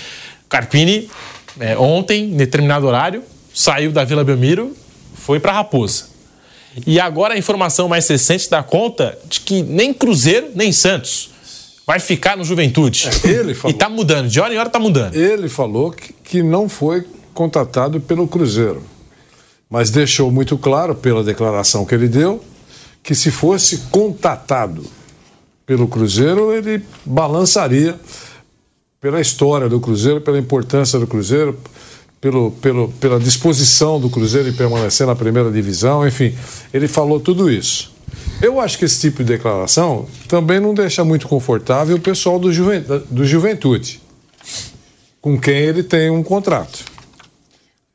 Carpini, é, ontem, em determinado horário, saiu da Vila Belmiro, foi para Raposa. E agora a informação mais recente dá conta de que nem Cruzeiro, nem Santos vai ficar no Juventude. É, ele falou. E tá mudando, de hora em hora tá mudando. Ele falou que, que não foi contratado pelo Cruzeiro. Mas deixou muito claro, pela declaração que ele deu, que se fosse contatado pelo Cruzeiro, ele balançaria pela história do Cruzeiro, pela importância do Cruzeiro, pelo, pelo, pela disposição do Cruzeiro em permanecer na primeira divisão, enfim, ele falou tudo isso. Eu acho que esse tipo de declaração também não deixa muito confortável o pessoal do, do Juventude, com quem ele tem um contrato.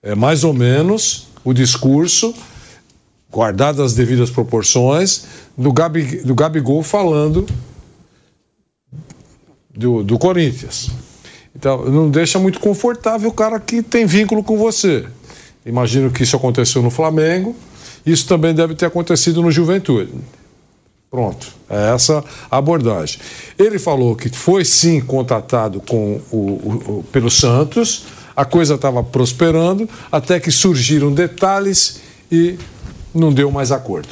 É mais ou menos o discurso guardadas as devidas proporções, do, Gabi, do Gabigol falando do, do Corinthians. Então, não deixa muito confortável o cara que tem vínculo com você. Imagino que isso aconteceu no Flamengo, isso também deve ter acontecido no Juventude. Pronto, é essa a abordagem. Ele falou que foi sim contatado com o, o, o pelo Santos, a coisa estava prosperando, até que surgiram detalhes e não deu mais acordo.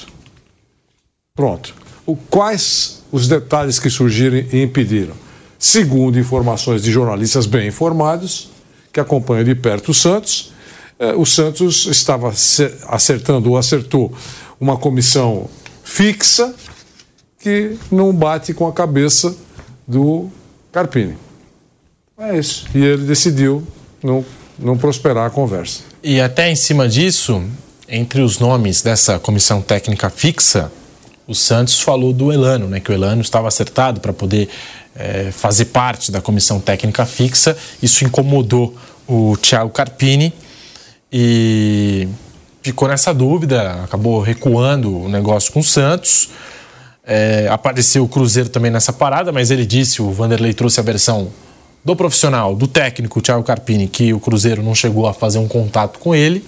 Pronto. O, quais os detalhes que surgiram e impediram? Segundo informações de jornalistas bem informados, que acompanham de perto o Santos, eh, o Santos estava acertando ou acertou uma comissão fixa que não bate com a cabeça do Carpini. É isso. E ele decidiu não, não prosperar a conversa. E até em cima disso, entre os nomes dessa comissão técnica fixa, o Santos falou do Elano, né, que o Elano estava acertado para poder é, fazer parte da comissão técnica fixa. Isso incomodou o Thiago Carpini e ficou nessa dúvida, acabou recuando o negócio com o Santos. É, apareceu o Cruzeiro também nessa parada, mas ele disse, o Vanderlei trouxe a versão do profissional, do técnico, Thiago Carpini, que o Cruzeiro não chegou a fazer um contato com ele.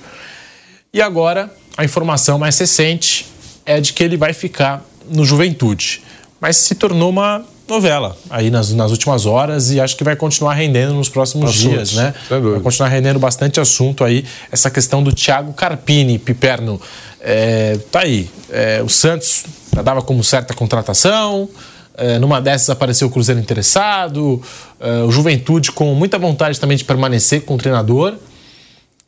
E agora, a informação mais recente é de que ele vai ficar no Juventude. Mas se tornou uma novela aí nas, nas últimas horas e acho que vai continuar rendendo nos próximos Assuntos, dias, né? Vai continuar rendendo bastante assunto aí, essa questão do Thiago Carpini, Piperno. É, tá aí. É, o Santos já dava como certa contratação. É, numa dessas apareceu o Cruzeiro interessado, é, o Juventude com muita vontade também de permanecer com o treinador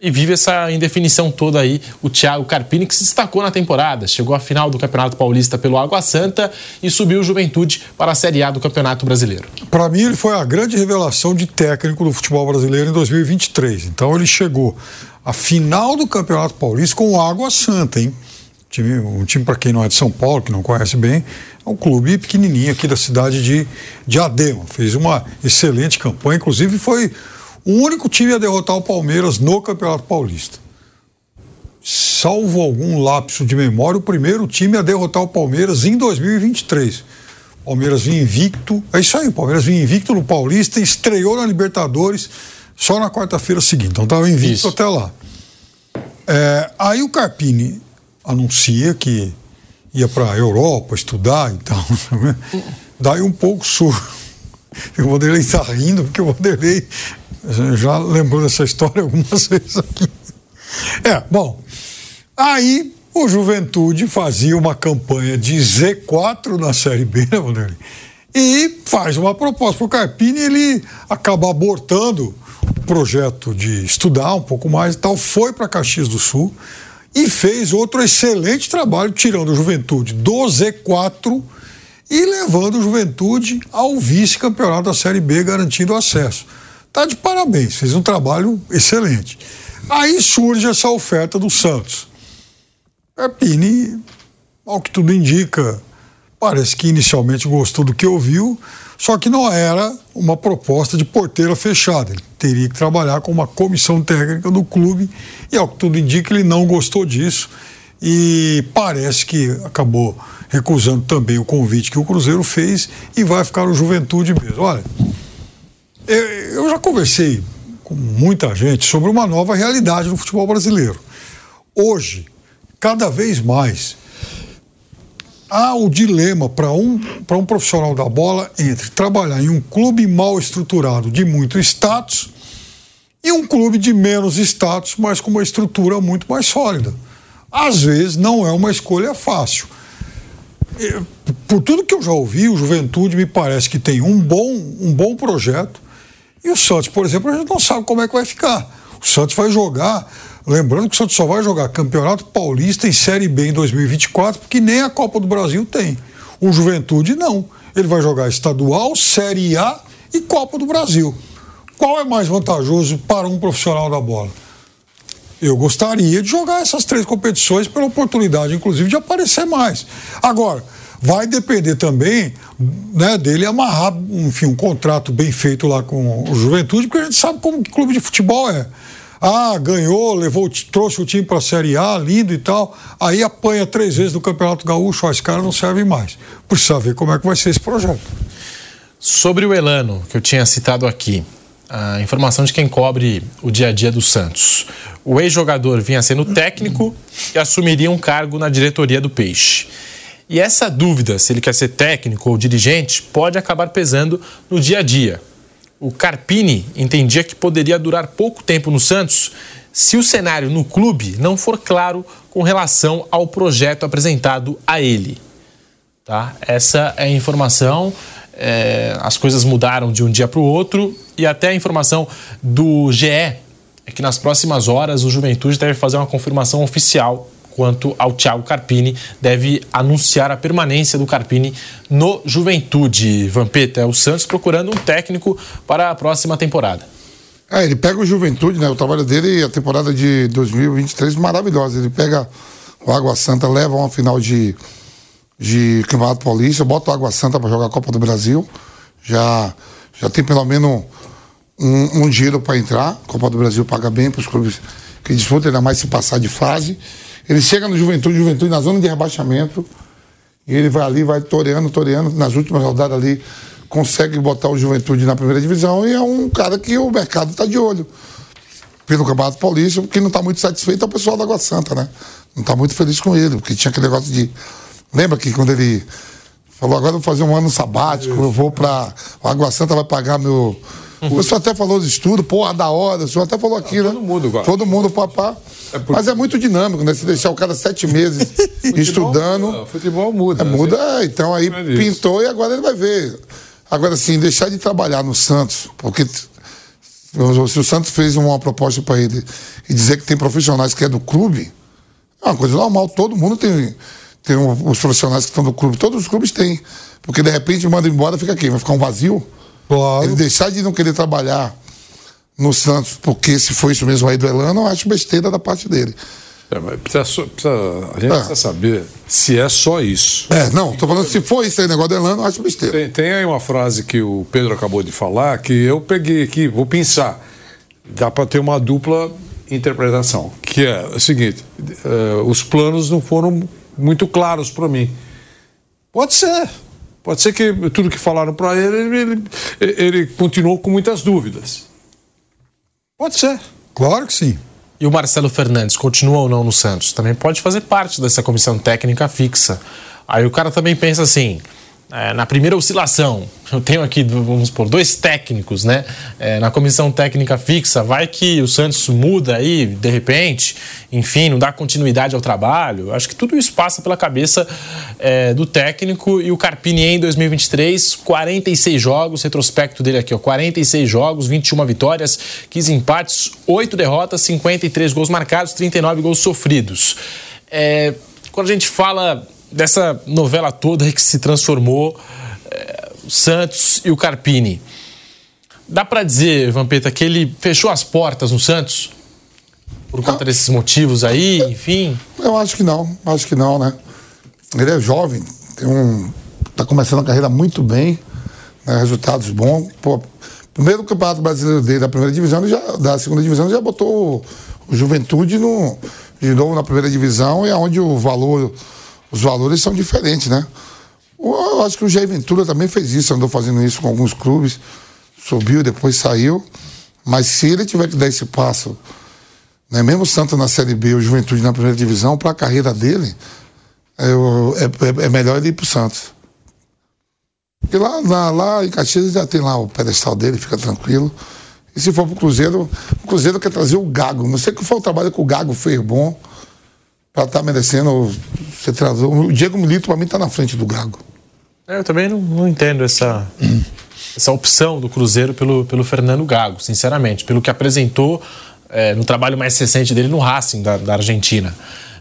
e vive essa indefinição toda aí o Thiago Carpini, que se destacou na temporada. Chegou à final do Campeonato Paulista pelo Água Santa e subiu o Juventude para a Série A do Campeonato Brasileiro. Para mim, ele foi a grande revelação de técnico do futebol brasileiro em 2023. Então, ele chegou à final do Campeonato Paulista com o Água Santa, hein? Um time, para quem não é de São Paulo, que não conhece bem, é um clube pequenininho aqui da cidade de, de Adema. Fez uma excelente campanha, inclusive foi o único time a derrotar o Palmeiras no Campeonato Paulista. Salvo algum lapso de memória, o primeiro time a derrotar o Palmeiras em 2023. Palmeiras vinha invicto. É isso aí, o Palmeiras vinha invicto no Paulista e estreou na Libertadores só na quarta-feira seguinte. Então estava invicto isso. até lá. É, aí o Carpini anuncia que ia para a Europa estudar e tal. Daí um pouco surdo. O Vanderlei está rindo, porque o Vanderlei já lembrou dessa história algumas vezes aqui. É, bom. Aí o Juventude fazia uma campanha de Z4 na Série B, né, Vanderlei? E faz uma proposta para o Carpini ele acaba abortando projeto de estudar um pouco mais e tal, foi para Caxias do Sul e fez outro excelente trabalho tirando a Juventude do Z4 e levando a Juventude ao vice-campeonato da Série B, garantindo acesso. Tá de parabéns, fez um trabalho excelente. Aí surge essa oferta do Santos. Pepini, ao que tudo indica, parece que inicialmente gostou do que ouviu, só que não era uma proposta de porteira fechada. Ele teria que trabalhar com uma comissão técnica do clube e, ao que tudo indica, ele não gostou disso e parece que acabou recusando também o convite que o Cruzeiro fez e vai ficar no Juventude mesmo. Olha, eu já conversei com muita gente sobre uma nova realidade no futebol brasileiro. Hoje, cada vez mais, há o dilema para um, um profissional da bola entre trabalhar em um clube mal estruturado de muito status e um clube de menos status, mas com uma estrutura muito mais sólida. Às vezes não é uma escolha fácil. Por tudo que eu já ouvi, o Juventude me parece que tem um bom, um bom projeto. E o Santos, por exemplo, a gente não sabe como é que vai ficar. O Santos vai jogar Lembrando que o Santos só vai jogar Campeonato Paulista e Série B em 2024, porque nem a Copa do Brasil tem. O Juventude não. Ele vai jogar estadual, Série A e Copa do Brasil. Qual é mais vantajoso para um profissional da bola? Eu gostaria de jogar essas três competições pela oportunidade, inclusive, de aparecer mais. Agora, vai depender também né, dele amarrar enfim, um contrato bem feito lá com o Juventude, porque a gente sabe como que clube de futebol é. Ah, ganhou, levou, trouxe o time para a Série A, lindo e tal. Aí apanha três vezes no Campeonato Gaúcho, ó, esse cara não serve mais. Precisa ver como é que vai ser esse projeto. Sobre o Elano, que eu tinha citado aqui, a informação de quem cobre o dia a dia do Santos. O ex-jogador vinha sendo técnico e assumiria um cargo na diretoria do Peixe. E essa dúvida, se ele quer ser técnico ou dirigente, pode acabar pesando no dia a dia o Carpini entendia que poderia durar pouco tempo no Santos se o cenário no clube não for claro com relação ao projeto apresentado a ele. Tá? Essa é a informação. É, as coisas mudaram de um dia para o outro e até a informação do GE é que nas próximas horas o Juventude deve fazer uma confirmação oficial quanto ao Thiago Carpini, deve anunciar a permanência do Carpini no Juventude. Vampeta, é o Santos procurando um técnico para a próxima temporada. É, ele pega o Juventude, né? O trabalho dele e a temporada de 2023 maravilhosa. Ele pega o Água Santa, leva uma final de, de Campeonato Paulista, bota o Água Santa para jogar a Copa do Brasil. Já, já tem pelo menos um, um giro para entrar. Copa do Brasil paga bem para os clubes que disputam, ainda mais se passar de fase. Ele chega no Juventude, Juventude na zona de rebaixamento, e ele vai ali, vai toreando, toreando, nas últimas rodadas ali, consegue botar o Juventude na primeira divisão e é um cara que o mercado está de olho. Pelo Campeonato Paulista, porque não está muito satisfeito é o pessoal da Água Santa, né? Não está muito feliz com ele, porque tinha aquele negócio de. Lembra que quando ele falou, agora eu vou fazer um ano sabático, eu vou para. A Água Santa vai pagar meu. O senhor até falou de estudo, pô, da hora, o senhor até falou aqui, ah, né? Todo mundo agora. Todo mundo, papá. É porque... Mas é muito dinâmico, né? Se deixar o cara sete meses estudando. O futebol muda. É, né? muda, é, então aí é pintou e agora ele vai ver. Agora, assim, deixar de trabalhar no Santos, porque se o Santos fez uma proposta para ele e dizer que tem profissionais que é do clube, é uma coisa normal, todo mundo tem, tem os profissionais que estão do clube, todos os clubes têm. Porque de repente manda embora, fica aqui, vai ficar um vazio. Claro. Ele deixar de não querer trabalhar no Santos, porque se foi isso mesmo aí do Elano, eu acho besteira da parte dele. É, mas precisa, precisa, a gente é. precisa saber se é só isso. É, não, tô falando se foi isso aí, negócio do Elano, eu acho besteira. Tem, tem aí uma frase que o Pedro acabou de falar que eu peguei aqui, vou pensar. Dá para ter uma dupla interpretação, que é o seguinte: uh, os planos não foram muito claros para mim. Pode ser, Pode ser que tudo que falaram para ele, ele, ele continuou com muitas dúvidas. Pode ser. Claro que sim. E o Marcelo Fernandes continua ou não no Santos? Também pode fazer parte dessa comissão técnica fixa. Aí o cara também pensa assim: é, na primeira oscilação, eu tenho aqui, vamos por dois técnicos, né? É, na comissão técnica fixa, vai que o Santos muda aí, de repente, enfim, não dá continuidade ao trabalho. Acho que tudo isso passa pela cabeça é, do técnico e o Carpini em 2023, 46 jogos, retrospecto dele aqui, ó, 46 jogos, 21 vitórias, 15 empates, 8 derrotas, 53 gols marcados, 39 gols sofridos. É, quando a gente fala dessa novela toda que se transformou é, o Santos e o Carpini. Dá para dizer, Vampeta, que ele fechou as portas no Santos? Por conta desses motivos aí, enfim? Eu acho que não, acho que não, né? Ele é jovem, tem um. tá começando a carreira muito bem, né? resultados bons. Pô, primeiro campeonato brasileiro dele da primeira divisão, já, da segunda divisão, já botou o Juventude no, de novo na primeira divisão, e é onde o valor os valores são diferentes, né? Eu acho que o Jair Ventura também fez isso, andou fazendo isso com alguns clubes, subiu, depois saiu. Mas se ele tiver que dar esse passo, né, mesmo o Santos na Série B, o Juventude na primeira divisão, para a carreira dele, eu, é, é, é, melhor ele ir para o Santos. Porque lá, lá, lá em Caxias já tem lá o pedestal dele, fica tranquilo. E se for para o Cruzeiro, o Cruzeiro quer trazer o Gago. Não sei que foi o trabalho que o Gago fez bom para estar tá merecendo ser treinador. O Diego Milito, para mim, está na frente do Gago. É, eu também não, não entendo essa, essa opção do Cruzeiro pelo, pelo Fernando Gago, sinceramente. Pelo que apresentou é, no trabalho mais recente dele no Racing, da, da Argentina.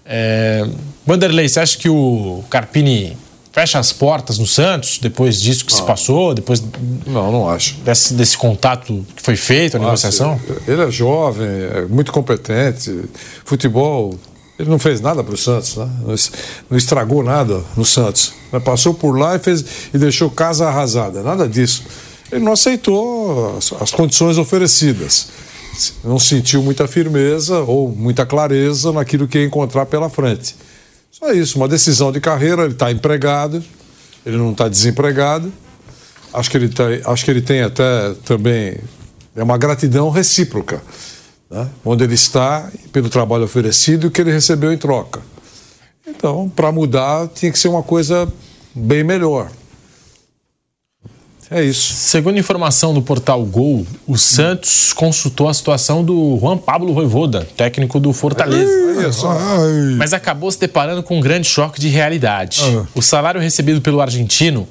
É, Vanderlei, você acha que o Carpini fecha as portas no Santos depois disso que não. se passou, depois não, não acho desse, desse contato que foi feito, a negociação? Ele é jovem, é muito competente, futebol ele não fez nada para o Santos, né? não estragou nada no Santos. Passou por lá e, fez, e deixou casa arrasada, nada disso. Ele não aceitou as, as condições oferecidas. Não sentiu muita firmeza ou muita clareza naquilo que ia encontrar pela frente. Só isso, uma decisão de carreira, ele está empregado, ele não está desempregado. Acho que, ele tá, acho que ele tem até também é uma gratidão recíproca né? onde ele está, pelo trabalho oferecido e o que ele recebeu em troca. Então, para mudar, tinha que ser uma coisa bem melhor. É isso. Segundo informação do portal Gol, o Santos consultou a situação do Juan Pablo Voivoda, técnico do Fortaleza. Mas acabou se deparando com um grande choque de realidade. Ah. O salário recebido pelo argentino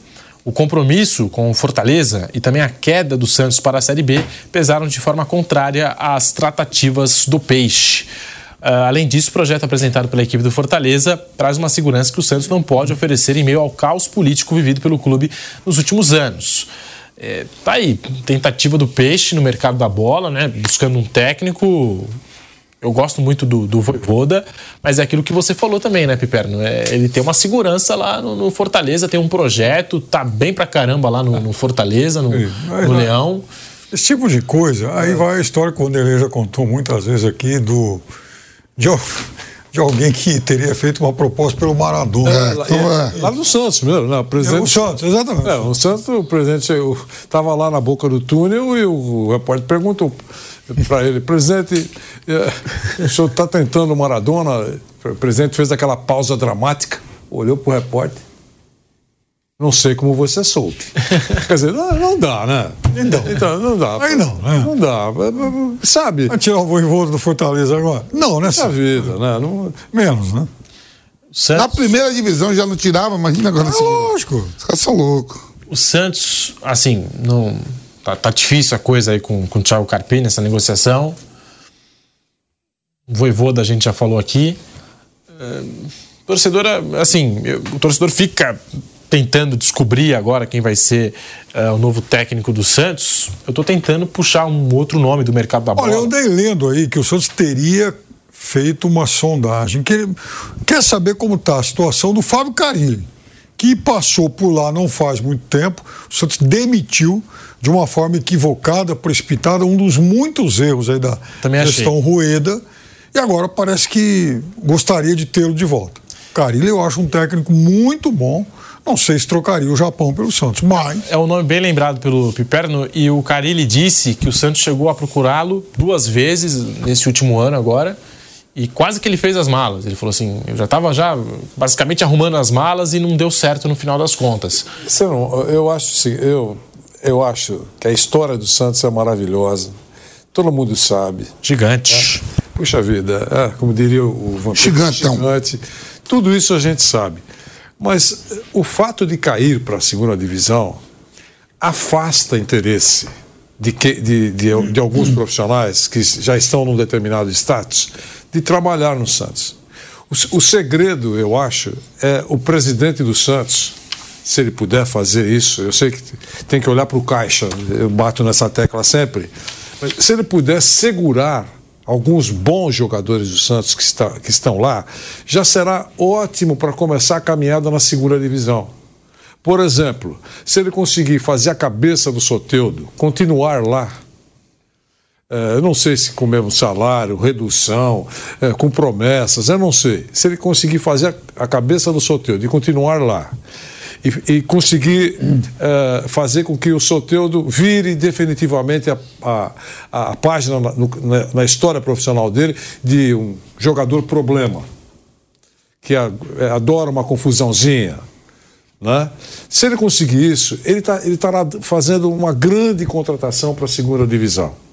o compromisso com o Fortaleza e também a queda do Santos para a Série B pesaram de forma contrária às tratativas do Peixe. Uh, além disso, o projeto apresentado pela equipe do Fortaleza traz uma segurança que o Santos não pode oferecer em meio ao caos político vivido pelo clube nos últimos anos. É, tá aí, tentativa do Peixe no mercado da bola, né? Buscando um técnico eu gosto muito do, do Voivoda, mas é aquilo que você falou também, né, Piperno? É, ele tem uma segurança lá no, no, Fortaleza, tem um projeto, tá bem pra caramba lá no, no Fortaleza, no, no Leão. Esse tipo de coisa, aí vai a história que o Wanderlei já contou muitas vezes aqui do. De, de alguém que teria feito uma proposta pelo Maradona. É, lá, é, lá no Santos mesmo, né? O, presidente, é, o Santos, exatamente. É, o Santos, o presidente estava lá na boca do túnel e o repórter perguntou para ele, presidente, é, o senhor está tentando Maradona? O presidente fez aquela pausa dramática, olhou para o repórter. Não sei como você soube. Quer dizer, não, não dá, né? Então, então não dá. Aí não, né? Não dá. Sabe? Vai tirar o voivô do Fortaleza agora? Não, né? É vida, né? Não... Menos, né? Santos... Na primeira divisão já não tirava, imagina agora. É lógico. Os caras são loucos. O Santos, assim, não Tá, tá difícil a coisa aí com, com o Thiago Carpini, essa negociação. O Voivoda a gente já falou aqui. É, torcedora, assim, o torcedor fica tentando descobrir agora quem vai ser uh, o novo técnico do Santos. Eu estou tentando puxar um outro nome do mercado da bola. Olha, eu dei lendo aí que o Santos teria feito uma sondagem. Que quer saber como está a situação do Fábio Carilli, que passou por lá não faz muito tempo. O Santos demitiu de uma forma equivocada, precipitada, um dos muitos erros aí da Também gestão achei. Rueda. E agora parece que gostaria de tê-lo de volta. Carilli eu acho um técnico muito bom. Não sei se trocaria o Japão pelo Santos, mas. É um nome bem lembrado pelo Piperno e o Carilli disse que o Santos chegou a procurá-lo duas vezes nesse último ano agora e quase que ele fez as malas. Ele falou assim, eu já estava já basicamente arrumando as malas e não deu certo no final das contas. Não, eu acho assim, eu, eu acho que a história do Santos é maravilhosa. Todo mundo sabe. Gigante. É. Puxa vida, é, como diria o Vampiro. Gigantão. Gigante. Tudo isso a gente sabe. Mas o fato de cair para a segunda divisão afasta interesse de, que, de, de, de alguns profissionais que já estão num determinado status de trabalhar no Santos. O, o segredo, eu acho, é o presidente do Santos, se ele puder fazer isso, eu sei que tem que olhar para o caixa, eu bato nessa tecla sempre, mas se ele puder segurar alguns bons jogadores do Santos que, está, que estão lá, já será ótimo para começar a caminhada na segunda divisão. Por exemplo, se ele conseguir fazer a cabeça do Soteudo continuar lá, eu não sei se com o mesmo salário, redução, é, com promessas, eu não sei. Se ele conseguir fazer a, cabeça do Soteudo e continuar lá, e, e conseguir uh, fazer com que o Soteudo vire definitivamente a, a, a página na, no, na, história profissional dele de um jogador problema, que a, é, adora uma confusãozinha. Né? Se ele conseguir isso, ele tá, estará fazendo uma grande contratação para a segunda divisão.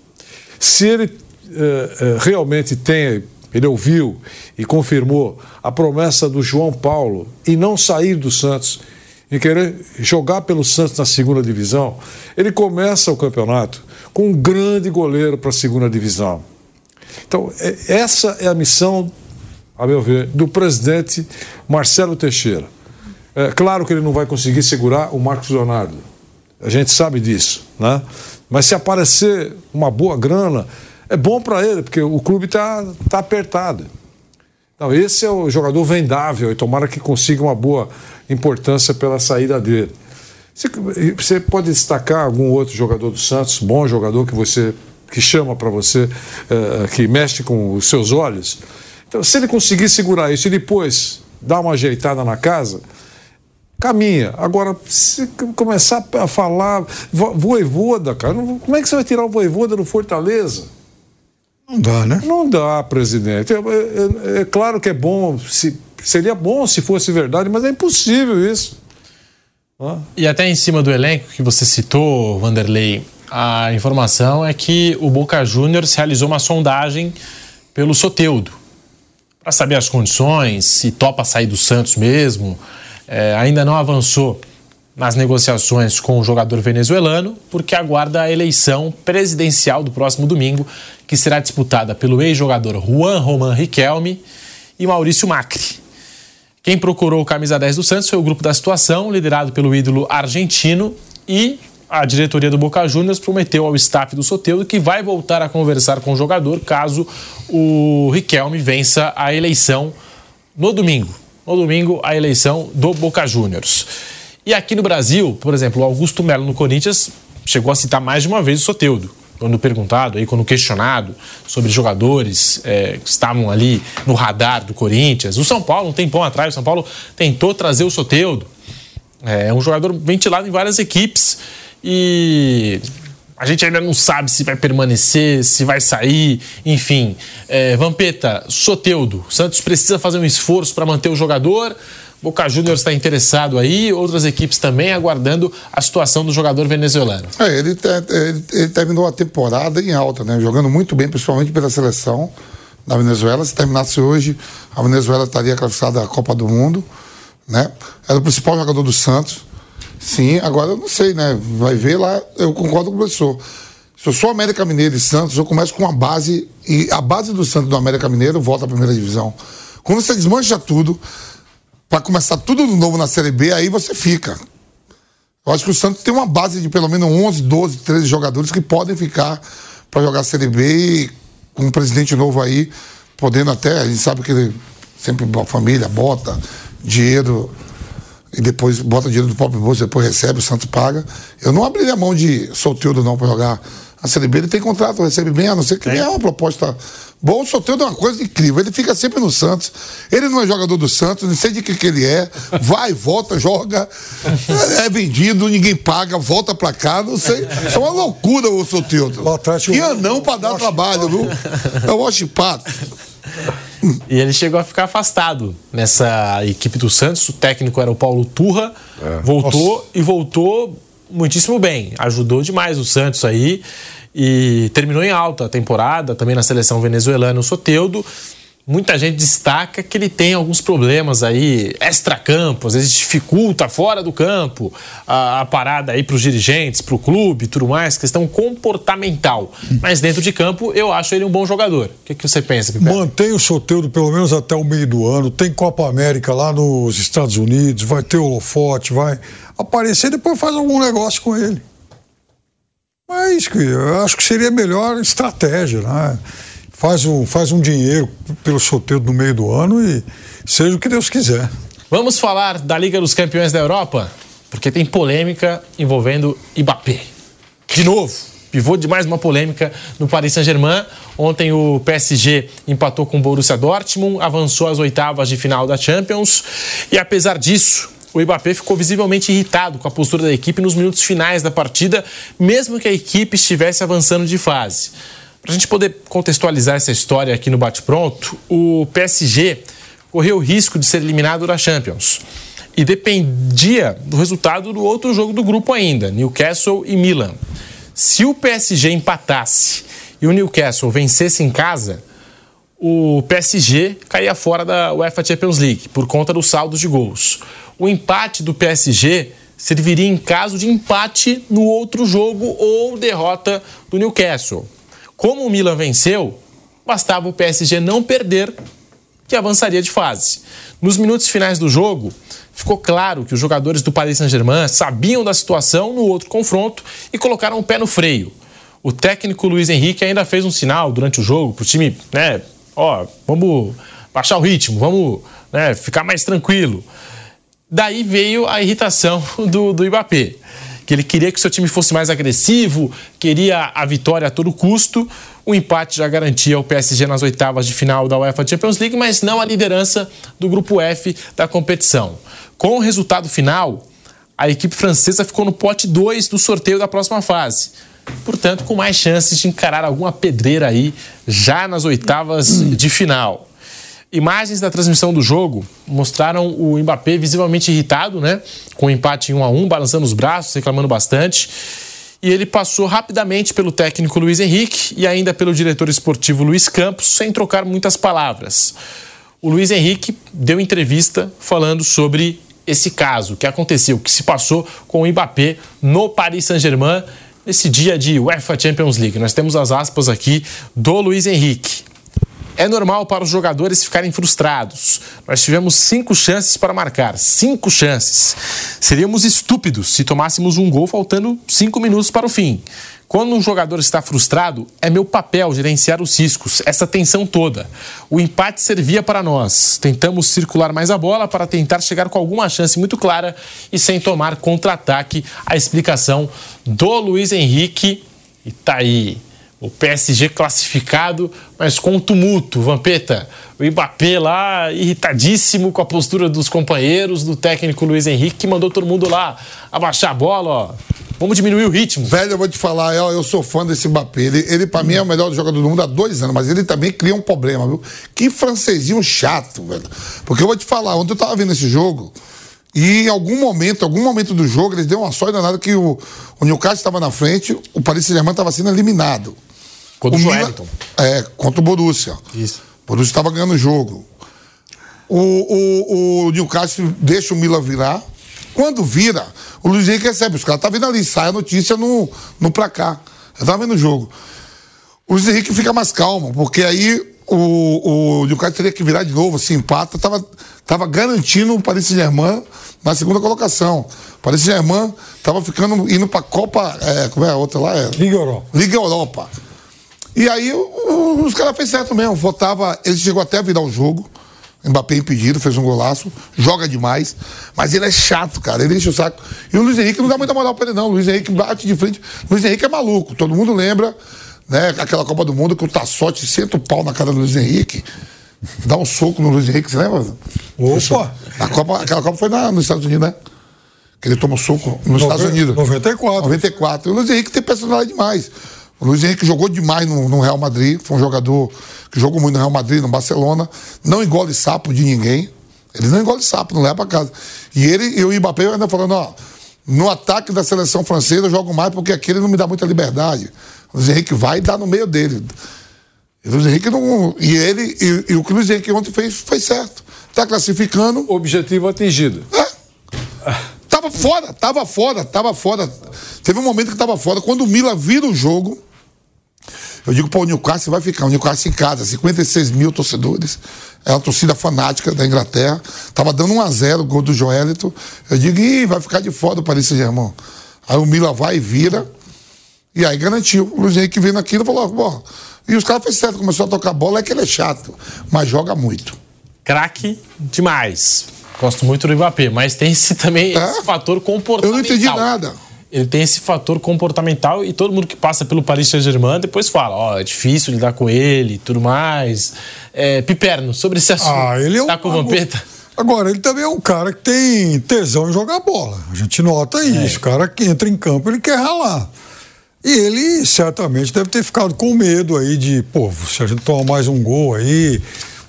Se ele uh, uh, realmente tem ele ouviu e confirmou a promessa do João Paulo e não sair do Santos em querer jogar pelo Santos na segunda divisão, ele começa o campeonato com um grande goleiro para a segunda divisão. Então, é, essa é a missão, a meu ver, do presidente Marcelo Teixeira. É claro que ele não vai conseguir segurar o Marcos Leonardo. A gente sabe disso, né? Mas se aparecer uma boa grana, é bom para ele, porque o clube está tá apertado. Então, esse é o jogador vendável e tomara que consiga uma boa importância pela saída dele. Você pode destacar algum outro jogador do Santos, bom jogador que você que chama para você, uh, que mexe com os seus olhos. Então, se ele conseguir segurar isso e depois dar uma ajeitada na casa, caminha. Agora, se começar a falar voivoda, cara, como é que você vai tirar o voivoda do Fortaleza? Não dá, né? Não dá, presidente. É, é, é claro que é bom se Seria bom se fosse verdade, mas é impossível isso. E até em cima do elenco que você citou, Vanderlei, a informação é que o Boca Juniors realizou uma sondagem pelo Soteudo para saber as condições, se topa sair do Santos mesmo. É, ainda não avançou nas negociações com o jogador venezuelano, porque aguarda a eleição presidencial do próximo domingo, que será disputada pelo ex-jogador Juan Roman Riquelme e Maurício Macri. Quem procurou o camisa 10 do Santos foi o grupo da situação, liderado pelo ídolo argentino e a diretoria do Boca Juniors prometeu ao staff do Soteudo que vai voltar a conversar com o jogador caso o Riquelme vença a eleição no domingo. No domingo, a eleição do Boca Juniors. E aqui no Brasil, por exemplo, o Augusto Melo no Corinthians chegou a citar mais de uma vez o Soteudo quando perguntado, aí, quando questionado sobre jogadores é, que estavam ali no radar do Corinthians. O São Paulo, um tempão atrás, o São Paulo tentou trazer o Soteudo. É um jogador ventilado em várias equipes e a gente ainda não sabe se vai permanecer, se vai sair, enfim. É, Vampeta, Soteudo, Santos precisa fazer um esforço para manter o jogador. Boca Juniors está interessado aí, outras equipes também aguardando a situação do jogador venezuelano. É, ele, ele, ele terminou a temporada em alta, né? Jogando muito bem, principalmente pela seleção da Venezuela. Se terminasse hoje, a Venezuela estaria classificada à Copa do Mundo, né? Era o principal jogador do Santos. Sim, agora eu não sei, né? Vai ver lá, eu concordo com o professor. Se eu sou América Mineiro e Santos, eu começo com a base, e a base do Santos do América Mineiro volta à primeira divisão. Quando você desmancha tudo, para começar tudo de novo na Série B, aí você fica. Eu acho que o Santos tem uma base de pelo menos 11, 12, 13 jogadores que podem ficar para jogar a Série B e com um presidente novo aí, podendo até, a gente sabe que ele sempre família bota dinheiro e depois bota dinheiro do próprio bolso, depois recebe, o Santos paga. Eu não abriria mão de solteiro não para jogar a Série B. Ele tem contrato, recebe bem, a não ser que é uma proposta Bom, o Soteldo é uma coisa incrível. Ele fica sempre no Santos. Ele não é jogador do Santos, não sei de que, que ele é. Vai, volta, joga. É vendido, ninguém paga, volta pra cá. Não sei. É uma loucura o Soteldo. E anão pra dar trabalho, viu? É o Pato. E ele chegou a ficar afastado nessa equipe do Santos. O técnico era o Paulo Turra, é. voltou Nossa. e voltou muitíssimo bem. Ajudou demais o Santos aí e terminou em alta a temporada, também na seleção venezuelana o Soteudo muita gente destaca que ele tem alguns problemas aí extra-campo, às vezes dificulta fora do campo a, a parada aí para os dirigentes, para o clube, tudo mais, questão comportamental. Mas dentro de campo eu acho ele um bom jogador. O que, que você pensa, Pipe? Mantém o Soteldo pelo menos até o meio do ano. Tem Copa América lá nos Estados Unidos, vai ter o Lofote, vai aparecer depois faz algum negócio com ele. Mas eu acho que seria melhor estratégia, né? Faz um, faz um dinheiro pelo sorteio no meio do ano e seja o que Deus quiser. Vamos falar da Liga dos Campeões da Europa? Porque tem polêmica envolvendo Mbappé. De novo, pivô de mais uma polêmica no Paris Saint-Germain. Ontem o PSG empatou com o Borussia Dortmund, avançou às oitavas de final da Champions. E apesar disso, o Mbappé ficou visivelmente irritado com a postura da equipe nos minutos finais da partida, mesmo que a equipe estivesse avançando de fase. Para a gente poder contextualizar essa história aqui no Bate-Pronto, o PSG correu o risco de ser eliminado da Champions. E dependia do resultado do outro jogo do grupo ainda, Newcastle e Milan. Se o PSG empatasse e o Newcastle vencesse em casa, o PSG caía fora da UEFA Champions League por conta dos saldos de gols. O empate do PSG serviria em caso de empate no outro jogo ou derrota do Newcastle. Como o Milan venceu, bastava o PSG não perder que avançaria de fase. Nos minutos finais do jogo, ficou claro que os jogadores do Paris Saint-Germain sabiam da situação no outro confronto e colocaram o pé no freio. O técnico Luiz Henrique ainda fez um sinal durante o jogo para o time, né? Ó, vamos baixar o ritmo, vamos né, ficar mais tranquilo. Daí veio a irritação do, do Mbappé que ele queria que seu time fosse mais agressivo, queria a vitória a todo custo. O empate já garantia o PSG nas oitavas de final da UEFA Champions League, mas não a liderança do grupo F da competição. Com o resultado final, a equipe francesa ficou no pote 2 do sorteio da próxima fase. Portanto, com mais chances de encarar alguma pedreira aí já nas oitavas de final. Imagens da transmissão do jogo mostraram o Mbappé visivelmente irritado, né? Com o um empate em 1 a 1, balançando os braços, reclamando bastante. E ele passou rapidamente pelo técnico Luiz Henrique e ainda pelo diretor esportivo Luiz Campos, sem trocar muitas palavras. O Luiz Henrique deu entrevista falando sobre esse caso, o que aconteceu, o que se passou com o Mbappé no Paris Saint-Germain nesse dia de UEFA Champions League. Nós temos as aspas aqui do Luiz Henrique. É normal para os jogadores ficarem frustrados. Nós tivemos cinco chances para marcar. Cinco chances. Seríamos estúpidos se tomássemos um gol faltando cinco minutos para o fim. Quando um jogador está frustrado, é meu papel gerenciar os riscos, essa tensão toda. O empate servia para nós. Tentamos circular mais a bola para tentar chegar com alguma chance muito clara e sem tomar contra-ataque. A explicação do Luiz Henrique. E tá aí o PSG classificado, mas com tumulto. Vampeta, o Mbappé lá irritadíssimo com a postura dos companheiros, do técnico Luiz Henrique, que mandou todo mundo lá abaixar a bola, ó. Vamos diminuir o ritmo. Velho, eu vou te falar, eu, eu sou fã desse Mbappé. Ele, ele para mim, é o melhor jogador do mundo há dois anos, mas ele também cria um problema, viu? Que francesinho chato, velho. Porque eu vou te falar, ontem eu tava vendo esse jogo. E em algum momento, algum momento do jogo, eles deu uma sorte danada que o, o Newcastle estava na frente, o Paris Saint-Germain estava sendo eliminado. Contra o, o Joelinton. É, contra o Borussia. Isso. O Borussia estava ganhando o jogo. O, o, o Newcastle deixa o Milan virar. Quando vira, o Luiz Henrique recebe. Os caras tá vendo ali, sai a notícia no, no placar. Eu tava vendo o jogo. O Luiz Henrique fica mais calmo, porque aí o, o Newcastle teria que virar de novo, se empata, tava, tava garantindo o Paris Saint-Germain na segunda colocação. O Paris Saint-Germain tava ficando, indo pra Copa, é, como é a outra lá? É, Liga Europa. Liga Europa. E aí os caras fez certo mesmo. Votava, ele chegou até a virar o jogo. Mbappé impedido, fez um golaço, joga demais, mas ele é chato, cara, ele enche o saco. E o Luiz Henrique não dá muita moral pra ele, não. O Luiz Henrique bate de frente. O Luiz Henrique é maluco, todo mundo lembra, né? Aquela Copa do Mundo que o Tassotti senta o pau na cara do Luiz Henrique, dá um soco no Luiz Henrique, você lembra? Opa! A Copa, aquela Copa foi na, nos Estados Unidos, né? Que ele tomou soco nos Nove, Estados Unidos. 94. 94. E o Luiz Henrique tem personalidade demais. O Luiz Henrique jogou demais no, no, Real Madrid, foi um jogador que jogou muito no Real Madrid, no Barcelona, não engole sapo de ninguém. Ele não engole sapo, não leva para casa. E ele e o Mbappé ainda falando, ó, no ataque da seleção francesa eu jogo mais porque aquele não me dá muita liberdade. O Luiz Henrique vai dar no meio dele. E, Luiz Henrique não, e ele e, e o que o Luiz Henrique ontem fez foi certo. Está classificando. Objetivo atingido. É. Tava fora, tava fora, tava fora. Teve um momento que tava fora. Quando o Mila vira o jogo, eu digo para o Newcastle vai ficar. O Newcastle em casa, 56 mil torcedores. É uma torcida fanática da Inglaterra. Tava dando 1 a 0 o gol do Joelito. Eu digo, Ih, vai ficar de fora o Paris Saint-Germain. Aí o Mila vai e vira. E aí garantiu. O Luiz Henrique vendo aquilo falou, bom. E os caras fez certo, começou a tocar bola, é que ele é chato, mas joga muito. Craque demais. Gosto muito do Mbappé, mas tem esse também é? esse fator comportamental. Eu não entendi nada. Ele tem esse fator comportamental e todo mundo que passa pelo Paris Saint-Germain depois fala, ó, oh, é difícil lidar com ele e tudo mais. É, Piperno, sobre esse assunto. Ah, ele é um... Tá com o Vampeta? Agora, ele também é um cara que tem tesão em jogar bola. A gente nota isso. É. O cara que entra em campo, ele quer ralar. E ele certamente deve ter ficado com medo aí de, pô, se a gente tomar mais um gol aí.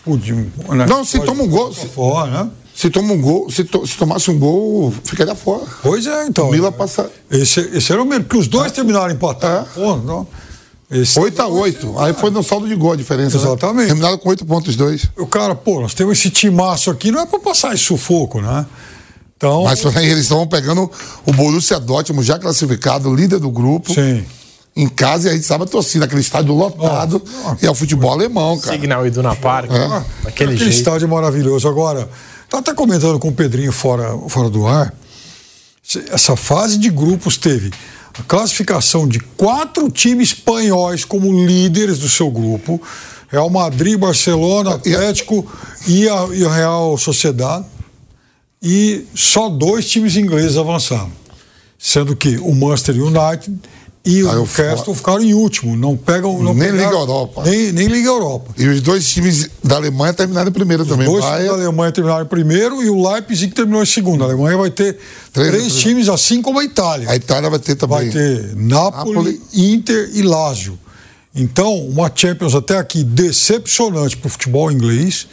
Né? Não, se toma um gol. Se, fora, né? Se toma um gol, se, to, se tomasse um gol, ficaria fora. Pois é, então. O Mila passa. Esse, esse era o mesmo, porque os dois é. terminaram empatados. É. não. Esse 8 a 8 Aí foi no saldo de gol a diferença. Né? Exatamente. Né? Terminaram com 8 pontos dois. O cara, pô, nós temos esse timaço aqui, não é para passar esse sufoco, né? Então... Mas eles estão pegando o Borussia Dortmund já classificado, líder do grupo. Sim. Em casa e a gente sabe a torcida, aquele estádio lotado. Oh, e é o futebol alemão, cara. Signal Iduna Park. É. Aquele, aquele jeito. estádio maravilhoso. Agora, tá até comentando com o Pedrinho fora, fora do ar. Essa fase de grupos teve a classificação de quatro times espanhóis como líderes do seu grupo. Real Madrid, Barcelona, Atlético e a, e a Real Sociedade e só dois times ingleses avançaram. Sendo que o Manchester United e o Castle ficaram em último, não pegam. Não nem pegaram, Liga Europa. Nem, nem Liga Europa. E os dois times da Alemanha terminaram em primeiro os também. Os dois times da Alemanha terminaram em primeiro e o Leipzig terminou em segundo. A Alemanha vai ter três, três times, assim como a Itália. A Itália vai ter também. Vai ter Napoli, Napoli. Inter e Lazio. Então, uma Champions até aqui decepcionante para o futebol inglês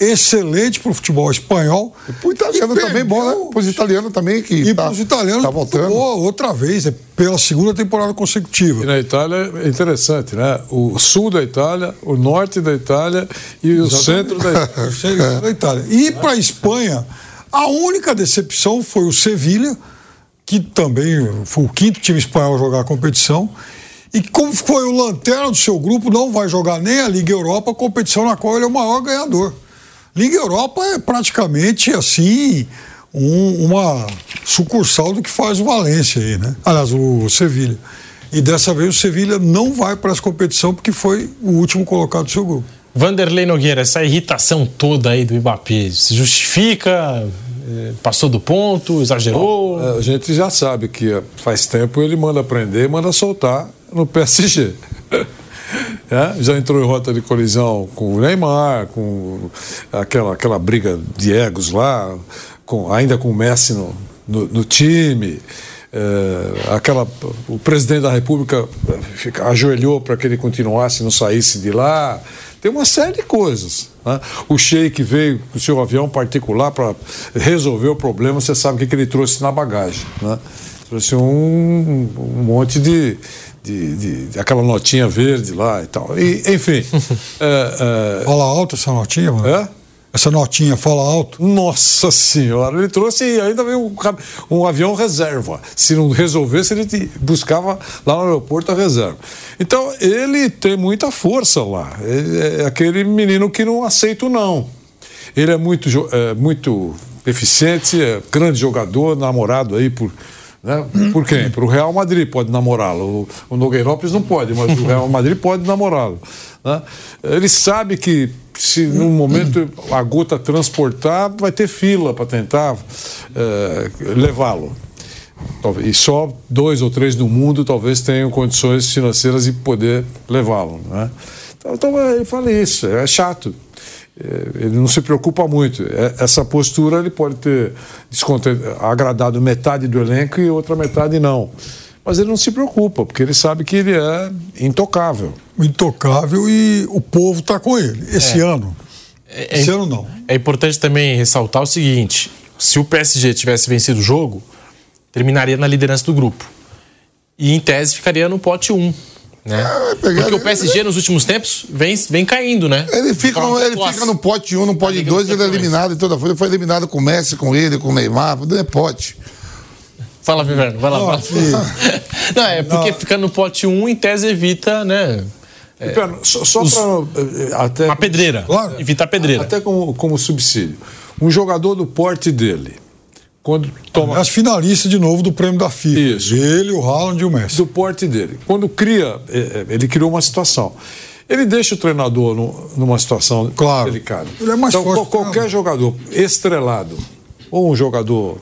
excelente para o futebol espanhol. E para o italiano também, bom, né? Para os italianos também, que E tá, para os italianos, tá voltando. Outra vez, é pela segunda temporada consecutiva. E na Itália é interessante, né? O sul da Itália, o norte da Itália e o centro da Itália. o centro da Itália. E para a Espanha, a única decepção foi o Sevilha, que também foi o quinto time espanhol a jogar a competição. E como foi o lanterna do seu grupo, não vai jogar nem a Liga Europa, competição na qual ele é o maior ganhador. Liga Europa é praticamente assim um, uma sucursal do que faz o Valência aí, né? Aliás, o Sevilha. E dessa vez o Sevilha não vai para essa competição porque foi o último colocado do seu grupo. Vanderlei Nogueira, essa irritação toda aí do Mbappé, se justifica? Eh, passou do ponto, exagerou? Bom, a gente já sabe que faz tempo ele manda prender, manda soltar no PSG. É, já entrou em rota de colisão com o Neymar, com aquela, aquela briga de egos lá, com, ainda com o Messi no, no, no time. É, aquela, o presidente da República fica, ajoelhou para que ele continuasse não saísse de lá. Tem uma série de coisas. Né? O Sheik veio com o seu avião particular para resolver o problema. Você sabe o que, que ele trouxe na bagagem. Né? Trouxe um, um monte de, de, de, de, aquela notinha verde lá e tal. E, enfim. é, é... Fala alto essa notinha, mano? É? Essa notinha fala alto? Nossa senhora, ele trouxe e ainda veio um, um, avião reserva. Se não resolvesse, ele buscava lá no aeroporto a reserva. Então, ele tem muita força lá. É, é aquele menino que não aceita o não. Ele é muito, é, muito eficiente, é grande jogador, namorado aí por né? Por quem? Para o Real Madrid pode namorá-lo. O, o Nogueirópolis não pode, mas o Real Madrid pode namorá-lo. Né? Ele sabe que se num momento a gota transportar, vai ter fila para tentar é, levá-lo. E só dois ou três no mundo talvez tenham condições financeiras de poder levá-lo. Né? Então, então eu falei isso, é chato. É, ele não se preocupa muito. É, essa postura ele pode ter agradado metade do elenco e outra metade não. mas ele não se preocupa, porque ele sabe que ele é intocável. Intocável e o povo está com ele. Esse é. ano. É, esse ano não. É importante também ressaltar o seguinte: se o PSG tivesse vencido o jogo, terminaria na liderança do grupo. E em tese ficaria no pote 1. Né? É, Porque o PSG nos últimos tempos vem, vem caindo, né? Ele fica, no, ele fica no pote 1, no pote 2, ele é eliminado em toda Ele foi eliminado com o Messi, com ele, com o Neymar, tudo é pote. Fala, Viverno, vai lá. Não, não é porque não. fica no pote 1, em tese evita, né? É, só, só os, pra, eh, até a pedreira. Claro, evita a pedreira. Até como, como subsídio. Um jogador do porte dele, quando toma. As finalistas de novo do prêmio da FIFA. Isso. Ele, o Haaland e o Messi. Do porte dele. Quando cria, é, é, ele criou uma situação. Ele deixa o treinador no, numa situação claro. delicada. Ele é mais então, forte. Qualquer jogador estrelado ou um jogador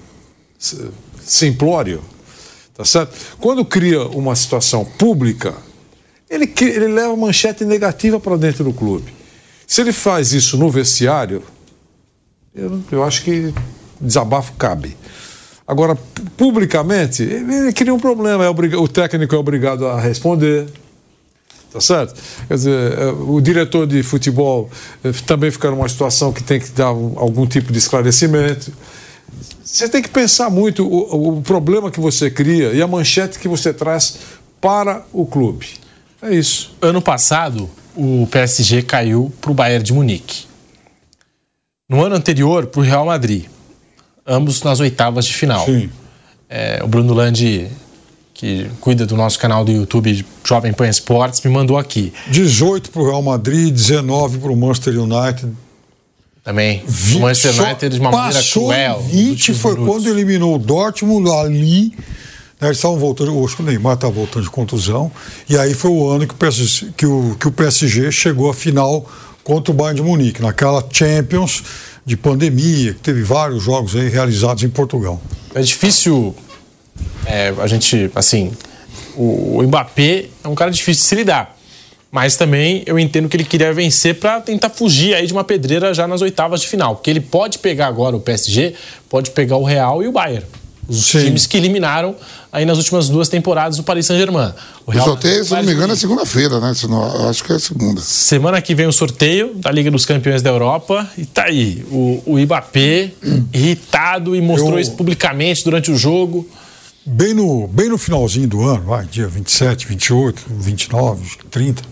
simplório, tá certo? Quando cria uma situação pública, ele, ele leva manchete negativa para dentro do clube. Se ele faz isso no vestiário, eu, eu acho que desabafo cabe. Agora, publicamente, ele cria um problema. É o técnico é obrigado a responder. Tá certo? Quer dizer, é, o diretor de futebol é, também fica numa situação que tem que dar algum tipo de esclarecimento. Você tem que pensar muito o, o problema que você cria e a manchete que você traz para o clube. É isso. Ano passado, o PSG caiu para o Bayern de Munique. No ano anterior, para o Real Madrid ambos nas oitavas de final. Sim. É, o Bruno Landi, que cuida do nosso canal do YouTube Jovem Pan Esportes, me mandou aqui. 18 para o Real Madrid, 19 para o Manchester United. Também. 20, o Manchester United de uma maneira cruel. 20 foi minutos. quando eliminou o Dortmund ali. Né, eles estavam voltando, acho que o Neymar estava voltando de contusão. E aí foi o ano que o PSG, que o, que o PSG chegou à final contra o Bayern de Munique, naquela Champions de pandemia, que teve vários jogos aí realizados em Portugal. É difícil é, a gente, assim, o, o Mbappé é um cara difícil de se lidar. Mas também eu entendo que ele queria vencer para tentar fugir aí de uma pedreira já nas oitavas de final. Porque ele pode pegar agora o PSG, pode pegar o Real e o Bayern. Os Sim. times que eliminaram aí nas últimas duas temporadas o Paris Saint-Germain. O, o sorteio, se não me engano, é segunda-feira, né? Eu acho que é segunda. Semana que vem o sorteio da Liga dos Campeões da Europa. E tá aí, o, o Ibapê irritado e mostrou Eu... isso publicamente durante o jogo. Bem no, bem no finalzinho do ano, vai, dia 27, 28, 29, 30,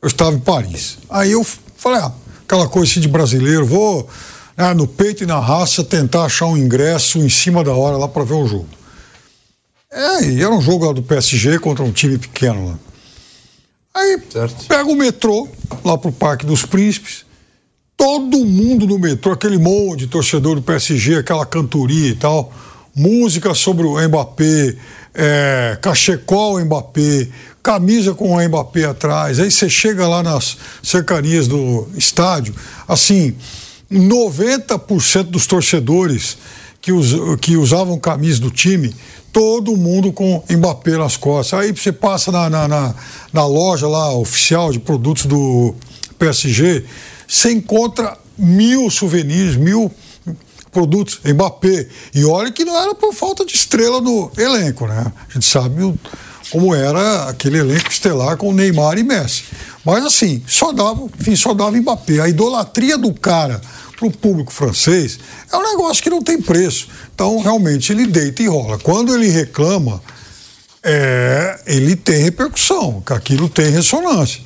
eu estava em Paris. Aí eu falei, ah, aquela coisa assim de brasileiro, vou ah, no peito e na raça tentar achar um ingresso em cima da hora lá para ver o jogo. É, e era um jogo lá do PSG contra um time pequeno lá. Aí certo. pega o metrô lá pro Parque dos Príncipes. Todo mundo no metrô, aquele monte de torcedor do PSG, aquela cantoria e tal. Música sobre o Mbappé, é, cachecol Mbappé, camisa com o Mbappé atrás. Aí você chega lá nas cercanias do estádio, assim, 90% dos torcedores que, us, que usavam camisa do time, todo mundo com Mbappé nas costas. Aí você passa na, na, na, na loja lá oficial de produtos do PSG, você encontra mil souvenirs, mil produtos Mbappé. E olha que não era por falta de estrela no elenco, né? A gente sabe como era aquele elenco estelar com Neymar e Messi. Mas assim, só dava, enfim, só dava Mbappé. A idolatria do cara para o público francês é um negócio que não tem preço. Então, realmente, ele deita e rola. Quando ele reclama, é, ele tem repercussão, aquilo tem ressonância.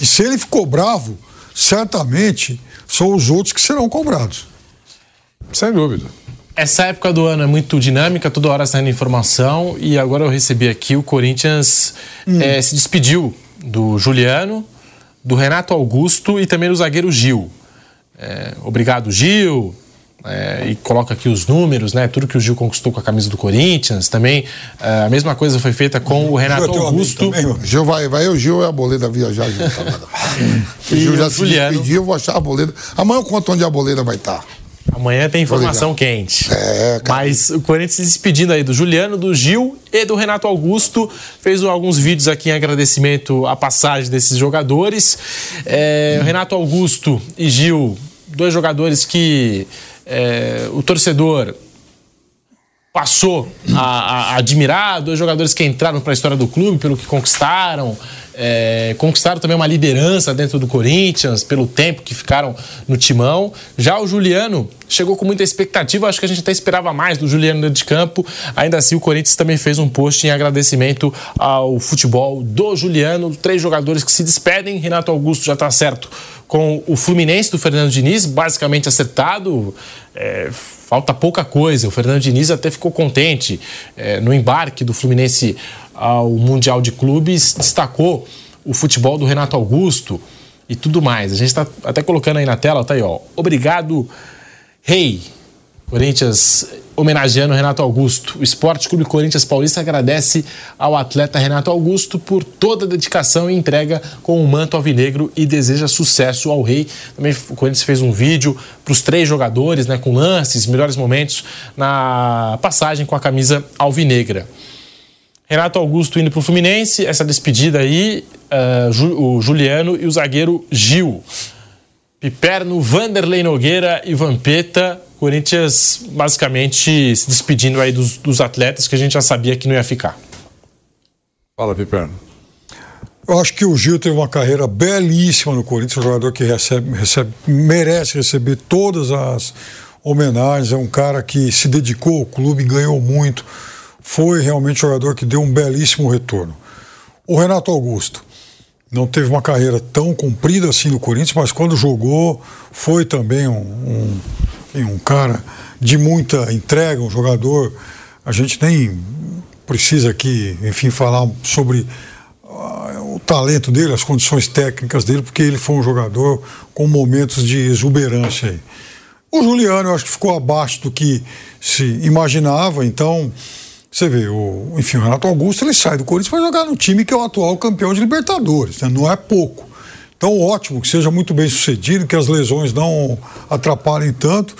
E se ele ficou bravo, certamente são os outros que serão cobrados. Sem dúvida. Essa época do ano é muito dinâmica, toda hora saindo informação, e agora eu recebi aqui o Corinthians hum. é, se despediu do Juliano, do Renato Augusto e também do zagueiro Gil. É, obrigado, Gil. É, e coloca aqui os números, né? Tudo que o Gil conquistou com a camisa do Corinthians. Também é, a mesma coisa foi feita com o Renato Gil Augusto. Também, Gil vai, vai, o Gil é a boleda viajar. Gil, o Gil já se Juliano. despediu, eu vou achar a boleda. Amanhã eu conto onde a boleda vai estar. Tá. Amanhã tem informação quente. É, Mas o Corinthians se despedindo aí do Juliano, do Gil e do Renato Augusto. Fez alguns vídeos aqui em agradecimento à passagem desses jogadores. É. Renato Augusto e Gil, dois jogadores que é, o torcedor passou a, a, admirar, dois jogadores que entraram para a história do clube pelo que conquistaram, é, conquistaram também uma liderança dentro do Corinthians pelo tempo que ficaram no timão. Já o Juliano chegou com muita expectativa, acho que a gente até esperava mais do Juliano dentro de campo. Ainda assim, o Corinthians também fez um post em agradecimento ao futebol do Juliano. Três jogadores que se despedem. Renato Augusto já está certo com o Fluminense do Fernando Diniz, basicamente acertado. É, falta pouca coisa. O Fernando Diniz até ficou contente é, no embarque do Fluminense ao Mundial de Clubes, destacou o futebol do Renato Augusto e tudo mais. A gente está até colocando aí na tela, tá aí, ó. Obrigado, Rei. Corinthians homenageando Renato Augusto. O Esporte Clube Corinthians Paulista agradece ao atleta Renato Augusto por toda a dedicação e entrega com o manto alvinegro e deseja sucesso ao Rei. Também o Corinthians fez um vídeo para os três jogadores, né, com lances, melhores momentos na passagem com a camisa alvinegra. Renato Augusto indo para o Fluminense, essa despedida aí, uh, o Juliano e o zagueiro Gil. Piperno, Vanderlei Nogueira e Vampeta. Corinthians basicamente se despedindo aí dos, dos atletas que a gente já sabia que não ia ficar. Fala, Piperno. Eu acho que o Gil teve uma carreira belíssima no Corinthians, um jogador que recebe, recebe, merece receber todas as homenagens. É um cara que se dedicou ao clube, ganhou muito foi realmente um jogador que deu um belíssimo retorno. O Renato Augusto não teve uma carreira tão comprida assim no Corinthians, mas quando jogou foi também um, um, um cara de muita entrega, um jogador. A gente nem precisa aqui, enfim, falar sobre uh, o talento dele, as condições técnicas dele, porque ele foi um jogador com momentos de exuberância aí. O Juliano, eu acho que ficou abaixo do que se imaginava, então você vê, o, enfim, o Renato Augusto ele sai do Corinthians para jogar no time que é o atual campeão de Libertadores, né? não é pouco. Então, ótimo, que seja muito bem sucedido, que as lesões não atrapalhem tanto.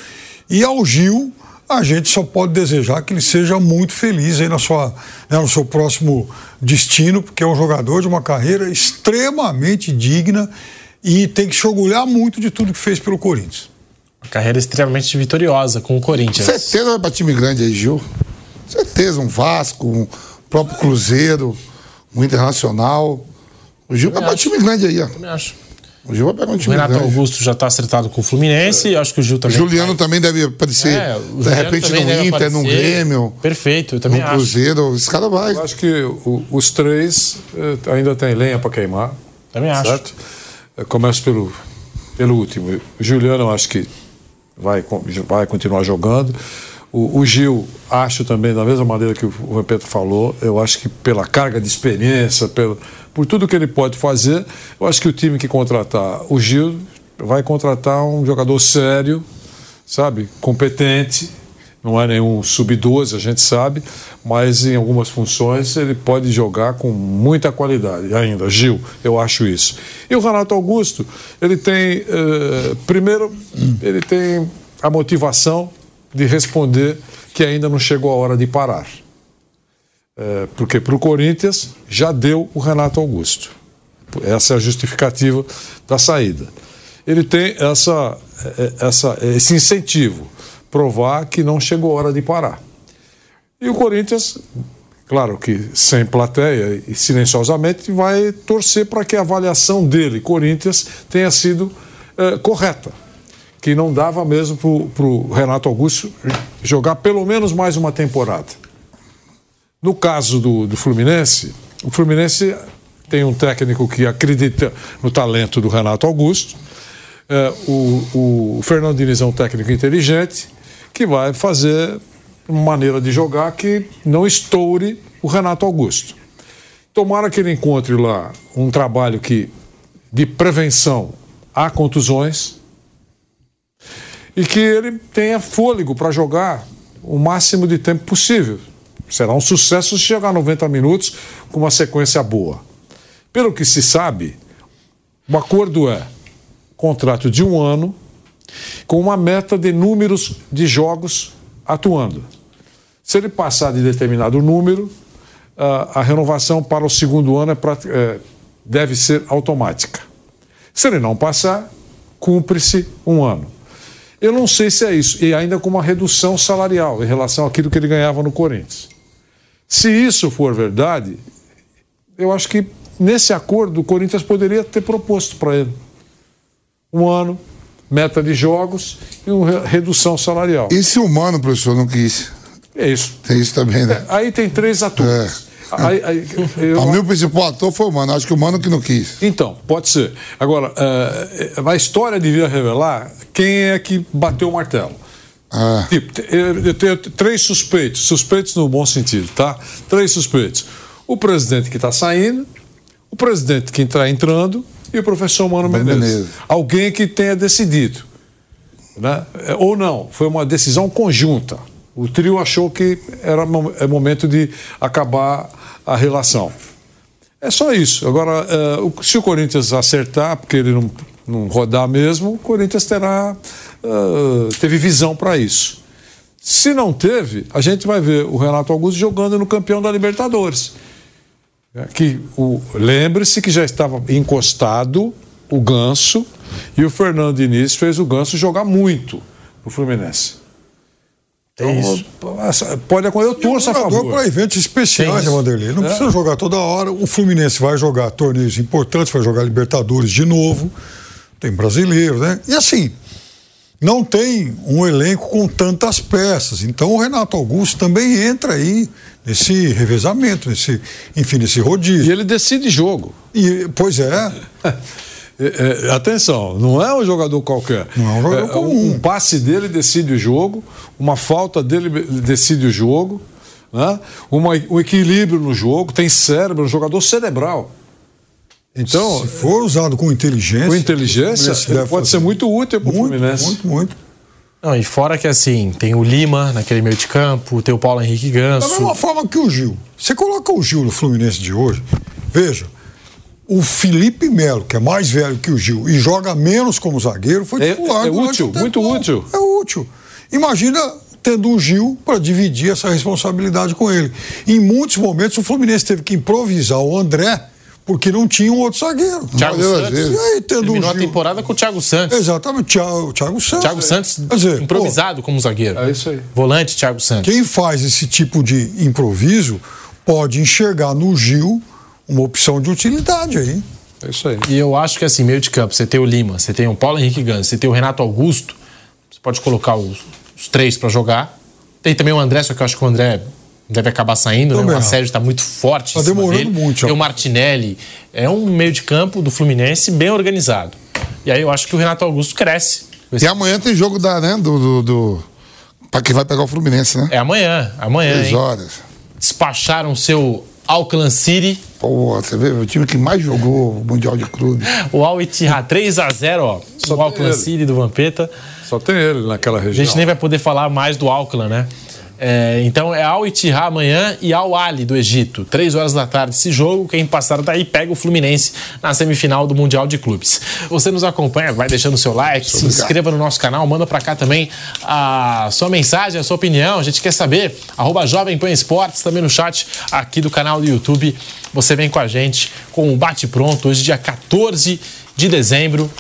E ao Gil, a gente só pode desejar que ele seja muito feliz aí na sua, né, no seu próximo destino, porque é um jogador de uma carreira extremamente digna e tem que se orgulhar muito de tudo que fez pelo Corinthians. Uma carreira extremamente vitoriosa com o Corinthians. Certeza vai para time grande aí, Gil. Certeza, um Vasco, um próprio Cruzeiro, um Internacional. O Gil vai para time grande aí, ó. Também acho. O Gil vai pegar um time O Renato grande. Augusto já está acertado com o Fluminense, acho que o Gil também. Juliano vai. também deve aparecer, É, o de repente, no Inter, no aparecer. Grêmio, Perfeito, eu no também acho. Cruzeiro. Esse cara vai. Eu acho que o- os três eh, ainda tem lenha para queimar. Também acho. Certo? Eu começo pelo, pelo último. O Juliano, eu acho que vai, vai continuar jogando. O, o Gil, acho também, da mesma maneira que o Vampeta falou, eu acho que pela carga de experiência, pelo, por tudo que ele pode fazer, eu acho que o time que contratar o Gil vai contratar um jogador sério, sabe? Competente. Não é nenhum sub-12, a gente sabe, mas em algumas funções ele pode jogar com muita qualidade ainda. Gil, eu acho isso. E o Renato Augusto, ele tem, eh, primeiro, ele tem a motivação de responder que ainda não chegou a hora de parar. Eh, porque para o Corinthians já deu o Renato Augusto. Essa é a justificativa da saída. Ele tem essa, eh, essa, esse incentivo, provar que não chegou a hora de parar. E o Corinthians, claro que sem plateia e silenciosamente, vai torcer para que a avaliação dele, Corinthians, tenha sido eh, correta. Que não dava mesmo para o Renato Augusto jogar pelo menos mais uma temporada. No caso do, do Fluminense, o Fluminense tem um técnico que acredita no talento do Renato Augusto. É, o, o Fernando Diniz é um técnico inteligente que vai fazer uma maneira de jogar que não estoure o Renato Augusto. Tomara que ele encontre lá um trabalho que de prevenção a contusões e que ele tenha fôlego para jogar o máximo de tempo possível. Será um sucesso se chegar a 90 minutos com uma sequência boa. Pelo que se sabe, o acordo é contrato de um ano com uma meta de números de jogos atuando. Se ele passar de determinado número, a, renovação para o segundo ano é, prati- é, deve ser automática. Se ele não passar, cumpre-se um ano. Eu não sei se é isso. E ainda com uma redução salarial em relação àquilo que ele ganhava no Corinthians. Se isso for verdade, eu acho que nesse acordo o Corinthians poderia ter proposto para ele um ano, meta de jogos e uma redução salarial. E se o Mano, professor, não quis? É isso. Tem isso também, né? Aí tem três atores. É. Aí, aí, eu... O meu principal ator foi o Mano. Acho que o Mano que não quis. Então, pode ser. Agora, uh, a história devia revelar quem é que bateu o martelo. Ah. Tipo, eu tenho três suspeitos, suspeitos no bom sentido, tá? Três suspeitos. O presidente que está saindo, o presidente que está entrando e o professor Mano Menezes. Menezes. Alguém que tenha decidido. Né? Ou não, foi uma decisão conjunta. O trio achou que era é momento de acabar a relação. É só isso. Agora, uh, se o Corinthians acertar, porque ele não, não rodar mesmo, o Corinthians terá uh, teve visão para isso. Se não teve, a gente vai ver o Renato Augusto jogando no campeão da Libertadores. É, que o lembre-se que já estava encostado o Ganso e o Fernando Diniz fez o Ganso jogar muito no Fluminense. É isso. Pode acontecer, eu torço a favor. para eventos especiais, Vanderlei. Não é. precisa jogar toda hora. O Fluminense vai jogar torneios importantes, vai jogar Libertadores de novo. Tem brasileiros, né? E assim, não tem um elenco com tantas peças. Então o Renato Augusto também entra aí nesse revezamento, nesse, enfim, nesse rodízio. E ele decide jogo. E, pois é. É, é, atenção, não é um jogador qualquer. Não é um jogador é, comum. Um passe dele decide o jogo, uma falta dele decide o jogo, né? Uma, um equilíbrio no jogo, tem cérebro, um jogador cerebral. Então, se for usado com inteligência, com inteligência, pode fazer. ser muito útil para o Fluminense. Muito, muito. Não, e fora que assim, tem o Lima naquele meio de campo, tem o Paulo Henrique Ganso. Da mesma forma que o Gil. Você coloca o Gil no Fluminense de hoje, veja, o Felipe Melo, que é mais velho que o Gil e joga menos como zagueiro, foi titular. É, é útil, muito útil. É útil. Imagina tendo o Gil para dividir essa responsabilidade com ele. Em muitos momentos o Fluminense teve que improvisar o André porque não tinha um outro zagueiro. Thiago Santos. E aí, tendo Terminou Gil... a temporada com o Thiago Santos. Exatamente, Thiago, Thiago Santos. Thiago Santos dizer, improvisado pô, como zagueiro. É isso aí. Volante, Thiago Santos. Quem faz esse tipo de improviso pode enxergar no Gil uma opção de utilidade aí. É isso aí. E eu acho que assim, meio de campo, você tem o Lima, você tem o Paulo Henrique Gans, você tem o Renato Augusto, você pode colocar os, os três para jogar. Tem também o André, só que eu acho que o André deve acabar saindo, né? O Sérgio está muito forte. Está demorando dele. muito. Tem o Martinelli. É um meio de campo do Fluminense bem organizado. E aí eu acho que o Renato Augusto cresce. E amanhã tem jogo da, né, do, do, do... para quem vai pegar o Fluminense, né? É amanhã, amanhã. Três horas. Despacharam o seu Auckland City. Pô, você vê, o time que mais jogou o Mundial de Clube. o Al Ittihad 3 a 0 ó. Só o Auckland City do Vampeta. Só tem ele naquela região. A gente nem vai poder falar mais do Auckland, né? É, então é Al Ittihad amanhã e Al Ali do Egito. Três horas da tarde esse jogo. Quem passar daí pega o Fluminense na semifinal do Mundial de Clubes. Você nos acompanha, vai deixando seu like, se inscreva no nosso canal, manda para cá também a sua mensagem, a sua opinião. A gente quer saber. Arroba Jovem Pan Esportes, também no chat aqui do canal do YouTube. Você vem com a gente com o Bate Pronto, hoje dia 14 de dezembro.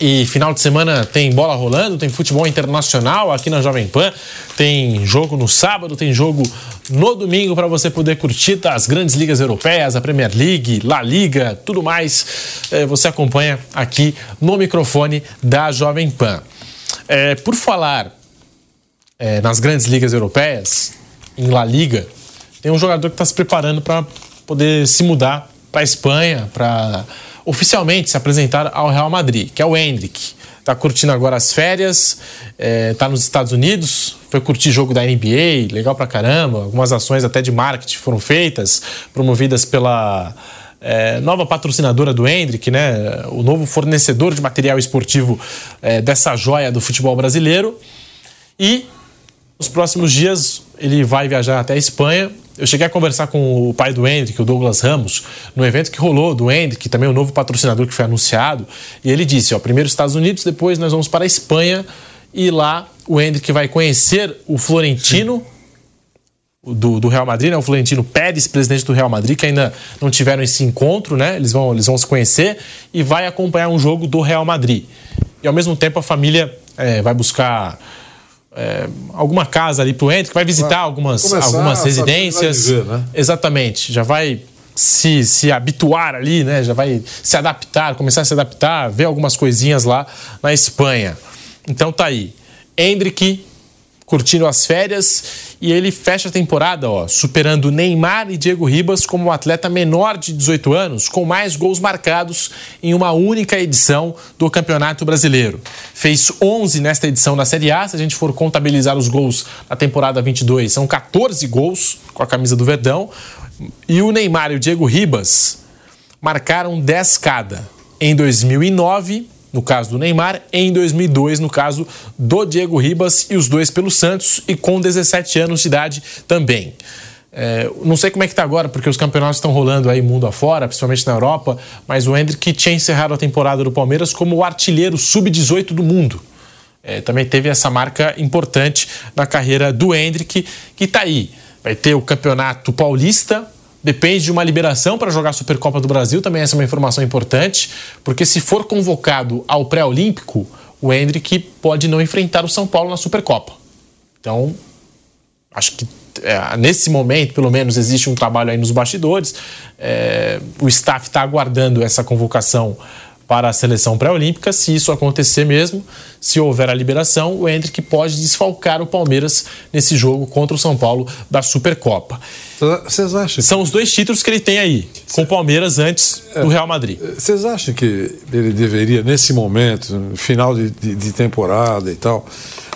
E final de semana tem bola rolando, tem futebol internacional aqui na Jovem Pan, tem jogo no sábado, tem jogo no domingo para você poder curtir das grandes ligas europeias, a Premier League, La Liga, tudo mais. É, você acompanha aqui no microfone da Jovem Pan. É, por falar é, nas grandes ligas europeias, em La Liga, tem um jogador que está se preparando para poder se mudar para Espanha, para oficialmente se apresentar ao Real Madrid, que é o Hendrick. Está curtindo agora as férias, está é, nos Estados Unidos, foi curtir jogo da NBA, legal pra caramba. Algumas ações até de marketing foram feitas, promovidas pela é, nova patrocinadora do Hendrick, né? o novo fornecedor de material esportivo é, dessa joia do futebol brasileiro. E nos próximos dias ele vai viajar até a Espanha eu cheguei a conversar com o pai do Hendrick, o Douglas Ramos, no evento que rolou do Hendrick, também o novo patrocinador que foi anunciado, e ele disse, ó, primeiro Estados Unidos, depois nós vamos para a Espanha e lá o Hendrick vai conhecer o Florentino do, do, Real Madrid, né? o Florentino Pérez, presidente do Real Madrid, que ainda não tiveram esse encontro, né? Eles vão, eles vão se conhecer e vai acompanhar um jogo do Real Madrid. E ao mesmo tempo a família é, vai buscar é, alguma casa ali pro Hendrick, vai visitar algumas, começar algumas residências. viver, né? Exatamente. Já vai se, se habituar ali, né? Já vai se adaptar, começar a se adaptar, ver algumas coisinhas lá na Espanha. Então tá aí. Hendrick curtindo as férias e ele fecha a temporada, ó, superando Neymar e Diego Ribas como o atleta menor de 18 anos com mais gols marcados em uma única edição do Campeonato Brasileiro. Fez 11 nesta edição da Série A, se a gente for contabilizar os gols da temporada 22, são 14 gols com a camisa do Verdão. E o Neymar e o Diego Ribas marcaram 10 cada em 2009 no caso do Neymar, em 2002, no caso do Diego Ribas, e os dois pelo Santos, e com 17 anos de idade também. É, não sei como é que tá agora, porque os campeonatos estão rolando aí mundo afora, principalmente na Europa, mas o Hendrick tinha encerrado a temporada do Palmeiras como o artilheiro sub-18 do mundo. É, também teve essa marca importante na carreira do Hendrick, que tá aí. Vai ter o Campeonato Paulista, depende de uma liberação para jogar a Supercopa do Brasil, também essa é uma informação importante, porque se for convocado ao pré-olímpico, o Hendrick pode não enfrentar o São Paulo na Supercopa. Então, acho que é, nesse momento, pelo menos, existe um trabalho aí nos bastidores. É, o staff está aguardando essa convocação para a seleção pré-olímpica. Se isso acontecer mesmo, se houver a liberação, o Hendrick pode desfalcar o Palmeiras nesse jogo contra o São Paulo da Supercopa. Vocês acham? São os dois títulos que ele tem aí, com o Palmeiras antes do Real Madrid. Vocês acham que ele deveria, nesse momento, final de, de, de temporada e tal,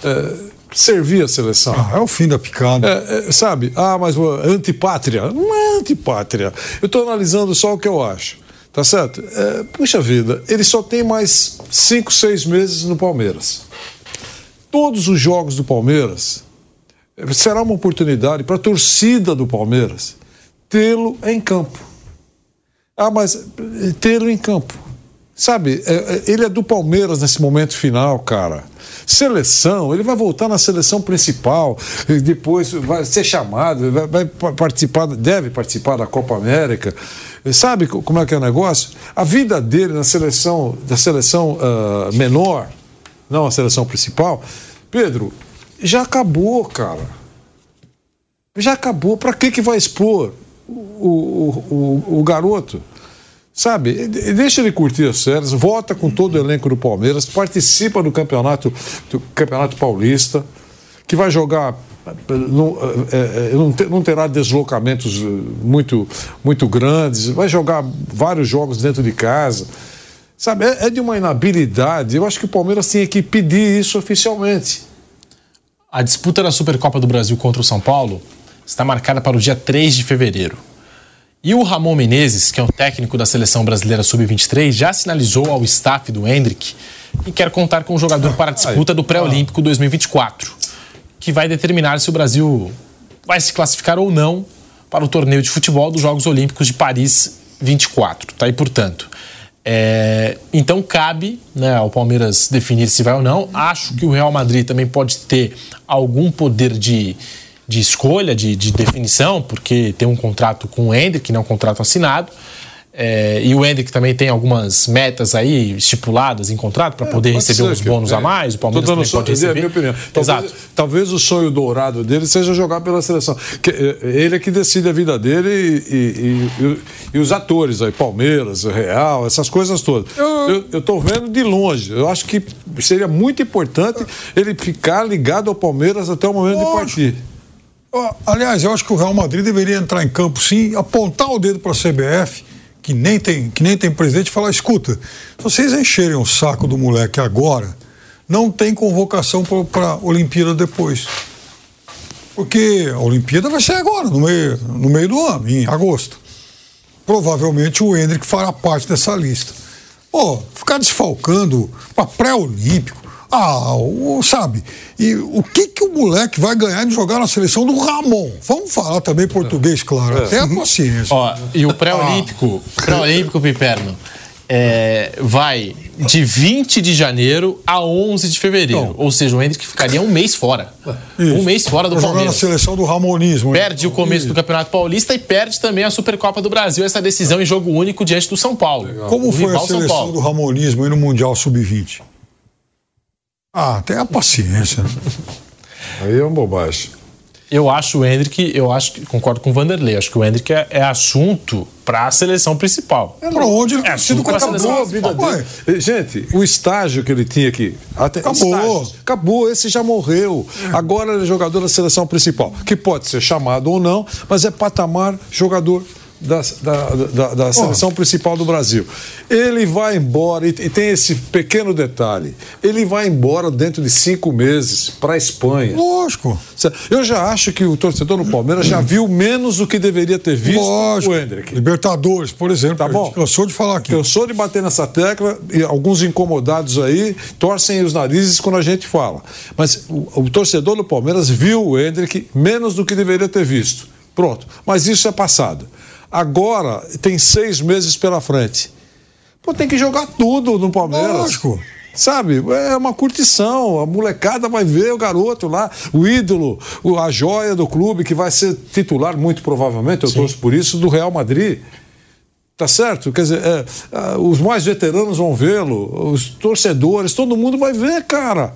é, servir a seleção? Ah, é o fim da picada. É, é, sabe? Ah, mas antipátria? Não é antipátria. Eu estou analisando só o que eu acho. Tá certo? É, puxa vida, ele só tem mais cinco, seis meses no Palmeiras. Todos os jogos do Palmeiras será uma oportunidade para a torcida do Palmeiras tê-lo em campo. Ah, mas tê-lo em campo. Sabe, ele é do Palmeiras nesse momento final, cara. Seleção, ele vai voltar na seleção principal, depois vai ser chamado, vai, participar, deve participar da Copa América. Sabe como é que é o negócio? A vida dele na seleção, da seleção uh, menor, não a seleção principal, Pedro, já acabou, cara. Já acabou. Para que que vai expor o, o, o, o garoto? Sabe, deixa ele curtir as férias, volta com todo o elenco do Palmeiras, participa do campeonato, do campeonato paulista, que vai jogar. Não, é, não terá deslocamentos muito, muito grandes, vai jogar vários jogos dentro de casa. Sabe, é, é de uma inabilidade. Eu acho que o Palmeiras tinha que pedir isso oficialmente. A disputa da Supercopa do Brasil contra o São Paulo está marcada para o dia 3 de fevereiro. E o Ramon Menezes, que é o técnico da seleção brasileira sub-23, já sinalizou ao staff do Hendrick que quer contar com o jogador para a disputa do pré-olímpico 2024, que vai determinar se o Brasil vai se classificar ou não para o torneio de futebol dos Jogos Olímpicos de Paris 24. Tá aí, portanto. É, então cabe né, ao Palmeiras definir se vai ou não. Acho que o Real Madrid também pode ter algum poder de de escolha, de, de definição, porque tem um contrato com o Hendrick, não é um contrato assinado. É, e o Hendrick também tem algumas metas aí estipuladas em contrato para é, poder receber uns bônus é, a mais. O Palmeiras também pode receber. É a minha opinião. Talvez, Exato. talvez o sonho dourado dele seja jogar pela seleção. Que, é, ele é que decide a vida dele e, e, e, e os atores aí, Palmeiras, Real, essas coisas todas. Eu estou vendo de longe. Eu acho que seria muito importante ele ficar ligado ao Palmeiras até o momento de partir. Aliás, eu acho que o Real Madrid deveria entrar em campo sim, apontar o dedo para a CBF, que nem, tem, que nem tem presidente, falar: escuta, se vocês encherem o saco do moleque agora, não tem convocação para a Olimpíada depois. Porque a Olimpíada vai ser agora, no meio, no meio do ano, em agosto. Provavelmente o Hendrick fará parte dessa lista. Pô, ficar desfalcando para pré-olímpico, ah, o, sabe? E o que, que o moleque vai ganhar de jogar na seleção do Ramon? Vamos falar também português, claro. É. Até a consciência. Ó, e o pré-olímpico, ah. pré-olímpico, Piperno, é, vai de 20 de janeiro a 11 de fevereiro. Então, Ou seja, o Hendrick ficaria um mês fora. Isso. Um mês fora do Palmeiras. Jogar na seleção do Ramonismo. Perde o começo Isso. do Campeonato Paulista e perde também a Supercopa do Brasil, essa decisão em jogo único diante do São Paulo. Como foi a seleção do Ramonismo aí no Mundial Sub-20? Ah, tenha paciência. Aí é uma bobagem. Eu acho o Hendrick, eu acho que concordo com o Vanderlei, acho que o Hendrick é, é assunto para a seleção principal. É pra onde ele É, assunto pra Acabou seleção a vida Ué. dele. Gente, o estágio que ele tinha aqui. Até, Acabou. estágios, acabou, esse já morreu. Agora ele é jogador da seleção principal, que pode ser chamado ou não, mas é patamar jogador da, da, da, da seleção principal do Brasil. Ele vai embora, e e tem esse pequeno detalhe: ele vai embora dentro de cinco meses para a Espanha. Lógico. Eu já acho que o torcedor do Palmeiras já viu menos do que deveria ter visto Lógico. o Hendrick. Libertadores, por exemplo. Tá bom? gente cansou de falar aqui. Cansou de bater nessa tecla e alguns incomodados aí torcem os narizes quando a gente fala. Mas o, o torcedor do Palmeiras viu o Hendrick menos do que deveria ter visto. Pronto. Mas isso é passado. Agora tem seis meses pela frente. Pô, tem que jogar tudo no Palmeiras. Lógico. Sabe, é uma curtição. A molecada vai ver o garoto lá, o ídolo, a joia do clube, que vai ser titular, muito provavelmente, eu torço por isso, do Real Madrid. Tá certo? Quer dizer, é, os mais veteranos vão vê-lo, os torcedores, todo mundo vai ver, cara.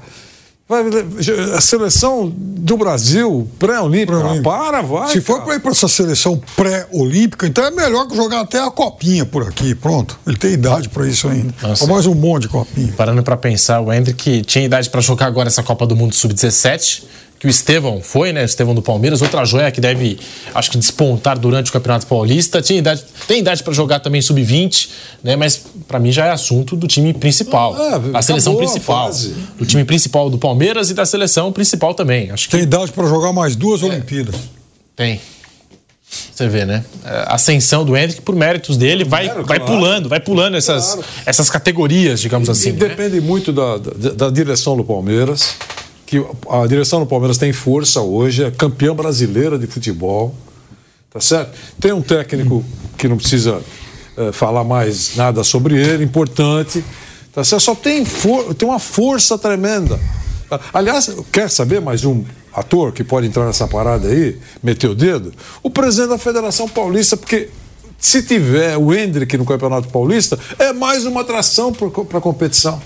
A seleção do Brasil, pré-olímpica, para, vai. Se for para ir para essa seleção pré-olímpica, então é melhor que jogar até a copinha por aqui. Pronto. Ele tem idade para isso ainda. Nossa. Ou mais um monte de copinha. Parando para pensar, o Hendrick tinha idade para jogar agora essa Copa do Mundo Sub-17, que o Estevão foi, né? O Estevão do Palmeiras, outra joia que deve, acho que despontar durante o Campeonato Paulista. Tinha idade, tem idade para jogar também Sub-20, né? Mas para mim já é assunto do time principal, É, a seleção principal, do time principal do Palmeiras e da seleção principal também. Acho que Tem idade para jogar mais duas Olimpíadas. tem. Você vê, né? A ascensão do Hendrick por méritos dele vai, Claro, vai claro. pulando, vai pulando essas, Claro. essas categorias, digamos assim. E né? depende muito da, da, da direção do Palmeiras, que a direção do Palmeiras tem força hoje, é campeã brasileira de futebol, tá certo? Tem um técnico que não precisa eh, falar mais nada sobre ele, importante, tá certo? Só tem, for, tem uma força tremenda. Aliás, quer saber mais um ator que pode entrar nessa parada aí, meter o dedo? O presidente da Federação Paulista, porque se tiver o Hendrick no Campeonato Paulista, é mais uma atração para a competição.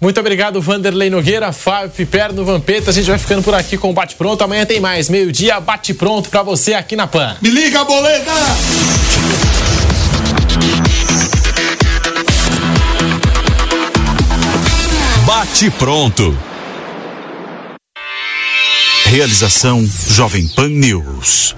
Muito obrigado, Vanderlei Nogueira, Fábio Piperno, Vampeta. A gente vai ficando por aqui com o Bate Pronto. Amanhã tem mais. Meio-dia, Bate Pronto pra você aqui na PAN. Me liga, boleta! Bate pronto. Realização Jovem Pan News.